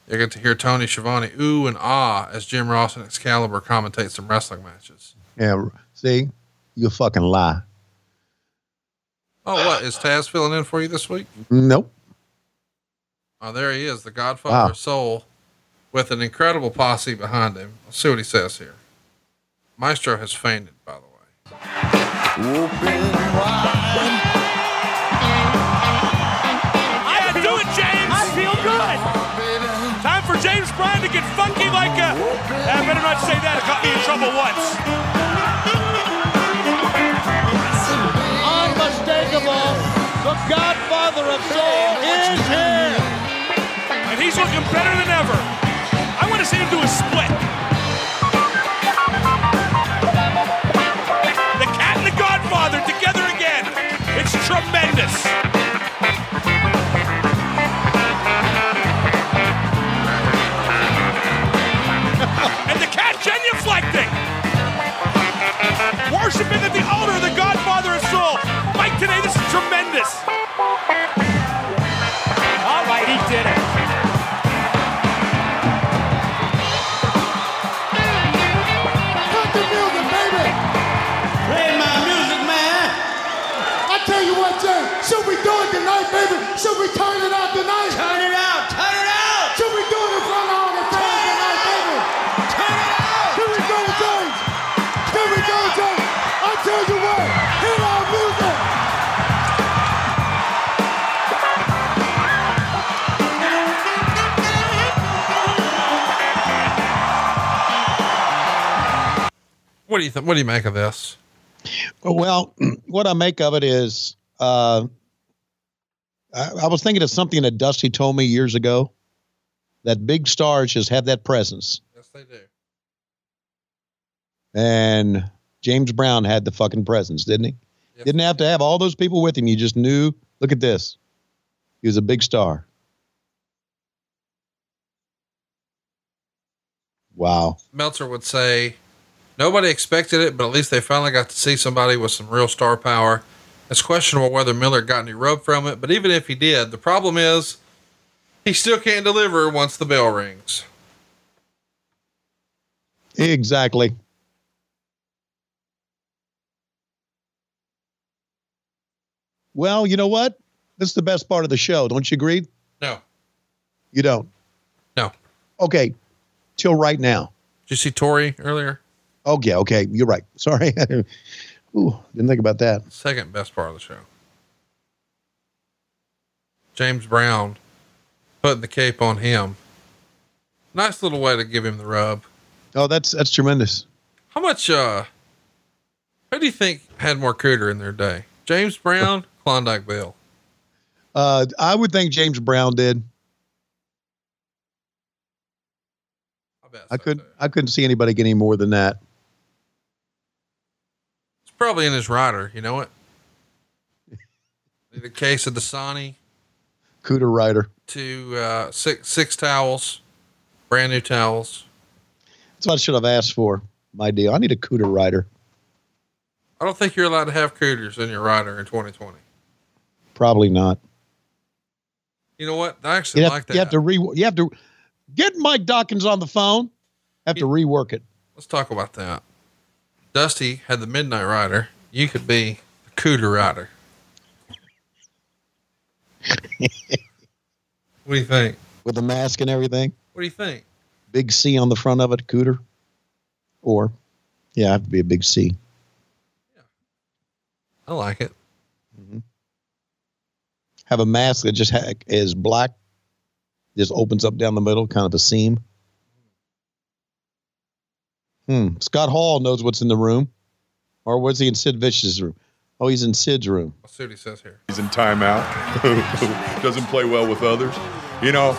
You get to hear Tony Schiavone ooh and ah as Jim Ross and Excalibur commentate some wrestling matches. Yeah. See, you fucking lie. Oh, what? Is Taz filling in for you this week? Nope. Oh, there he is, the Godfather Wow. of Soul, with an incredible posse behind him. Let's see what he says here. Maestro has fainted, by the way. I to get funky like a. I better not say that. It got me in trouble once. Unmistakable. The Godfather of Soul is here. And he's looking better than ever. I want to see him do a split. The cat and the Godfather together again. It's tremendous. Genuflecting. Worshipping at the altar of the Godfather of Soul. Mike, today this is tremendous. What do you think? What do you make of this? Well, what I make of it is, uh, I, I was thinking of something that Dusty told me years ago. That big stars just have that presence, Yes, they do. and James Brown had the fucking presence, didn't he? Didn't have to have all those people with him. You just knew. Look at this. He was a big star. Wow. Meltzer would say, nobody expected it, but at least they finally got to see somebody with some real star power. It's questionable whether Miller got any rub from it, but even if he did, the problem is he still can't deliver once the bell rings. Exactly. Well, you know what? This is the best part of the show. Don't you agree? No. You don't? No. Okay. Till right now. Did you see Torrie earlier? Oh, yeah. Okay. You're right. Sorry. Ooh, didn't think about that. Second best part of the show. James Brown putting the cape on him. Nice little way to give him the rub. Oh, that's that's tremendous. How much uh who do you think had more cooter in their day? James Brown, Klondike Bill. Uh, I would think James Brown did. I couldn't. I couldn't see anybody getting more than that. Probably in his rider, you know what? A case of Dasani, Cooter Rider. two uh six six towels, brand new towels. That's what I should have asked for. My deal. I need a Cooter Rider. I don't think you're allowed to have cooters in your rider in 2020. Probably not. You know what? I actually You have, like that. you have to re. You have to get Mike Dawkins on the phone. Have to rework it. Let's talk about that. Dusty had the midnight rider. You could be the cooter rider. what do you think? with the mask and everything. What do you think? Big C on the front of it, Cooter. Or, yeah, I have to be a big C. I like it. Mm-hmm. Have a mask that just ha- is black, just opens up down the middle, kind of a seam. Hmm. Scott Hall knows what's in the room, or was he in Sid Vicious' room? Oh, he's in Sid's room. Let's see what he says here. He's in timeout. Doesn't play well with others. You know,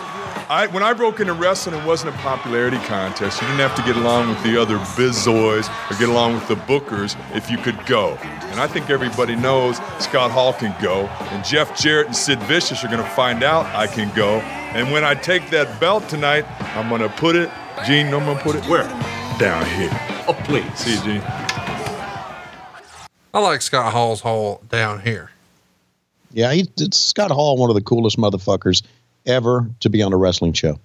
I, when I broke into wrestling, it wasn't a popularity contest. You didn't have to get along with the other bizoys or get along with the bookers if you could go. And I think everybody knows Scott Hall can go, and Jeff Jarrett and Sid Vicious are going to find out I can go. And when I take that belt tonight, I'm going to put it, Gene, I'm going to put it where? Down here. Oh, please. See you, Gene. I like Scott Hall's hole down here. Yeah, he, it's Scott Hall, one of the coolest motherfuckers ever to be on a wrestling show.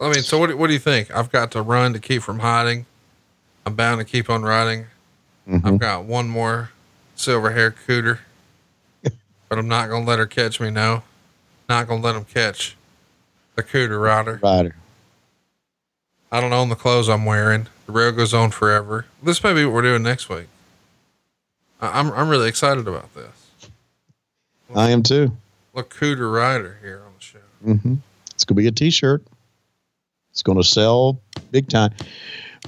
I mean, so what, what do you think? I've got to run to keep from hiding. I'm bound to keep on riding. Mm-hmm. I've got one more silver hair cooter, but I'm not going to let her catch me. No, not going to let him catch the cooter rider. Rider. I don't own the clothes I'm wearing. The rail goes on forever. This may be what we're doing next week. I- I'm, I'm really excited about this. I am too. Look, cooter rider here on the show. Mm-hmm. It's going to be a T-shirt. It's going to sell big time.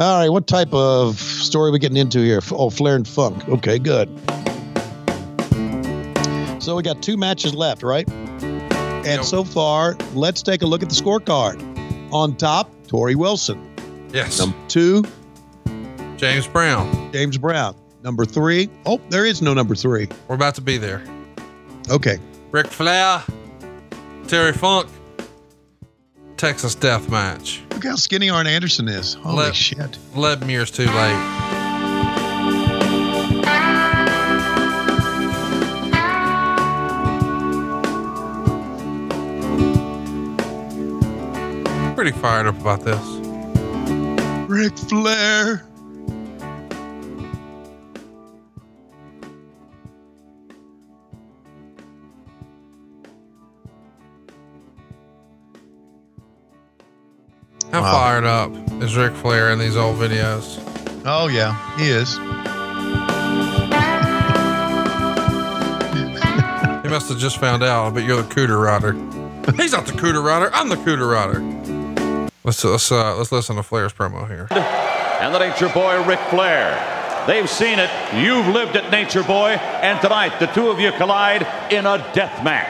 All right, what type of story are we getting into here? Oh, Flair and Funk. Okay, good. So we got two matches left, right? And so far, let's take a look at the scorecard. On top, Torrie Wilson. Yes. Number two, James Brown. James Brown. Number three, oh, there is no number three. We're about to be there. Okay. Ric Flair, Terry Funk, Texas Death Match. Look how skinny Arn Anderson is. Holy Let- shit. 11 years too late. Pretty fired up about this. Ric Flair. How Wow. fired up is Ric Flair in these old videos? Oh, yeah, he is. He must have just found out, but you're the cooter rider. He's not the cooter rider. I'm the cooter rider. Let's let's uh, let's listen to Flair's promo here. and the Nature Boy Ric Flair. They've seen it. You've lived it, Nature Boy. And tonight, the two of you collide in a death match.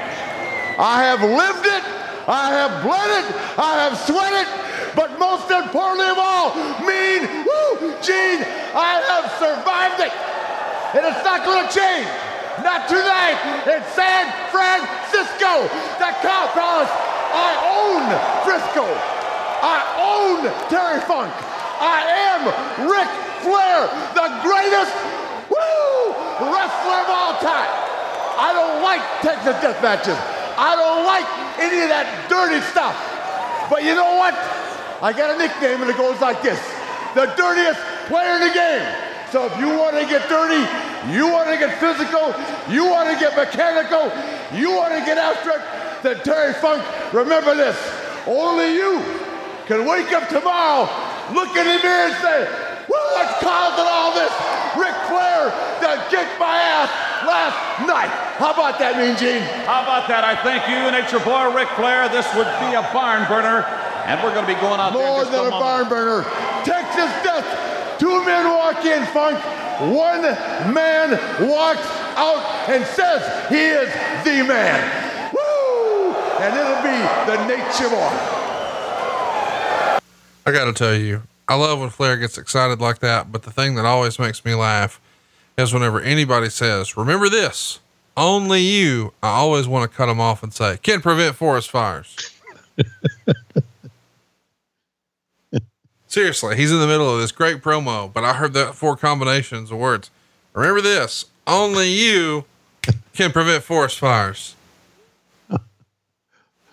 I have lived it, I have bled it, I have sweat it, but most importantly of all, mean, woo, Gene, I have survived it. And it's not going to change. Not tonight in San Francisco. The Cow Palace. I own Frisco. I own Terry Funk. I am Ric Flair, the greatest woo, wrestler of all time. I don't like Texas death matches. I don't like any of that dirty stuff. But you know what? I got a nickname and it goes like this. The dirtiest player in the game. So if you want to get dirty, you want to get physical, you want to get mechanical, you want to get after it, then Terry Funk, remember this. Only you can wake up tomorrow, look in the mirror and say, well, what's causing all this? Ric Flair that kicked my ass last night. How about that, Mean Gene? How about that? I thank you, Nature Boy Ric Flair. This would be a barn burner. And we're going to be going out there in More than a barn burner. Texas Death. Two men walk in, Funk. One man walks out and says he is the man. Woo! And it'll be the Nature Boy. I got to tell you, I love when Flair gets excited like that. But the thing that always makes me laugh is whenever anybody says, "Remember this." Only you. I always want to cut them off and say, "Can prevent forest fires." Seriously, he's in the middle of this great promo, but I heard that four combinations of words. Remember this: only you can prevent forest fires.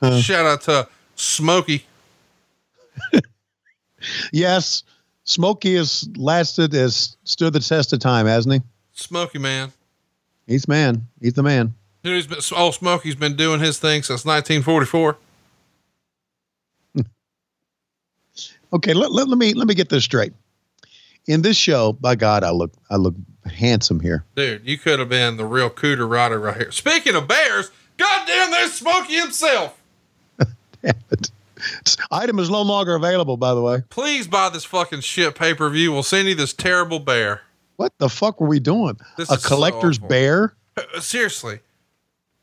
Shout out to Smokey. Yes, Smokey has lasted, has stood the test of time, hasn't he? Smokey man. He's man. He's the man. He's been, oh, Smokey's been doing his thing since 1944. Okay, let, let, let me let me get this straight. In this show, by God, I look I look handsome here. Dude, you could have been the real cooter rider right here. Speaking of bears, goddamn, there's Smokey himself. Item is no longer available, by the way. Please buy this fucking shit pay per view. We'll send you this terrible bear. What the fuck were we doing? This a is so collector's bear? Uh, Seriously,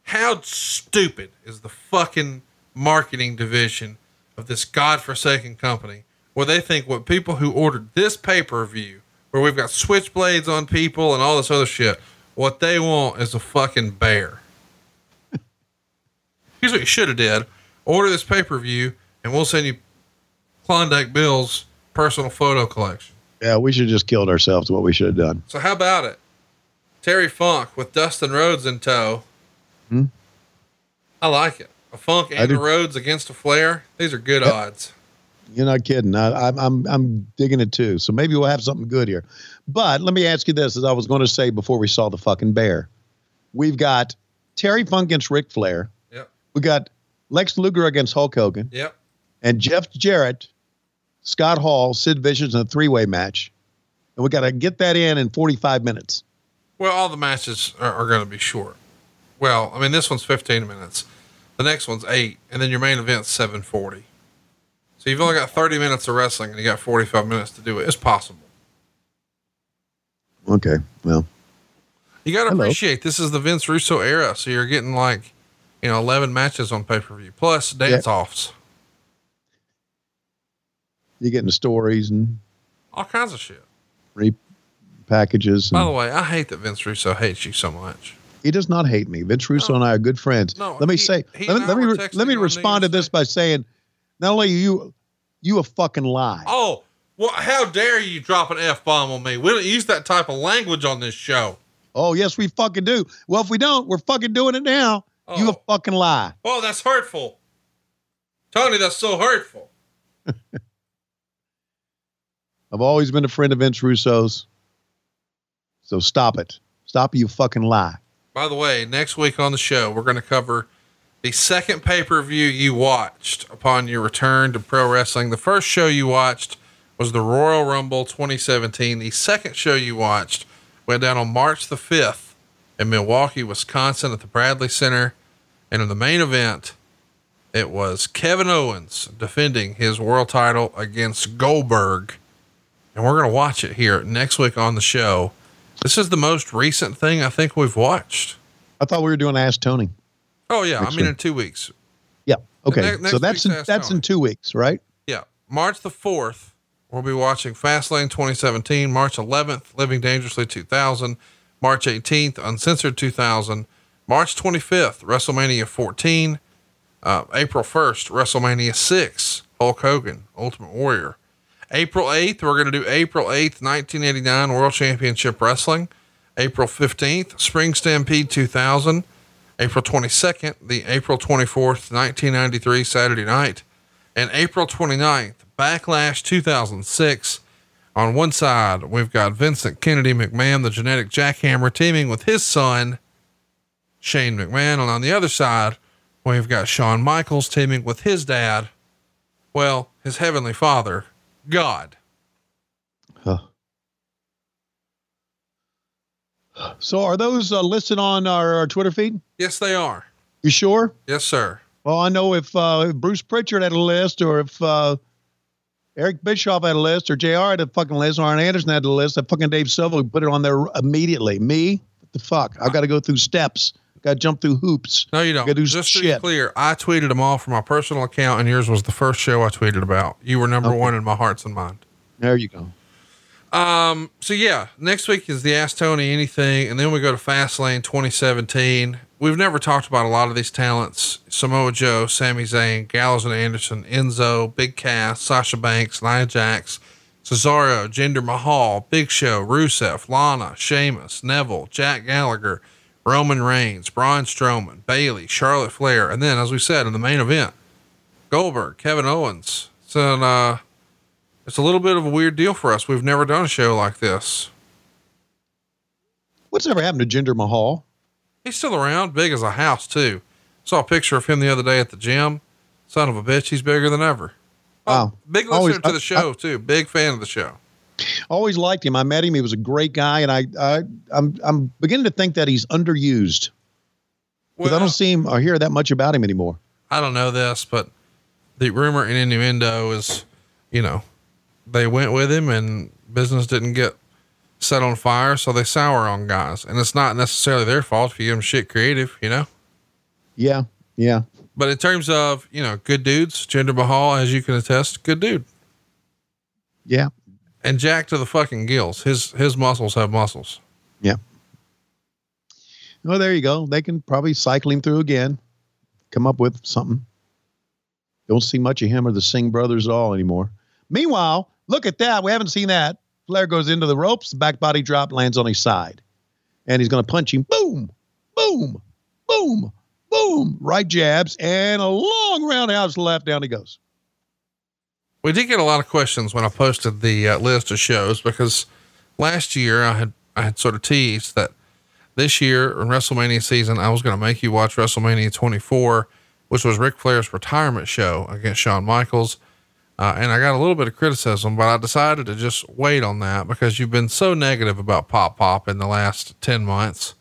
How stupid is the fucking marketing division of this godforsaken company where they think what people who ordered this pay per view, where we've got switchblades on people and all this other shit, what they want is a fucking bear. Here's what you should have did: order this pay per view, and we'll send you Klondike Bill's personal photo collection. Yeah, we should have just killed ourselves. What we should have done. So how about it? Terry Funk with Dustin Rhodes in tow. Hmm? I like it. A Funk and a Rhodes against a Flair. These are good Yep. odds. You're not kidding. I, I'm I'm I'm digging it too. So maybe we'll have something good here. But let me ask you this: as I was going to say before we saw the fucking bear, we've got Terry Funk against Ric Flair. Yep. We got Lex Luger against Hulk Hogan, Yep. And Jeff Jarrett, Scott Hall, Sid Vicious in a three-way match, and we got to get that in in 45 minutes. Well, all the matches are, are going to be short. Well, I mean, this one's 15 minutes. The next one's eight, and then your main event's 740. So you've only got 30 minutes of wrestling, and you got 45 minutes to do it. It's possible. Okay, well, You got to appreciate this is the Vince Russo era, so you're getting like, you know, 11 matches on pay per view plus dance offs, you're getting stories and all kinds of shit. repackages. By the way, I hate that Vince Russo hates you so much. He does not hate me. Vince Russo and I are good friends. No, let me he- say, he let me let me, re- let me respond to this by saying, not only are you, you a fucking lie. Oh, well, how dare you drop an F bomb on me? We don't use that type of language on this show. Oh yes, we fucking do. Well, if we don't, we're fucking doing it now. You a Oh. fucking lie. Oh, that's hurtful. Tony, that's so hurtful. I've always been a friend of Vince Russo's. So stop it. Stop you fucking lie. By the way, next week on the show, we're going to cover the second pay per view you watched upon your return to pro wrestling. The first show you watched was the Royal Rumble 2017. The second show you watched went down on March the 5th in Milwaukee, Wisconsin at the Bradley Center. And in the main event, it was Kevin Owens defending his world title against Goldberg. And we're going to watch it here next week on the show. This is the most recent thing I think we've watched. I thought we were doing Ask Tony. Oh yeah, Next I mean week. in two weeks. Yeah. Okay. Ne- so that's in, that's Tony. in two weeks, right? Yeah, March the fourth, we'll be watching Fastlane 2017. March 11th, Living Dangerously 2000. March 18th, Uncensored 2000. March 25th, WrestleMania 14. Uh, April 1st, WrestleMania 6, Hulk Hogan, Ultimate Warrior. April 8th, we're going to do April 8th, 1989 World Championship Wrestling. April 15th, Spring Stampede 2000. April 22nd, the April 24th, 1993 Saturday night. And April 29th, Backlash 2006. On one side, we've got Vincent Kennedy McMahon, the genetic jackhammer, teaming with his son, Shane McMahon. And on the other side, we've got Shawn Michaels teaming with his dad, well, his heavenly father, God. So are those uh, listed on our, our Twitter feed? Yes, they are. You sure? Yes, sir. Well, I know if, uh, if Bruce Pritchard had a list, or if uh, Eric Bischoff had a list, or Jr. had a fucking list, or Arn Anderson had a list, that fucking Dave Silva would put it on there immediately. Me, what the fuck? I've got to go through steps. Got to jump through hoops. No, you don't. Got to do Just to be clear, I tweeted them all from my personal account, and yours was the first show I tweeted about. You were number Okay. one in my hearts and mind. There you go. Um, so yeah, next week is the Ask Tony Anything, and then we go to Fastlane 2017. We've never talked about a lot of these talents Samoa Joe, Sami Zayn, Gallows and Anderson, Enzo, Big Cass, Sasha Banks, Nia Jax, Cesaro, Jinder Mahal, Big Show, Rusev, Lana, Sheamus, Neville, Jack Gallagher, Roman Reigns, Braun Strowman, Bayley, Charlotte Flair, and then, as we said in the main event, Goldberg, Kevin Owens. So, uh, it's a little bit of a weird deal for us. We've never done a show like this. What's ever happened to Jinder Mahal? He's still around, big as a house too. Saw a picture of him the other day at the gym. Son of a bitch, he's bigger than ever. Wow. Big listener Always- to I- the show too. Big fan of the show. Always liked him. I met him. He was a great guy, and I, I I'm I'm beginning to think that he's underused because I don't see him or hear that much about him anymore. I don't know this, but the rumor and innuendo is, you know, they went with him and business didn't get set on fire, so they sour on guys. And it's not necessarily their fault if you give them shit creative, you know? Yeah. Yeah. But in terms of, you know, good dudes, Jinder Mahal, as you can attest, good dude. Yeah. And Jack to the fucking gills. His his muscles have muscles. Yeah. Well, there you go. They can probably cycle him through again, come up with something. Don't see much of him or the Singh brothers at all anymore. Meanwhile, look at that. We haven't seen that. Flair goes into the ropes, back body drop lands on his side. And he's going to punch him. Boom, boom, boom, boom. Right jabs and a long roundhouse left. Down he goes. We did get a lot of questions when I posted the uh, list of shows because last year I had I had sort of teased that this year in WrestleMania season I was going to make you watch WrestleMania 24, which was Ric Flair's retirement show against Shawn Michaels. Uh, and I got a little bit of criticism, but I decided to just wait on that because you've been so negative about Pop Pop in the last 10 months.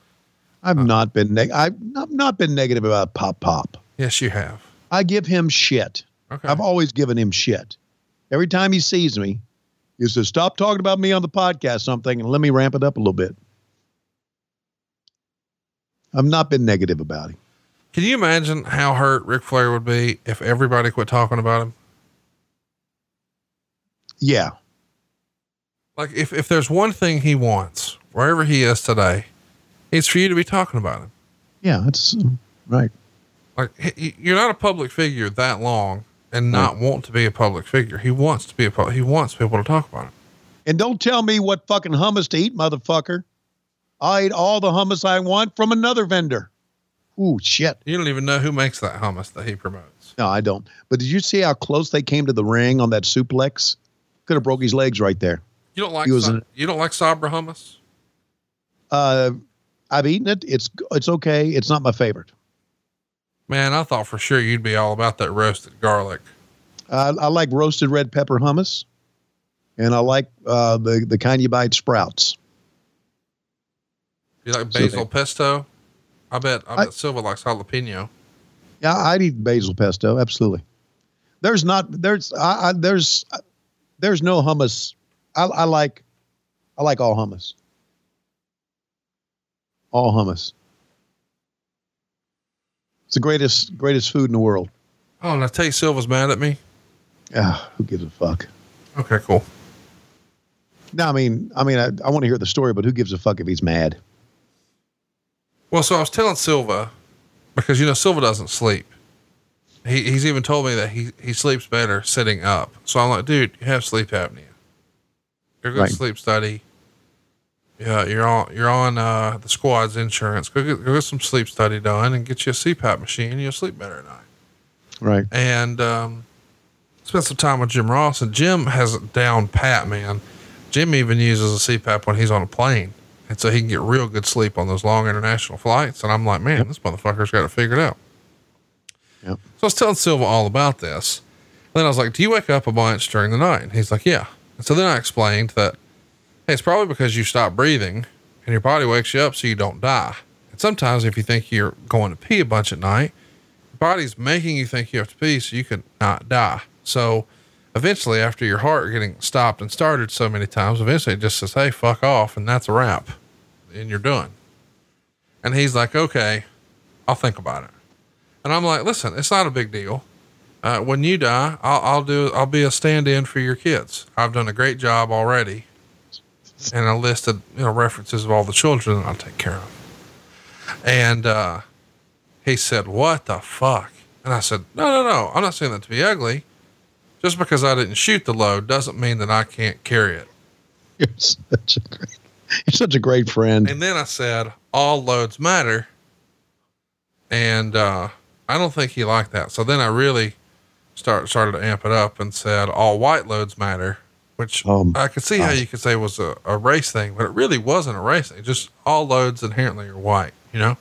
I've not been neg- I've not, not been negative about Pop Pop. Yes, you have. I give him shit. Okay. I've always given him shit. Every time he sees me, he says, "Stop talking about me on the podcast, something, and let me ramp it up a little bit." I've not been negative about him. Can you imagine how hurt Ric Flair would be if everybody quit talking about him? Yeah, Like if, if there's one thing he wants, wherever he is today, it's for you to be talking about him. yeah, that's right. Like you're not a public figure that long and not want to be a public figure. He wants to be a public, he wants people to talk about him. And don't tell me what fucking hummus to eat, motherfucker. I eat all the hummus I want from another vendor. Ooh, shit. You don't even know who makes that hummus that he promotes. No, I don't. But did you see how close they came to the ring on that suplex? Could have broke his legs right there. You don't like, He was Sa- an- you don't like Sabra hummus? Uh, I've eaten it. It's it's okay. It's not my favorite. Man, I thought for sure you'd be all about that roasted garlic. I, I like roasted red pepper hummus, and I like uh, the the kind you buy at Sprouts. You like So- basil pesto? I bet, I I- bet Silva likes jalapeno. Yeah, I'd eat basil pesto. Absolutely. There's not there's I, I there's there's no hummus. I, I like I like all hummus. All hummus. It's the greatest greatest food in the world. Oh, and I tell you, Silva's mad at me. Yeah, who gives a fuck? Okay, cool. No, I mean, I mean, I, I want to hear the story, but who gives a fuck if he's mad? Well, so I was telling Silva because you know Silva doesn't sleep. He he's even told me that he he sleeps better sitting up. So I'm like, dude, you have sleep apnea. You're going Right. to sleep study. Yeah, you're on you're on uh, the squad's insurance. Go get, go get some sleep study done and get you a CPAP machine. You'll sleep better at night. Right. And um, spent some time with Jim Ross, and Jim has it down pat, man. Jim even uses a CPAP when he's on a plane, and so he can get real good sleep on those long international flights. And I'm like, man, this motherfucker's got it figured out. Yep. So I was telling Silva all about this. And then I was like, do you wake up a bunch during the night? And he's like, yeah. And so then I explained that, it's probably because you stop breathing and your body wakes you up so you don't die. And sometimes if you think you're going to pee a bunch at night, your body's making you think you have to pee so you can not die. So eventually, after your heart getting stopped and started so many times, eventually it just says, hey, fuck off. And that's a wrap. And you're done. And he's like, okay, I'll think about it. And I'm like, listen, it's not a big deal. Uh, when you die, I'll, I'll do, I'll be a stand in for your kids. I've done a great job already. And I listed, you know, references of all the children that I'll take care of. And, uh, he said, what the fuck? And I said, no, no, no. I'm not saying that to be ugly. Just because I didn't shoot the load doesn't mean that I can't carry it. You're such a great, you're such a great friend. And then I said, all loads matter. And, uh, I don't think he liked that. So then I really start, started to amp it up and said, all white loads matter, which Um, I could see how you could say was a, a race thing, but it really wasn't a race thing. Just all loads inherently are white, you know?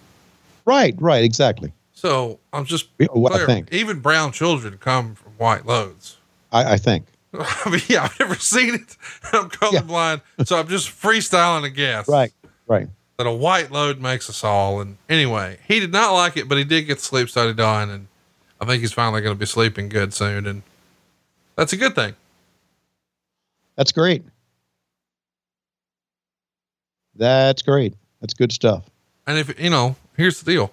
Right, right, exactly. So I'm just Yeah, what I think. Even brown children come from white loads. I, I think. I mean, yeah, I've never seen it. I'm colorblind, so I'm just freestyling a guess. Right, right. That a white load makes us all. And anyway, he did not like it, but he did get the sleep study done, and I think he's finally going to be sleeping good soon, and that's a good thing. That's great. That's great. That's good stuff. And if you know, here's the deal: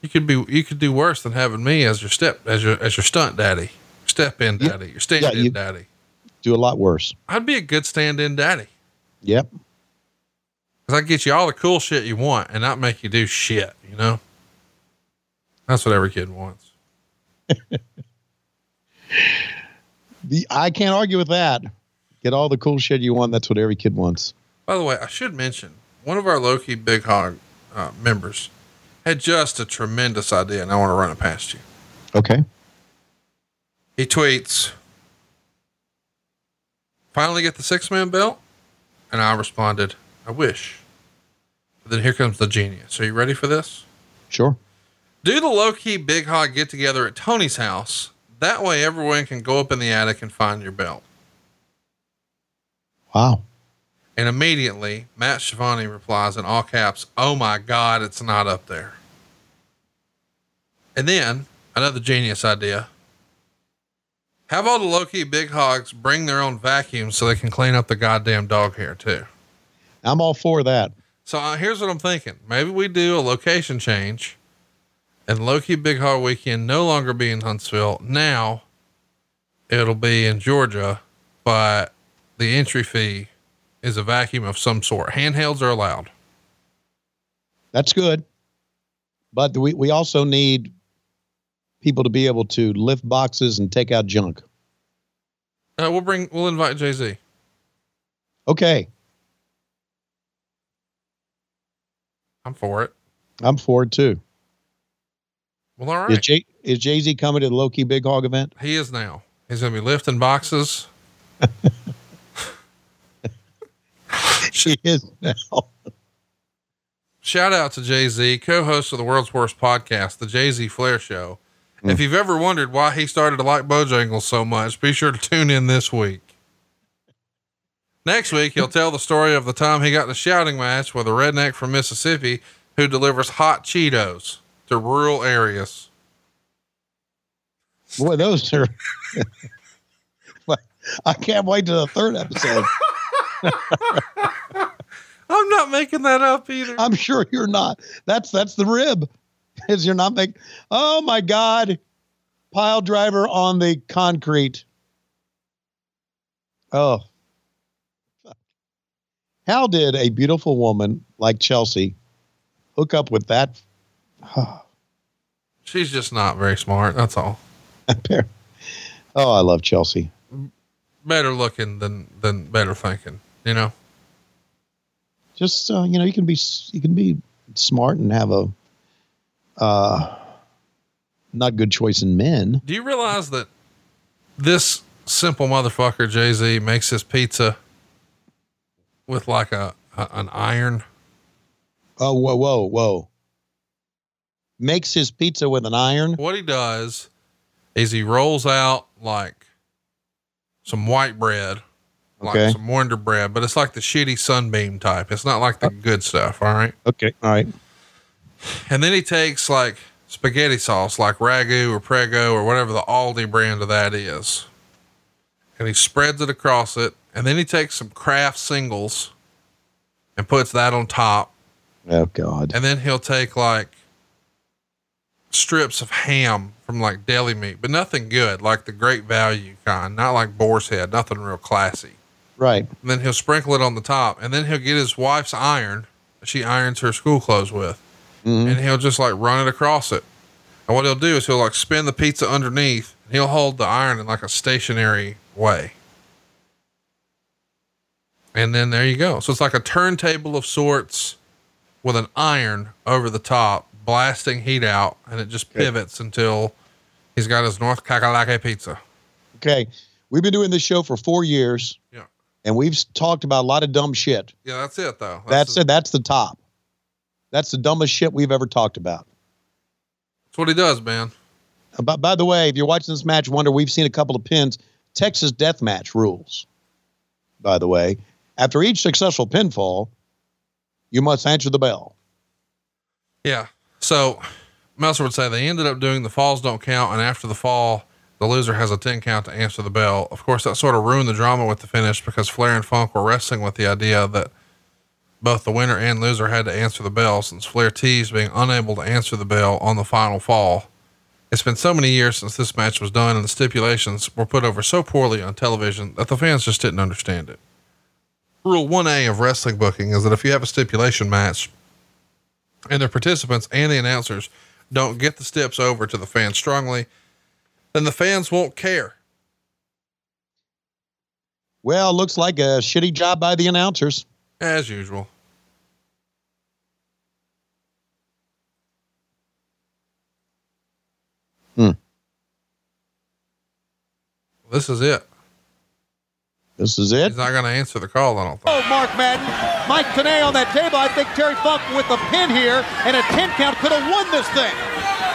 You could be, you could do worse than having me as your step, as your, as your stunt daddy, step in daddy, your stand in you- daddy. Do a lot worse. I'd be a good stand in daddy. Yep. Cause I get you all the cool shit you want and not make you do shit, you know? That's what every kid wants. The, I can't argue with that. Get all the cool shit you want. That's what every kid wants. By the way, I should mention one of our Loki Big Hog uh, members had just a tremendous idea, and I want to run it past you. Okay. He tweets, "Finally get the six man belt," and I responded, "I wish." But then here comes the genius. Are you ready for this? Sure. Do the low key Big Hog get together at Tony's house. That way, everyone can go up in the attic and find your belt. Wow. And immediately, Matt Schiavone replies in all caps, Oh my God, it's not up there. And then another genius idea. Have all the Loki big hogs bring their own vacuums so they can clean up the goddamn dog hair too. I'm all for that. So uh, here's what I'm thinking. Maybe we do a location change and Loki Big Hog Weekend no longer be in Huntsville. Now it'll be in Georgia, but the entry fee is a vacuum of some sort. Handhelds are allowed. That's good. But we, we also need people to be able to lift boxes and take out junk. Uh, we'll bring, we'll invite Jay Z. Okay. I'm for it. I'm for it too. Well, all Is. Jay is Jay Z coming to the low key big hog event? He is now. He's going to be lifting boxes. she is now. Shout out to Jay Z, co host of the world's worst podcast, The Jay Z Flair Show. If mm. you've ever wondered why he started to like Bojangles so much, be sure to tune in this week. Next week, he'll tell the story of the time he got in a shouting match with a redneck from Mississippi who delivers hot Cheetos to rural areas. Boy, those are. I can't wait to the third episode. I'm not making that up either. I'm sure you're not. That's that's the rib. Is you're not making. Oh my God, pile driver on the concrete. Oh, how did a beautiful woman like Chelsea hook up with that? She's just not very smart. That's all. oh, I love Chelsea. Better looking than than better thinking. You know. Just uh, you know, you can be you can be smart and have a uh, not good choice in men. Do you realize that this simple motherfucker Jay Z makes his pizza with like a, a an iron? Oh, whoa, whoa, whoa! Makes his pizza with an iron. What he does is he rolls out like some white bread, like some Wonder bread, but it's like the shitty sunbeam type. It's not like the oh. good stuff. All right. Okay. All right. And then he takes like spaghetti sauce, like Ragu or Prego or whatever the Aldi brand of that is. And he spreads it across it. And then he takes some Kraft singles and puts that on top. Oh God. And then he'll take like strips of ham from like deli meat, but nothing good, like the great value kind, not like boar's head, nothing real classy. Right. And then he'll sprinkle it on the top. And then he'll get his wife's iron she irons her school clothes with. Mm-hmm. And he'll just like run it across it. And what he'll do is he'll like spin the pizza underneath and he'll hold the iron in like a stationary way. And then there you go. So it's like a turntable of sorts with an iron over the top, blasting heat out, and it just pivots until he's got his North Kakalake pizza. Okay. We've been doing this show for four years. Yeah. And we've talked about a lot of dumb shit. Yeah, that's it though. That's it. That's the top. That's the dumbest shit we've ever talked about. That's what he does, man. Uh, By, by the way, if you're watching this match, wonder we've seen a couple of pins. Texas death match rules. By the way, after each successful pinfall, you must answer the bell. Yeah. So Meltzer would say they ended up doing the falls don't count, and after the fall, the loser has a 10 count to answer the bell. Of course, that sort of ruined the drama with the finish because Flair and Funk were wrestling with the idea that both the winner and loser had to answer the bell since Flair teased being unable to answer the bell on the final fall. It's been so many years since this match was done and the stipulations were put over so poorly on television that the fans just didn't understand it. Rule 1A of wrestling booking is that if you have a stipulation match and the participants and the announcers don't get the steps over to the fans strongly, then the fans won't care. Well, looks like a shitty job by the announcers. As usual. Hmm. This is it. This is it. He's not going to answer the call, I don't think. Oh, Mark Madden. Mike Tenay on that table. I think Terry Funk with the pin here and a 10 count could have won this thing.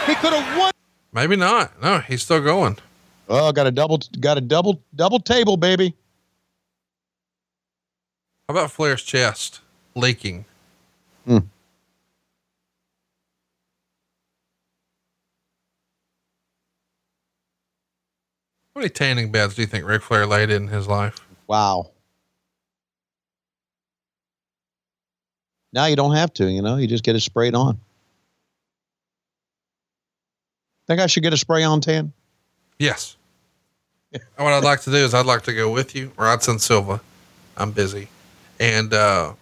He could have won. Maybe not. No, he's still going. Oh, got a double, got a double, double table, baby. How about Flair's chest leaking? Hmm. How many tanning beds do you think Ric Flair laid in his life? Wow. Now you don't have to, you know, you just get it sprayed on. Think I should get a spray on tan? Yes. what I'd like to do is I'd like to go with you, or I'd send Silva. I'm busy. And uh,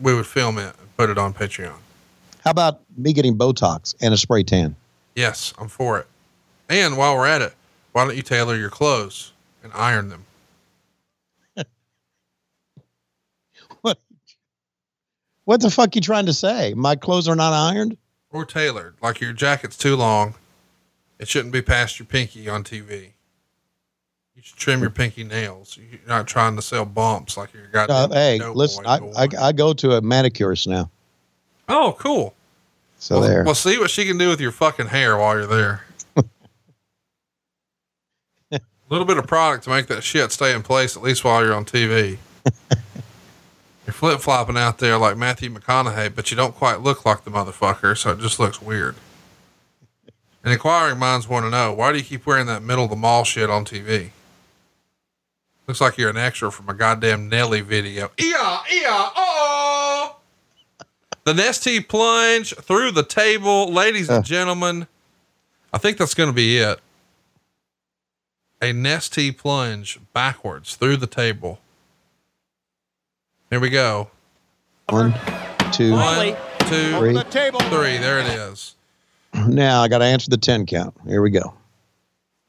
we would film it and put it on Patreon. How about me getting Botox and a spray tan? Yes, I'm for it. And while we're at it, why don't you tailor your clothes and iron them? what? What the fuck are you trying to say? My clothes are not ironed? Or tailored. Like your jacket's too long. It shouldn't be past your pinky on TV. You should trim your pinky nails. You're not trying to sell bumps like you're got. Uh, hey, listen, I, I, I go to a manicurist now. Oh, cool. So well, there. Well, see what she can do with your fucking hair while you're there. A little bit of product to make that shit stay in place at least while you're on TV. you're flip flopping out there like Matthew McConaughey, but you don't quite look like the motherfucker, so it just looks weird. And inquiring minds want to know why do you keep wearing that middle of the mall shit on TV? Looks like you're an extra from a goddamn Nelly video. Yeah, yeah, oh. The Nesty plunge through the table, ladies and gentlemen. I think that's going to be it. A Nesty plunge backwards through the table. Here we go. One, two, One, two, three. three. There it is. Now I got to answer the 10 count. Here we go.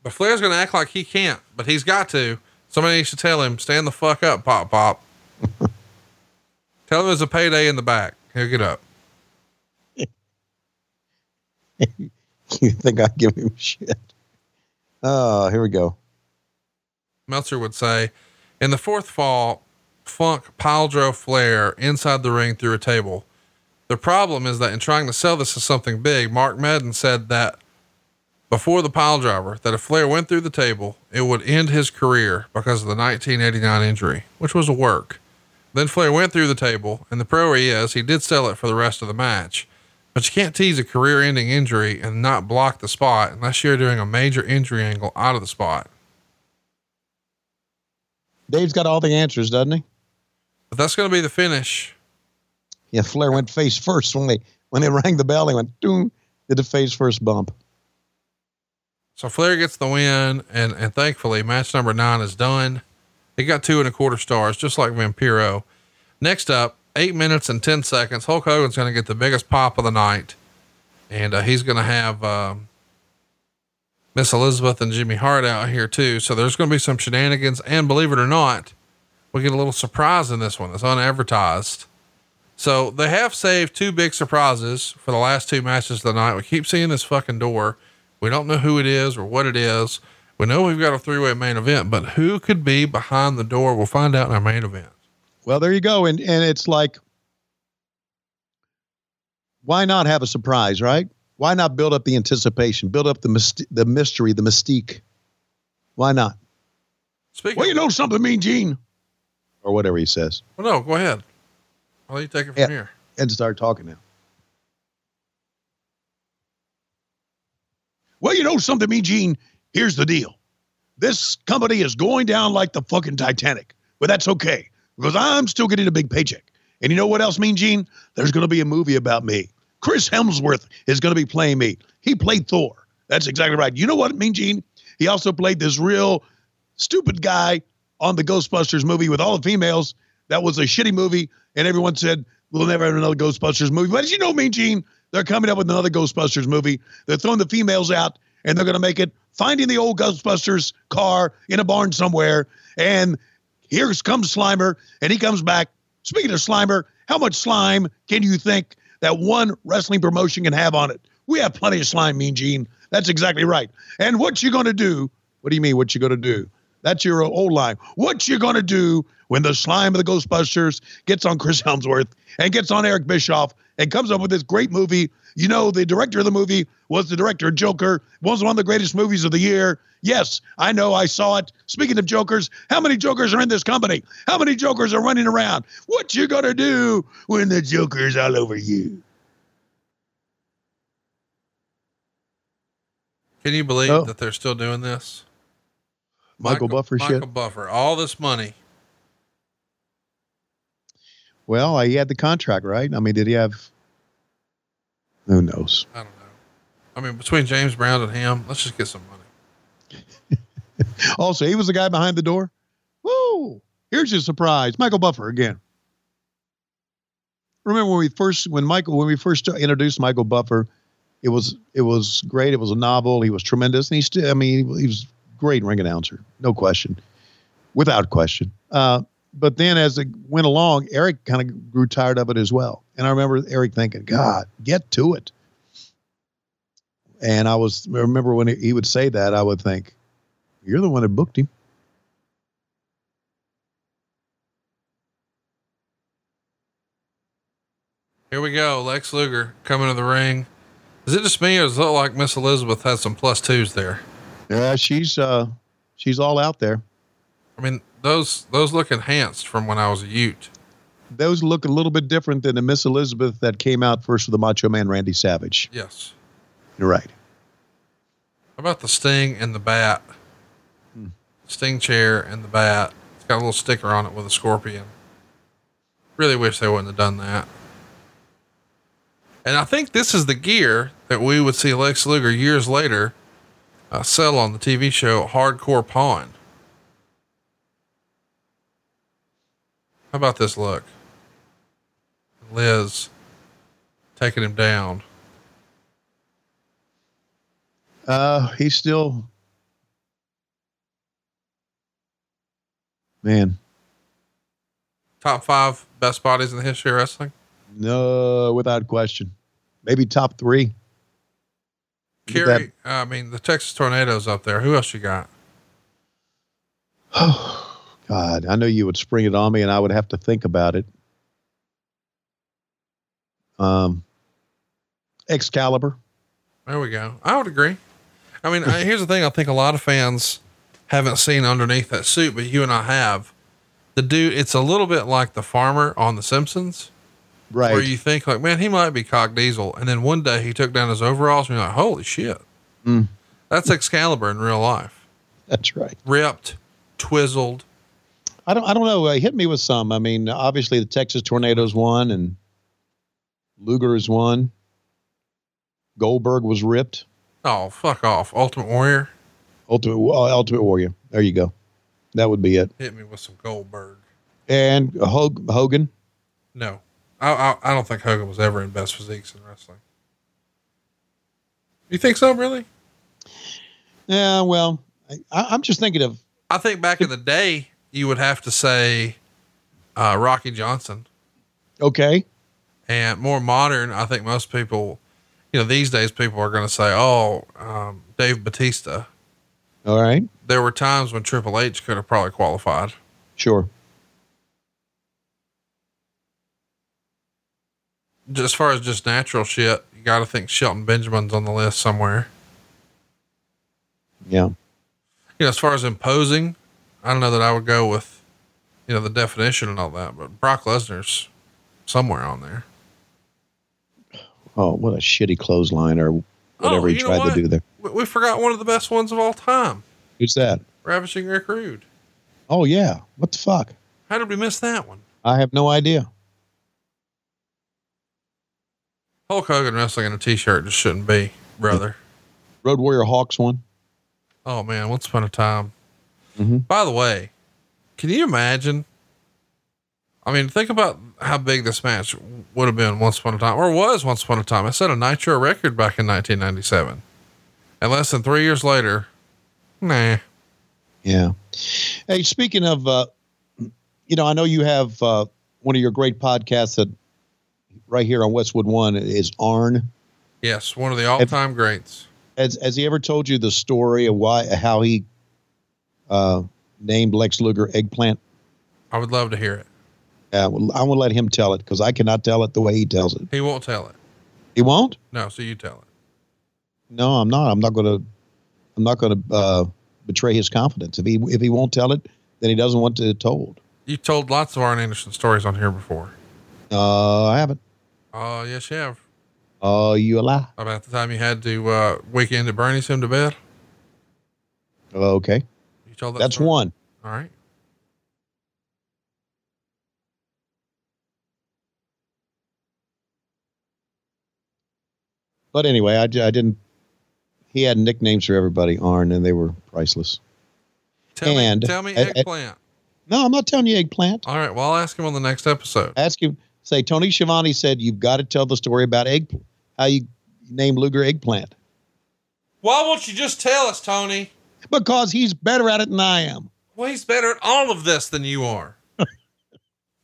But Flair's going to act like he can't, but he's got to. Somebody needs to tell him, stand the fuck up, Pop Pop. tell him there's a payday in the back. He'll get up. you think I give him shit? Oh, here we go. Meltzer would say, in the fourth fall, Funk pile drove Flair inside the ring through a table. The problem is that in trying to sell this as something big, Mark Madden said that before the pile driver, that if Flair went through the table, it would end his career because of the 1989 injury, which was a work. Then Flair went through the table, and the pro he is, he did sell it for the rest of the match. But you can't tease a career ending injury and not block the spot unless you're doing a major injury angle out of the spot. Dave's got all the answers, doesn't he? But that's going to be the finish. Yeah, Flair went face first when they when they rang the bell. He went doom, did the face first bump. So Flair gets the win, and and thankfully, match number nine is done. He got two and a quarter stars, just like Vampiro. Next up, eight minutes and ten seconds. Hulk Hogan's going to get the biggest pop of the night, and uh, he's going to have um, Miss Elizabeth and Jimmy Hart out here too. So there's going to be some shenanigans, and believe it or not, we get a little surprise in this one that's unadvertised. So they have saved two big surprises for the last two matches of the night. We keep seeing this fucking door. We don't know who it is or what it is. We know we've got a three way main event, but who could be behind the door? We'll find out in our main event. Well, there you go. And and it's like, why not have a surprise, right? Why not build up the anticipation, build up the myst- the mystery, the mystique? Why not? Speaking well, you know something, Mean Gene, or whatever he says, Well, no, go ahead. I'll let you take it from Yeah. here. and start talking now. Well, you know something, me, Gene. Here's the deal. This company is going down like the fucking Titanic, but that's okay because I'm still getting a big paycheck. And you know what else, Mean Gene? There's going to be a movie about me. Chris Hemsworth is going to be playing me. He played Thor. That's exactly right. You know what, Mean Gene? He also played this real stupid guy on the Ghostbusters movie with all the females. That was a shitty movie, and everyone said we'll never have another Ghostbusters movie. But as you know, Mean Gene, they're coming up with another Ghostbusters movie. They're throwing the females out, and they're going to make it finding the old Ghostbusters car in a barn somewhere. And here comes Slimer, and he comes back. Speaking of Slimer, how much slime can you think that one wrestling promotion can have on it? We have plenty of slime, Mean Gene. That's exactly right. And what you going to do? What do you mean? What you going to do? That's your old line. What you going to do when the slime of the Ghostbusters gets on Chris Hemsworth and gets on Eric Bischoff and comes up with this great movie? You know, the director of the movie was the director of Joker, was one of the greatest movies of the year. Yes, I know, I saw it. Speaking of Jokers, how many Jokers are in this company? How many Jokers are running around? What you gonna do when the Joker's all over you? Can you believe oh. that they're still doing this? Michael, Michael Buffer Michael shit. Buffer, all this money. Well, he had the contract, right? I mean, did he have? Who knows? I don't know. I mean, between James Brown and him, let's just get some money. also, he was the guy behind the door. Woo! Here's your surprise, Michael Buffer again. Remember when we first, when Michael, when we first introduced Michael Buffer, it was it was great. It was a novel. He was tremendous, and he still, I mean, he, he was great ring announcer, no question, without question. Uh, but then as it went along, Eric kind of grew tired of it as well. And I remember Eric thinking, God, get to it. And I was I remember when he would say that, I would think, You're the one that booked him. Here we go. Lex Luger coming to the ring. Is it just me or does it look like Miss Elizabeth has some plus twos there? Yeah, she's uh she's all out there. I mean, those those look enhanced from when I was a Ute. Those look a little bit different than the Miss Elizabeth that came out first with the Macho Man Randy Savage. Yes. You're right. How about the Sting and the bat? Hmm. Sting chair and the bat. It's got a little sticker on it with a scorpion. Really wish they wouldn't have done that. And I think this is the gear that we would see Lex Luger years later uh, sell on the TV show Hardcore Pawn. How about this look? Liz taking him down. Uh, he's still, man. Top five best bodies in the history of wrestling? No, without question. Maybe top three. Kerry, I mean, the Texas Tornadoes up there. Who else you got? God, I know you would spring it on me and I would have to think about it. Um, Excalibur. There we go. I would agree. I mean, here's the thing. I think a lot of fans haven't seen underneath that suit, but you and I have. The dude, it's a little bit like the farmer on The Simpsons. Right. Where you think like, man, he might be cock diesel. And then one day he took down his overalls and you're like, holy shit. Mm. That's Excalibur in real life. That's right. Ripped, twizzled. I don't, I don't know. Uh, hit me with some. I mean, obviously the Texas Tornadoes won and Luger is one. Goldberg was ripped. Oh, fuck off. Ultimate Warrior. Ultimate, uh, Ultimate Warrior. There you go. That would be it. Hit me with some Goldberg. And Hogan. No. I, I, I don't think Hogan was ever in best physiques in wrestling. You think so, really? Yeah, well, I, am just thinking of. I think back in the day, you would have to say uh, Rocky Johnson. Okay. And more modern, I think most people, you know, these days people are going to say, oh, um, Dave Batista. All right. There were times when Triple H could have probably qualified. Sure. as far as just natural shit, you got to think Shelton Benjamin's on the list somewhere. Yeah. You know, as far as imposing, I don't know that I would go with, you know, the definition and all that, but Brock Lesnar's somewhere on there. Oh, what a shitty clothesline or whatever oh, he tried what? to do there. We, we, forgot one of the best ones of all time. Who's that? Ravishing Rick Rude. Oh, yeah. What the fuck? How did we miss that one? I have no idea. Hulk Hogan wrestling in a t-shirt just shouldn't be, brother. Road Warrior Hawks one. Oh man, once upon a time. Mm-hmm. By the way, can you imagine? I mean, think about how big this match would have been once upon a time, or was once upon a time. I set a Nitro record back in 1997, and less than three years later, nah. Yeah. Hey, speaking of, uh, you know, I know you have uh, one of your great podcasts that right here on Westwood One is Arn. Yes, one of the all-time greats. Has Has he ever told you the story of why how he uh, named Lex Luger Eggplant? I would love to hear it. Yeah, well, I will let him tell it because I cannot tell it the way he tells it. He won't tell it. He won't? No, so you tell it. No, I'm not. I'm not going to. I'm not going to uh, betray his confidence. If he if he won't tell it, then he doesn't want it told. You told lots of Arn Anderson stories on here before. Uh, I haven't. Oh, yes, you have. Oh, you a lie. About the time you had to uh, weekend at Bernie's him to bed. Okay. Told that That's story? one. All right. But anyway, I, I didn't. He had nicknames for everybody, Arn, and they were priceless. Tell and me, tell me, eggplant. no, I'm not telling you eggplant. All right. Well, I'll ask him on the next episode. Ask him. Say Tony Schiavone said you've got to tell the story about egg. How you named Luger eggplant? Why won't you just tell us, Tony? Because he's better at it than I am. Well, he's better at all of this than you are.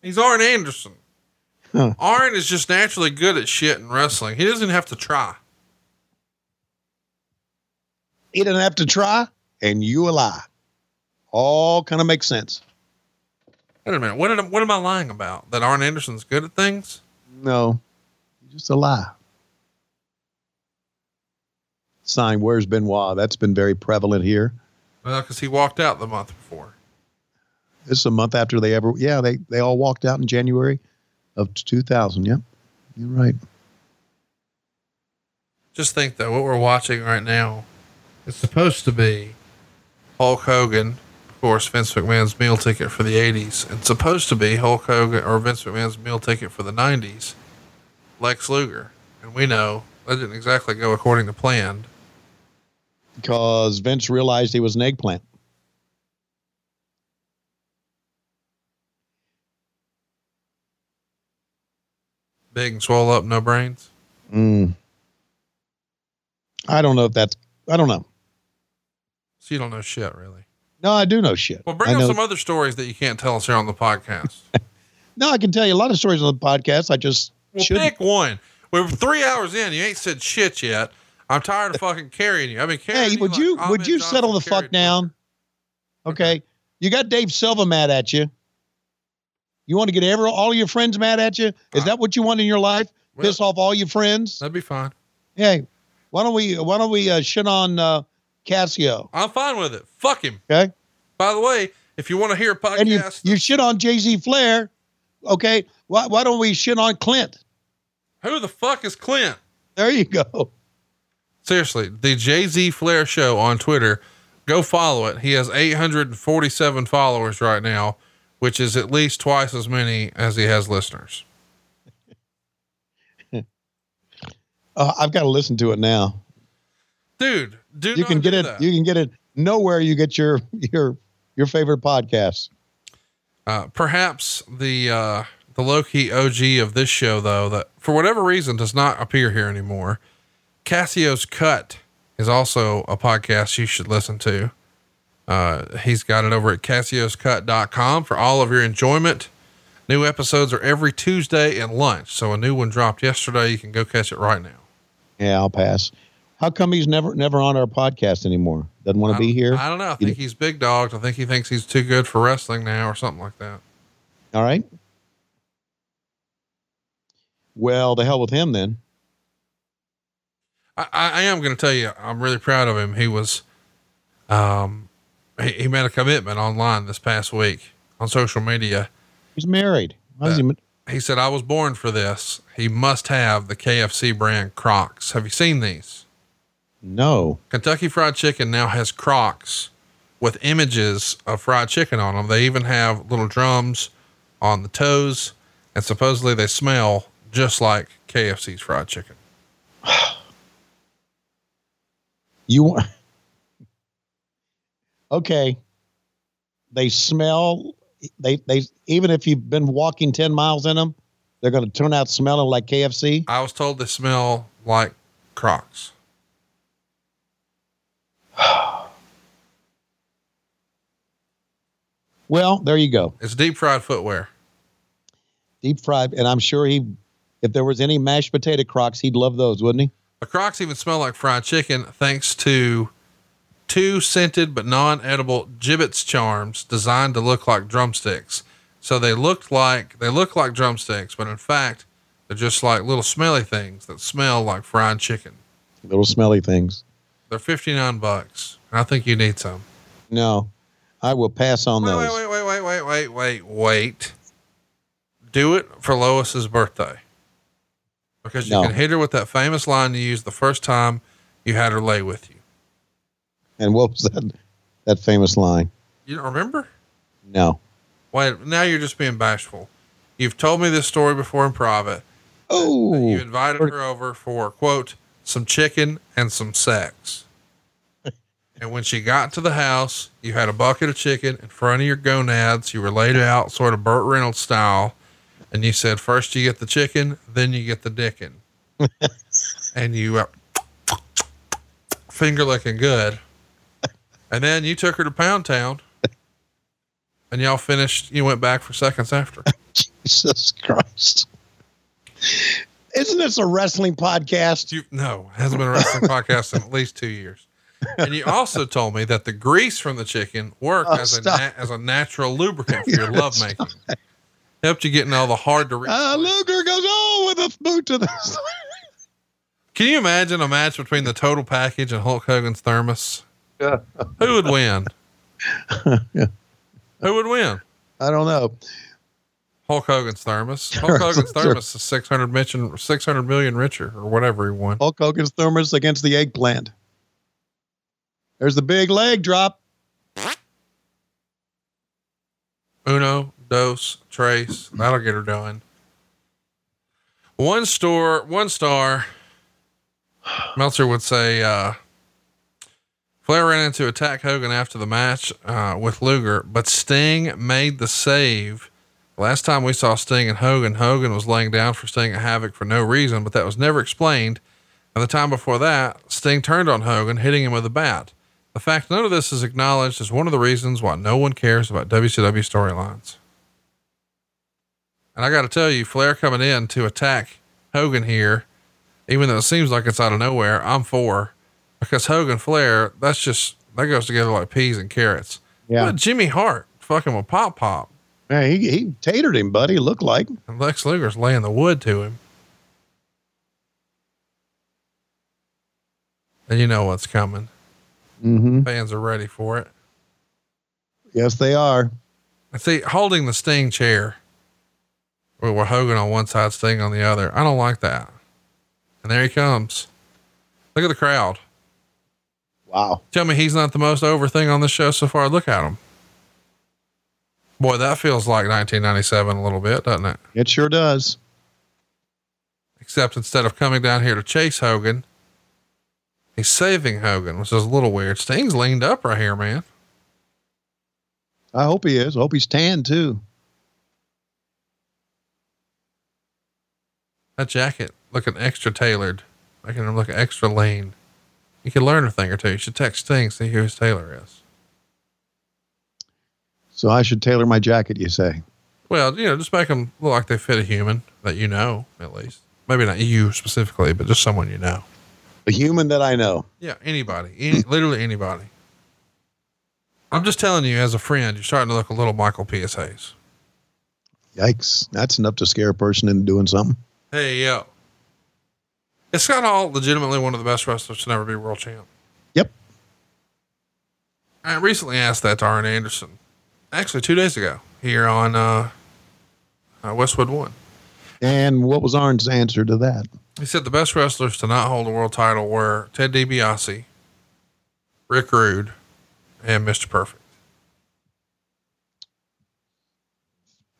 he's Arn Anderson. Huh. Arn is just naturally good at shit in wrestling. He doesn't have to try. He didn't have to try, and you a lie. All kind of makes sense. Wait a minute. What, did what am I lying about? That Arn Anderson's good at things? No, just a lie. Sign, where's Benoit? That's been very prevalent here. Well, because he walked out the month before. This is a month after they ever, yeah, they, they all walked out in January of 2000. Yep. You're right. Just think though, what we're watching right now is supposed to be Hulk Hogan, of course, Vince McMahon's meal ticket for the 80s. It's supposed to be Hulk Hogan or Vince McMahon's meal ticket for the 90s, Lex Luger. And we know that didn't exactly go according to plan. Because Vince realized he was an eggplant. Big and swole up, no brains. Mm. I don't know if that's, I don't know. So you don't know shit, really. No, I do know shit. Well, bring I up know- some other stories that you can't tell us here on the podcast. No, I can tell you a lot of stories on the podcast. I just well, should. pick one. We're three hours in. You ain't said shit yet. I'm tired of fucking carrying you. I've been carrying Hey, would you would you settle the fuck down? Okay. You got Dave Silva mad at you. You want to get every all your friends mad at you? Is that what you want in your life? Piss off all your friends? That'd be fine. Hey, why don't we why don't we uh, shit on uh, Cassio? I'm fine with it. Fuck him. Okay. By the way, if you want to hear a podcast, And you you shit on Jay Z Flair. Okay. Why why don't we shit on Clint? who the fuck is Clint? There you go. Seriously, the Jay Z Flair show on Twitter. Go follow it. He has 847 followers right now, which is at least twice as many as he has listeners. Uh, I've got to listen to it now. Dude, do you can get it. You can get it nowhere. You get your your your favorite podcasts. Uh, perhaps the uh, the low key OG of this show, though, that for whatever reason does not appear here anymore. Cassio's Cut is also a podcast you should listen to. Uh, he's got it over at cassioscut.com for all of your enjoyment. New episodes are every Tuesday and lunch. So a new one dropped yesterday. You can go catch it right now. Yeah, I'll pass. How come he's never never on our podcast anymore? Doesn't want to be here. I don't know. I think he's big dogged. I think he thinks he's too good for wrestling now or something like that. All right. Well, the hell with him then. I, I am going to tell you, I'm really proud of him. He was, um, he, he made a commitment online this past week on social media. He's married. He? He said, I was born for this. He must have the KFC brand Crocs. Have you seen these? No. Kentucky Fried Chicken now has Crocs with images of fried chicken on them. They even have little drums on the toes, and supposedly they smell just like KFC's fried chicken. You want okay. They smell they they even if you've been walking 10 miles in them, they're going to turn out smelling like KFC. I was told they smell like Crocs. Well, there you go. It's deep fried footwear. Deep fried, and I'm sure he, if there was any mashed potato Crocs, he'd love those, wouldn't he? The Crocs even smell like fried chicken thanks to two scented but non-edible gibbets charms designed to look like drumsticks. So they looked like they look like drumsticks, but in fact, they're just like little smelly things that smell like fried chicken. Little smelly things. They're 59 bucks. I think you need some. No, I will pass on Wait, those. wait, wait, wait, wait, wait, wait, wait. Do it for Lois's birthday. Because you No. can hit her with that famous line you used the first time you had her lay with you. And what was that? That famous line? You don't remember? No. Wait, now you're just being bashful. You've told me this story before in private. Oh, You invited her over for, quote, some chicken and some sex. and when she got to the house, you had a bucket of chicken in front of your gonads. You were laid out sort of Burt Reynolds style. And you said, first you get the chicken, then you get the dickin. and you uh, finger licking good. And then you took her to Pound Town. And y'all finished, you went back for seconds after. Jesus Christ. Isn't this a wrestling podcast? You, no, it hasn't been a wrestling podcast in at least two years. And you also told me that the grease from the chicken worked Oh, as a na- as a natural lubricant for your lovemaking. Helped you get in all the hard to reach. Uh, Luger goes, oh, with a boot to the. Can you imagine a match between the total package and Hulk Hogan's thermos? Yeah. Who would win? Yeah. Who would win? I don't know. Hulk Hogan's thermos. Hulk Hogan's thermos is 600 million, 600 million richer or whatever he won. Hulk Hogan's thermos against the eggplant. There's the big leg drop. Uno, dos, trace. That'll get her done. One store, one star. Meltzer would say, uh, Flair ran into attack Hogan after the match uh, with Luger, but Sting made the save. Last time we saw Sting and Hogan, Hogan was laying down for Sting at Havoc for no reason, but that was never explained. And the time before that, Sting turned on Hogan, hitting him with a bat. The fact none of this is acknowledged is one of the reasons why no one cares about WCW storylines. And I got to tell you, Flair coming in to attack Hogan here, even though it seems like it's out of nowhere, I'm for because Hogan Flair, that's just, that goes together like peas and carrots. Yeah. But Jimmy Hart fucking with Pop Pop. Man, he, he tatered him, buddy. Looked like. And Lex Luger's laying the wood to him. And you know what's coming. Mm-hmm. Fans are ready for it. Yes, they are. And see, holding the Sting chair with with Hogan on one side, Sting on the other. I don't like that. And there he comes. Look at the crowd. Wow. Tell me he's not the most over thing on the show so far. Look at him. Boy, that feels like 1997 a little bit, doesn't it? It sure does. Except instead of coming down here to chase Hogan, he's saving Hogan, which is a little weird. Sting's leaned up right here, man. I hope he is. I hope he's tan too. That jacket looking extra tailored, making him look extra lean. You can learn a thing or two. You should text Sting, see who his tailor is. So I should tailor my jacket, you say? Well, you know, just make them look like they fit a human that you know, at least. Maybe not you specifically, but just someone you know. A human that I know. Yeah, anybody, any, literally anybody. I'm just telling you, as a friend, you're starting to look a little Michael P.S. Hayes. Yikes. That's enough to scare a person into doing something. Hey, yo. Is Scott Hall legitimately one of the best wrestlers to never be world champ? Yep. I recently asked that to Arn Anderson, actually two days ago here on uh, uh, Westwood One. And what was Arn's answer to that? He said the best wrestlers to not hold a world title were Ted DiBiase, Rick Rude, and Mr. Perfect.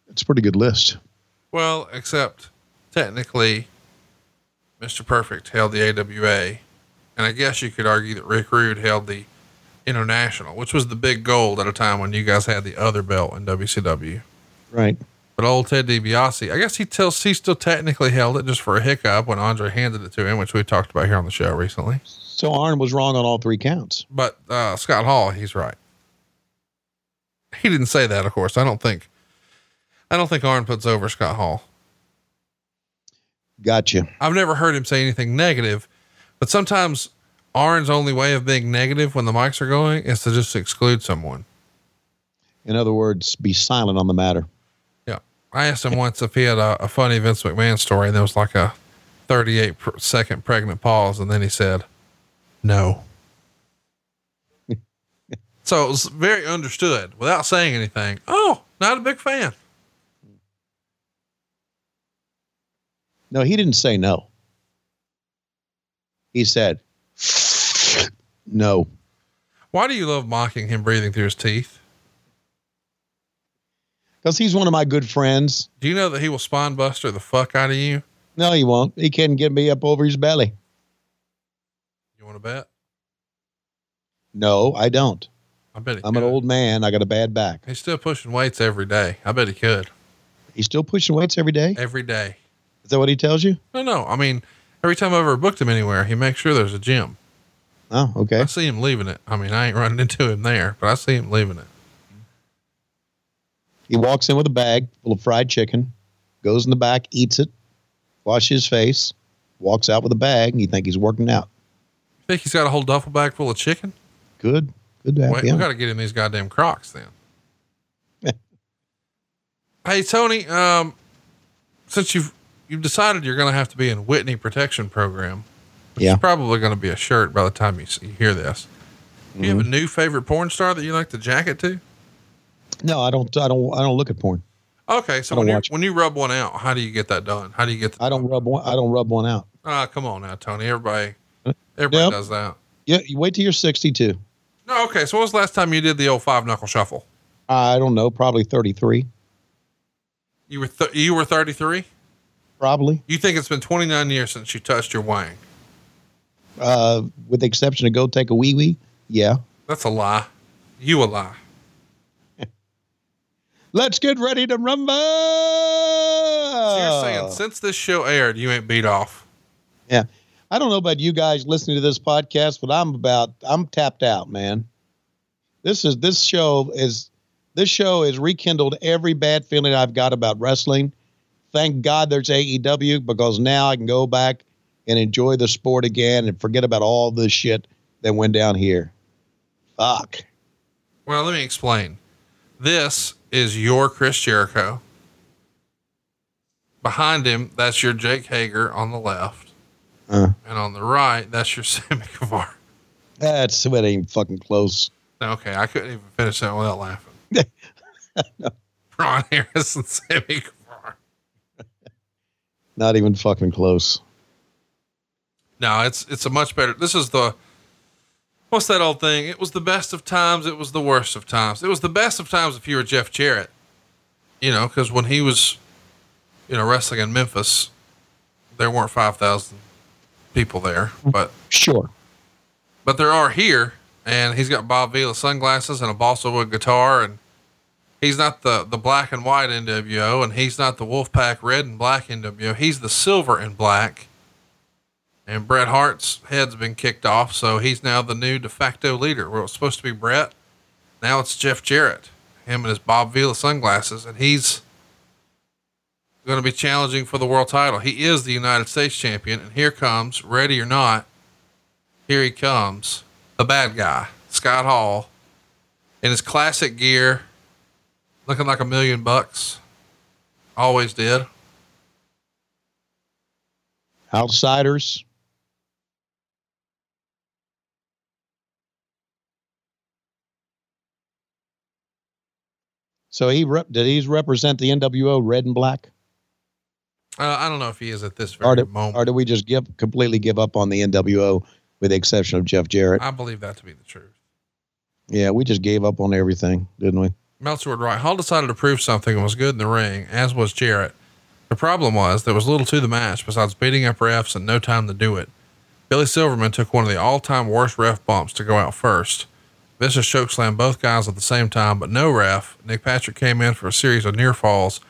It's a pretty good list. Well, except technically, Mr. Perfect held the AWA. And I guess you could argue that Rick Rude held the international, which was the big gold at a time when you guys had the other belt in WCW. Right. But old Ted DiBiase, I guess he tells he still technically held it just for a hiccup when Andre handed it to him, which we talked about here on the show recently. So Arn was wrong on all three counts. But uh, Scott Hall, he's right. He didn't say that, of course. I don't think. I don't think Arn puts over Scott Hall. Gotcha. I've never heard him say anything negative, but sometimes Arn's only way of being negative when the mics are going is to just exclude someone. In other words, be silent on the matter. Yeah. I asked him once if he had a, a funny Vince McMahon story, and there was like a 38 pr- second pregnant pause, and then he said, no. so it was very understood without saying anything. Oh, not a big fan. No, he didn't say no. He said, no. Why do you love mocking him breathing through his teeth? Because he's one of my good friends. Do you know that he will spine buster the fuck out of you? No, he won't. He can't get me up over his belly. You want to bet? No, I don't. I bet he I'm an old man. I got a bad back. He's still pushing weights every day. I bet he could. He's still pushing weights every day? Every day. Is that what he tells you? No, no. I mean, every time I've ever booked him anywhere, he makes sure there's a gym. Oh, okay. I see him leaving it. I mean, I ain't running into him there, but I see him leaving it. He walks in with a bag full of fried chicken, goes in the back, eats it, washes his face, walks out with a bag, and you think he's working out. Think he's got a whole duffel bag full of chicken? Good. Good to have Wait, we got to get him these goddamn Crocs then. hey Tony, um, since you've you've decided you're going to have to be in Whitney Protection Program, which Yeah. is probably going to be a shirt by the time you, see, you hear this. Do you have a Mm-hmm. new favorite porn star that you like to jacket to? No, I don't. I don't. I don't look at porn. Okay, so when you when you rub one out, how do you get that done? How do you get? The, I don't rub one. I don't rub one out. Ah, come on now, Tony. Everybody, everybody Yep. does that. Yeah, you wait till you're 62. No, okay. So when was the last time you did the old five knuckle shuffle? I don't know. Probably 33. You were th- you were 33. Probably, You think it's been 29 years since you touched your wang? uh, with the exception of go take a wee wee. Yeah. That's a lie. You a lie. Let's get ready to rumble. So you're saying since this show aired, you ain't beat off. Yeah. I don't know about you guys listening to this podcast, but I'm about I'm tapped out, man. This is this show is this show has rekindled every bad feeling I've got about wrestling. Thank God there's AEW because now I can go back and enjoy the sport again and forget about all this shit that went down here. Fuck. Well, let me explain. This is your Chris Jericho. Behind him, that's your Jake Hager on the left. Uh, And on the right, that's your Sammy Guevara. that's it ain't fucking close. Okay, I couldn't even finish that without laughing. Ron Harris and Sammy Guevara. Not even fucking close. No, it's it's a much better. This is the what's that old thing? It was the best of times. It was the worst of times. It was the best of times if you were Jeff Jarrett, you know, because when he was, you know, wrestling in Memphis, there weren't five thousand people there, but Sure. but there are here, and he's got Bob Vila sunglasses and a balsa wood guitar, and he's not the the black and white NWO, and he's not the Wolfpack red and black NWO. He's the silver and black. And Bret Hart's head's been kicked off, so he's now the new de facto leader. Where it was supposed to be Bret, now it's Jeff Jarrett, him and his Bob Vila sunglasses, and he's going to be challenging for the world title. He is the United States champion, and here comes, ready or not, here he comes, the bad guy, Scott Hall, in his classic gear, looking like a million bucks. Always did. Outsiders. So he rep, did he represent the NWO red and black, Uh, I don't know if he is at this very or moment. or do we just give completely give up on the NWO with the exception of Jeff Jarrett? I believe that to be the truth. Yeah, we just gave up on everything, didn't we? Meltzer would write, Hall decided to prove something and was good in the ring, as was Jarrett. The problem was there was little to the match besides beating up refs and no time to do it. Billy Silverman took one of the all-time worst ref bumps to go out first. Vicious chokeslammed both guys at the same time, but no ref. Nick Patrick came in for a series of near falls.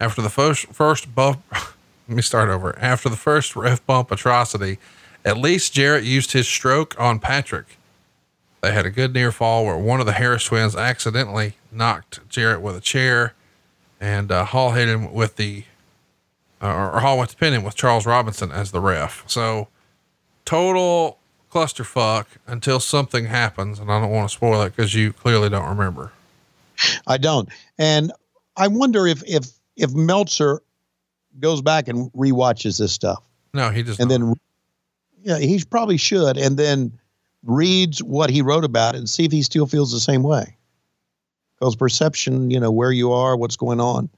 After the first, first bump, let me start over. After the first ref bump atrocity, at least Jarrett used his stroke on Patrick. They had a good near fall where one of the Harris twins accidentally knocked Jarrett with a chair, and uh, Hall hit him with the, uh, or Hall went to pin him with Charles Robinson as the ref. So total clusterfuck until something happens, and I don't want to spoil it because you clearly don't remember. I don't, and I wonder if if if Meltzer goes back and rewatches this stuff. No, he does. And not. then, yeah, he probably should, and then reads what he wrote about it and see if he still feels the same way. Because perception, you know, where you are, what's going on,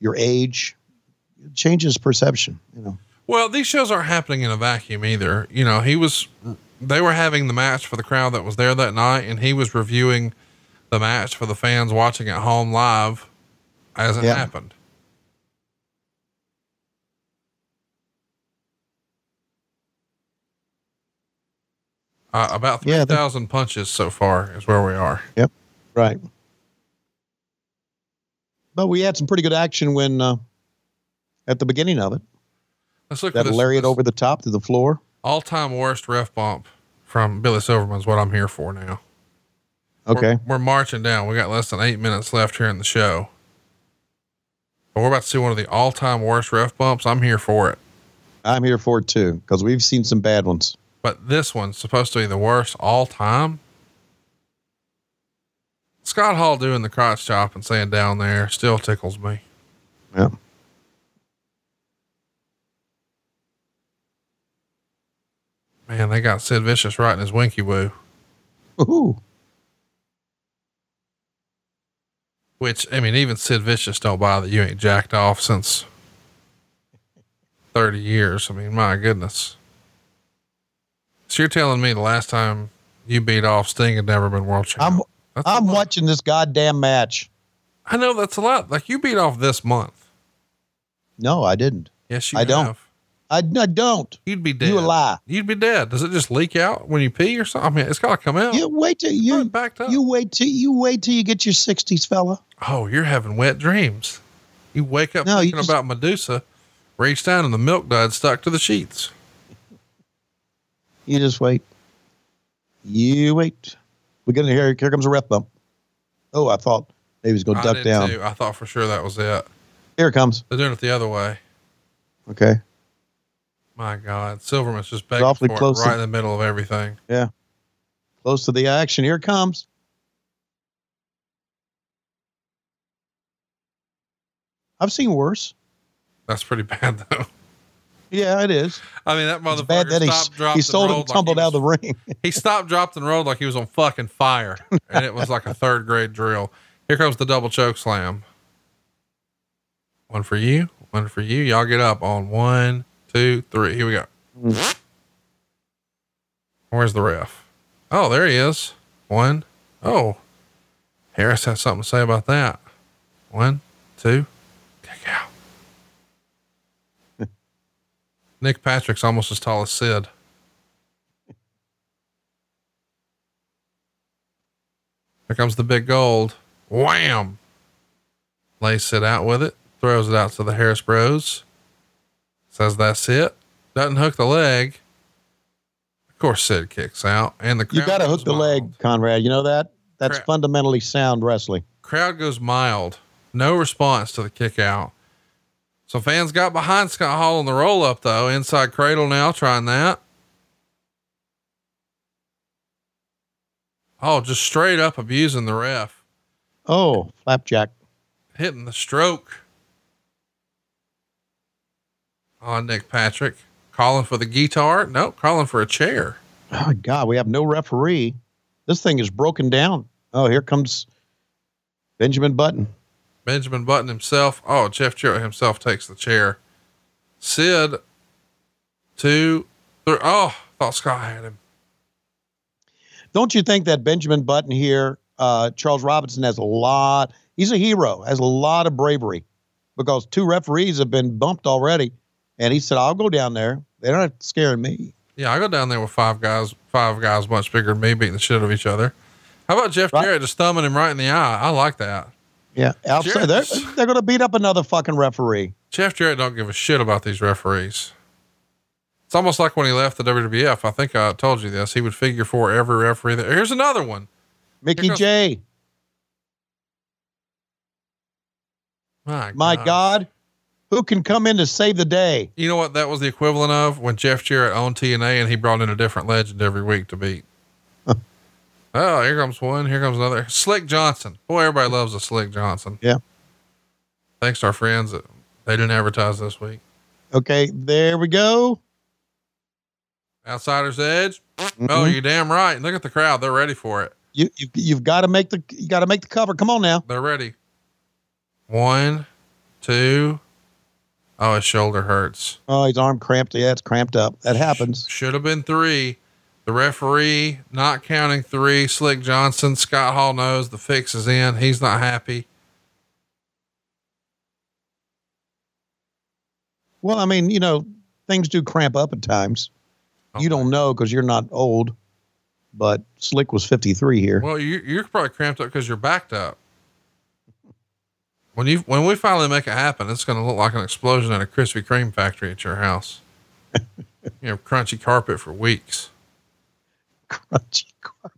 your age, changes perception. You know. Well, these shows aren't happening in a vacuum either. You know, he was, they were having the match for the crowd that was there that night, and he was reviewing the match for the fans watching at home live as it Yeah. happened. Uh, about Yeah, 3,000 punches so far is where we are. Yep. Right. But we had some pretty good action when uh, at the beginning of it. Let's look that at lariat over the top to the floor. all time worst ref bump from Billy Silverman's what I'm here for now. Okay. We're, we're marching down. We got less than eight minutes left here in the show. But we're about to see one of the all time worst ref bumps. I'm here for it. I'm here for it too because we've seen some bad ones. But this one's supposed to be the worst all time. Scott Hall doing the crotch chop and saying down there still tickles me. Yeah. Man, they got Sid Vicious right in his winky woo. Ooh. Which I mean, even Sid Vicious don't buy that you ain't jacked off since thirty years. I mean, my goodness. So you're telling me the last time you beat off Sting had never been world champion? I'm I'm watching this goddamn match. I know that's a lot. Like you beat off this month. No, I didn't. Yes, you I don't. I, I don't. You'd be dead. You a lie. You'd be dead. Does it just leak out when you pee or something? I mean, it's got to come out. You wait till you backed up. you wait till you wait till you get your sixties, fella. Oh, you're having wet dreams. You wake up No, thinking just- about Medusa, reach down and the milk dud stuck to the sheets. You just wait. You wait. We're gonna hear here comes a ref bump. Oh, I thought maybe he's gonna I duck down. too. I thought for sure that was it. Here it comes. They're doing it the other way. Okay. My God, Silverman's just begging awfully for close it to- right in the middle of everything. Yeah. Close to the action. Here it comes. I've seen worse. That's pretty bad though. Yeah, it is. I mean, that It's bad motherfucker that he, stopped, dropped, he and sold and like tumbled he out of the ring. He stopped, dropped, and rolled like he was on fucking fire, and it was like a third grade drill. Here comes the double choke slam. One for you, one for you. Y'all get up on one, two, three. Here we go. Where's the ref? Oh, there he is. One. Oh, Harris has something to say about that. One, two, kick out. Nick Patrick's almost as tall as Sid. Here comes the big gold. Wham! Lays Sid out with it, throws it out to the Harris Bros. Says that's it. Doesn't hook the leg. Of course, Sid kicks out, and the You got to hook the mild. leg, Conrad. You know that? That's Crap. fundamentally sound wrestling. Crowd goes mild. No response to the kick out. So fans got behind Scott Hall on the roll up though. Inside cradle now trying that. Oh, just straight up abusing the ref. Oh, flapjack. Hitting the stroke on Nick Patrick. Calling for the guitar. Nope, calling for a chair. Oh, God, we have no referee. This thing is broken down. Oh, here comes Benjamin Button. Benjamin Button himself. Oh, Jeff Jarrett himself takes the chair. Sid, two, three. Oh, thought Scott had him. Don't you think that Benjamin Button here, uh, Charles Robinson has a lot, he's a hero, has a lot of bravery because two referees have been bumped already. And he said, I'll go down there. They're not scaring me. Yeah, I go down there with five guys, five guys much bigger than me beating the shit out of each other. How about Jeff Right. Jarrett just thumbing him right in the eye? I like that. Yeah. They're, they're going to beat up another fucking referee. Jeff Jarrett don't give a shit about these referees. It's almost like when he left the WWF. I think I told you this. He would figure for every referee. There. Here's another one. Mickey Jay. My, My gosh. God. Who can come in to save the day? You know what that was the equivalent of when Jeff Jarrett owned TNA and he brought in a different legend every week to beat. Oh, here comes one. Here comes another. Slick Johnson. Boy, everybody loves a Slick Johnson. Yeah. Thanks to our friends that they didn't advertise this week. Okay. There we go. Outsider's Edge. Oh, Mhm. you're damn right. Look at the crowd. They're ready for it. You, you, you've got to make the, you got to make the cover. Come on now. They're ready. One, two. Oh, his shoulder hurts. Oh, his arm cramped. Yeah, it's cramped up. That happens. Should have been three. The referee not counting three. Slick Johnson. Scott Hall knows the fix is in. He's not happy. Well, I mean, you know, things do cramp up at times. You don't know because you're not old, but Slick was 53 here. Well, you, you're probably cramped up because you're backed up. When you when we finally make it happen, it's going to look like an explosion at a Krispy Kreme factory at your house. you have crunchy carpet for weeks. Crunchy carpet.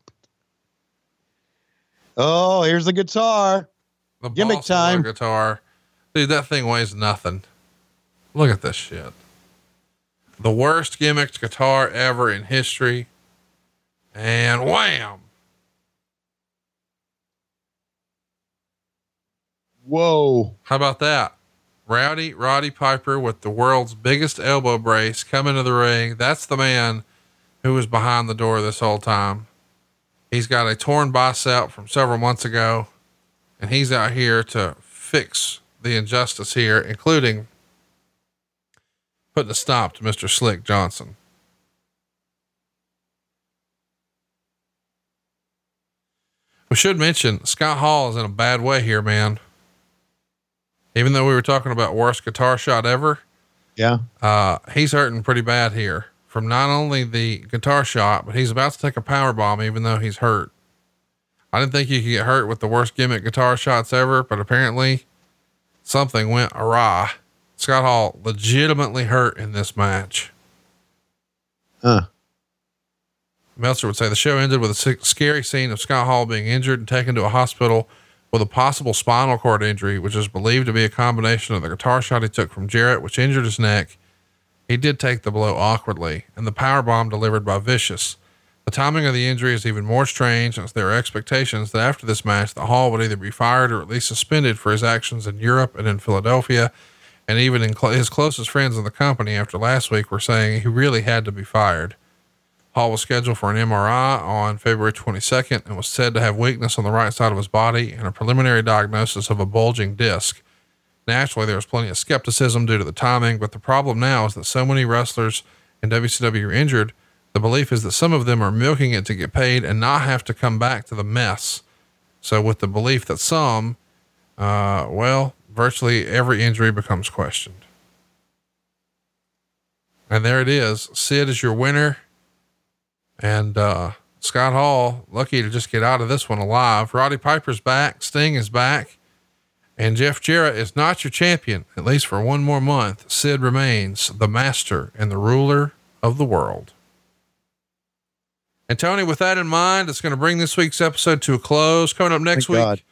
Oh, here's the guitar. The Gimmick boss of our time. guitar, dude. That thing weighs nothing. Look at this shit. The worst gimmicked guitar ever in history, and wham! Whoa. How about that? Rowdy Roddy Piper with the world's biggest elbow brace coming to the ring. That's the man who was behind the door this whole time. He's got a torn bicep from several months ago, and he's out here to fix the injustice here, including putting a stop to Mr. Slick Johnson. We should mention Scott Hall is in a bad way here, man. Even though we were talking about worst guitar shot ever, Yeah. uh, he's hurting pretty bad here from not only the guitar shot, but he's about to take a power bomb, even though he's hurt. I didn't think you could get hurt with the worst gimmick guitar shots ever, but apparently something went awry. Scott Hall legitimately hurt in this match. Huh. Meltzer would say the show ended with a scary scene of Scott Hall being injured and taken to a hospital with a possible spinal cord injury, which is believed to be a combination of the guitar shot he took from Jarrett, which injured his neck. He did take the blow awkwardly, and the power bomb delivered by Vicious. The timing of the injury is even more strange, as there are expectations that after this match, the Hall would either be fired or at least suspended for his actions in Europe and in Philadelphia. And even in cl- his closest friends in the company after last week were saying he really had to be fired. Hall was scheduled for an MRI on February 22nd and was said to have weakness on the right side of his body and a preliminary diagnosis of a bulging disc. Naturally, there was plenty of skepticism due to the timing, but the problem now is that so many wrestlers in WCW are injured. The belief is that some of them are milking it to get paid and not have to come back to the mess. So, with the belief that some, uh, well, virtually every injury becomes questioned. And there it is. Sid is your winner. And uh, Scott Hall, lucky to just get out of this one alive. Roddy Piper's back. Sting is back. And Jeff Jarrett is not your champion, at least for one more month. Sid remains the master and the ruler of the world. And Tony, with that in mind, it's going to bring this week's episode to a close. Coming up next Thank week, God.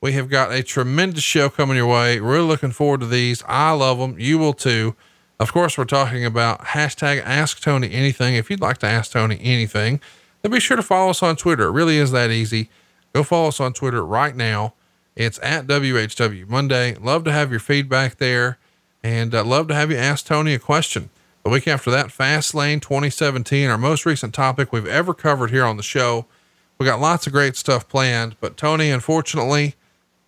we have got a tremendous show coming your way. We're really looking forward to these. I love them. You will too. Of course, we're talking about hashtag Ask Tony Anything. If you'd like to ask Tony anything, then be sure to follow us on Twitter. It really is that easy. Go follow us on Twitter right now. It's at WHW Monday. Love to have your feedback there and uh, love to have you ask Tony a question. The week after that, Fastlane 2017, our most recent topic we've ever covered here on the show. We got lots of great stuff planned, but Tony, unfortunately,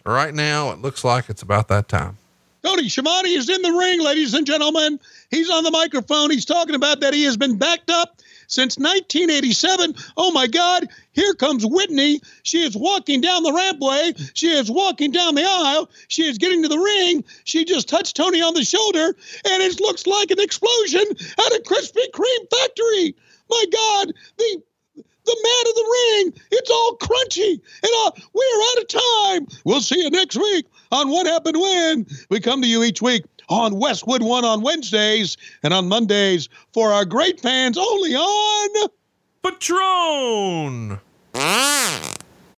right now it looks like it's about that time. Tony Schiavone is in the ring, ladies and gentlemen. He's on the microphone. He's talking about that he has been backed up since 1987. Oh my God, here comes Whitney. She is walking down the rampway. She is walking down the aisle. She is getting to the ring. She just touched Tony on the shoulder, and it looks like an explosion at a Krispy Kreme factory. My God, the the man of the ring. It's all crunchy. And uh, we're out of time. We'll see you next week on What Happened When. We come to you each week on Westwood One on Wednesdays and on Mondays for our great fans only on Patreon.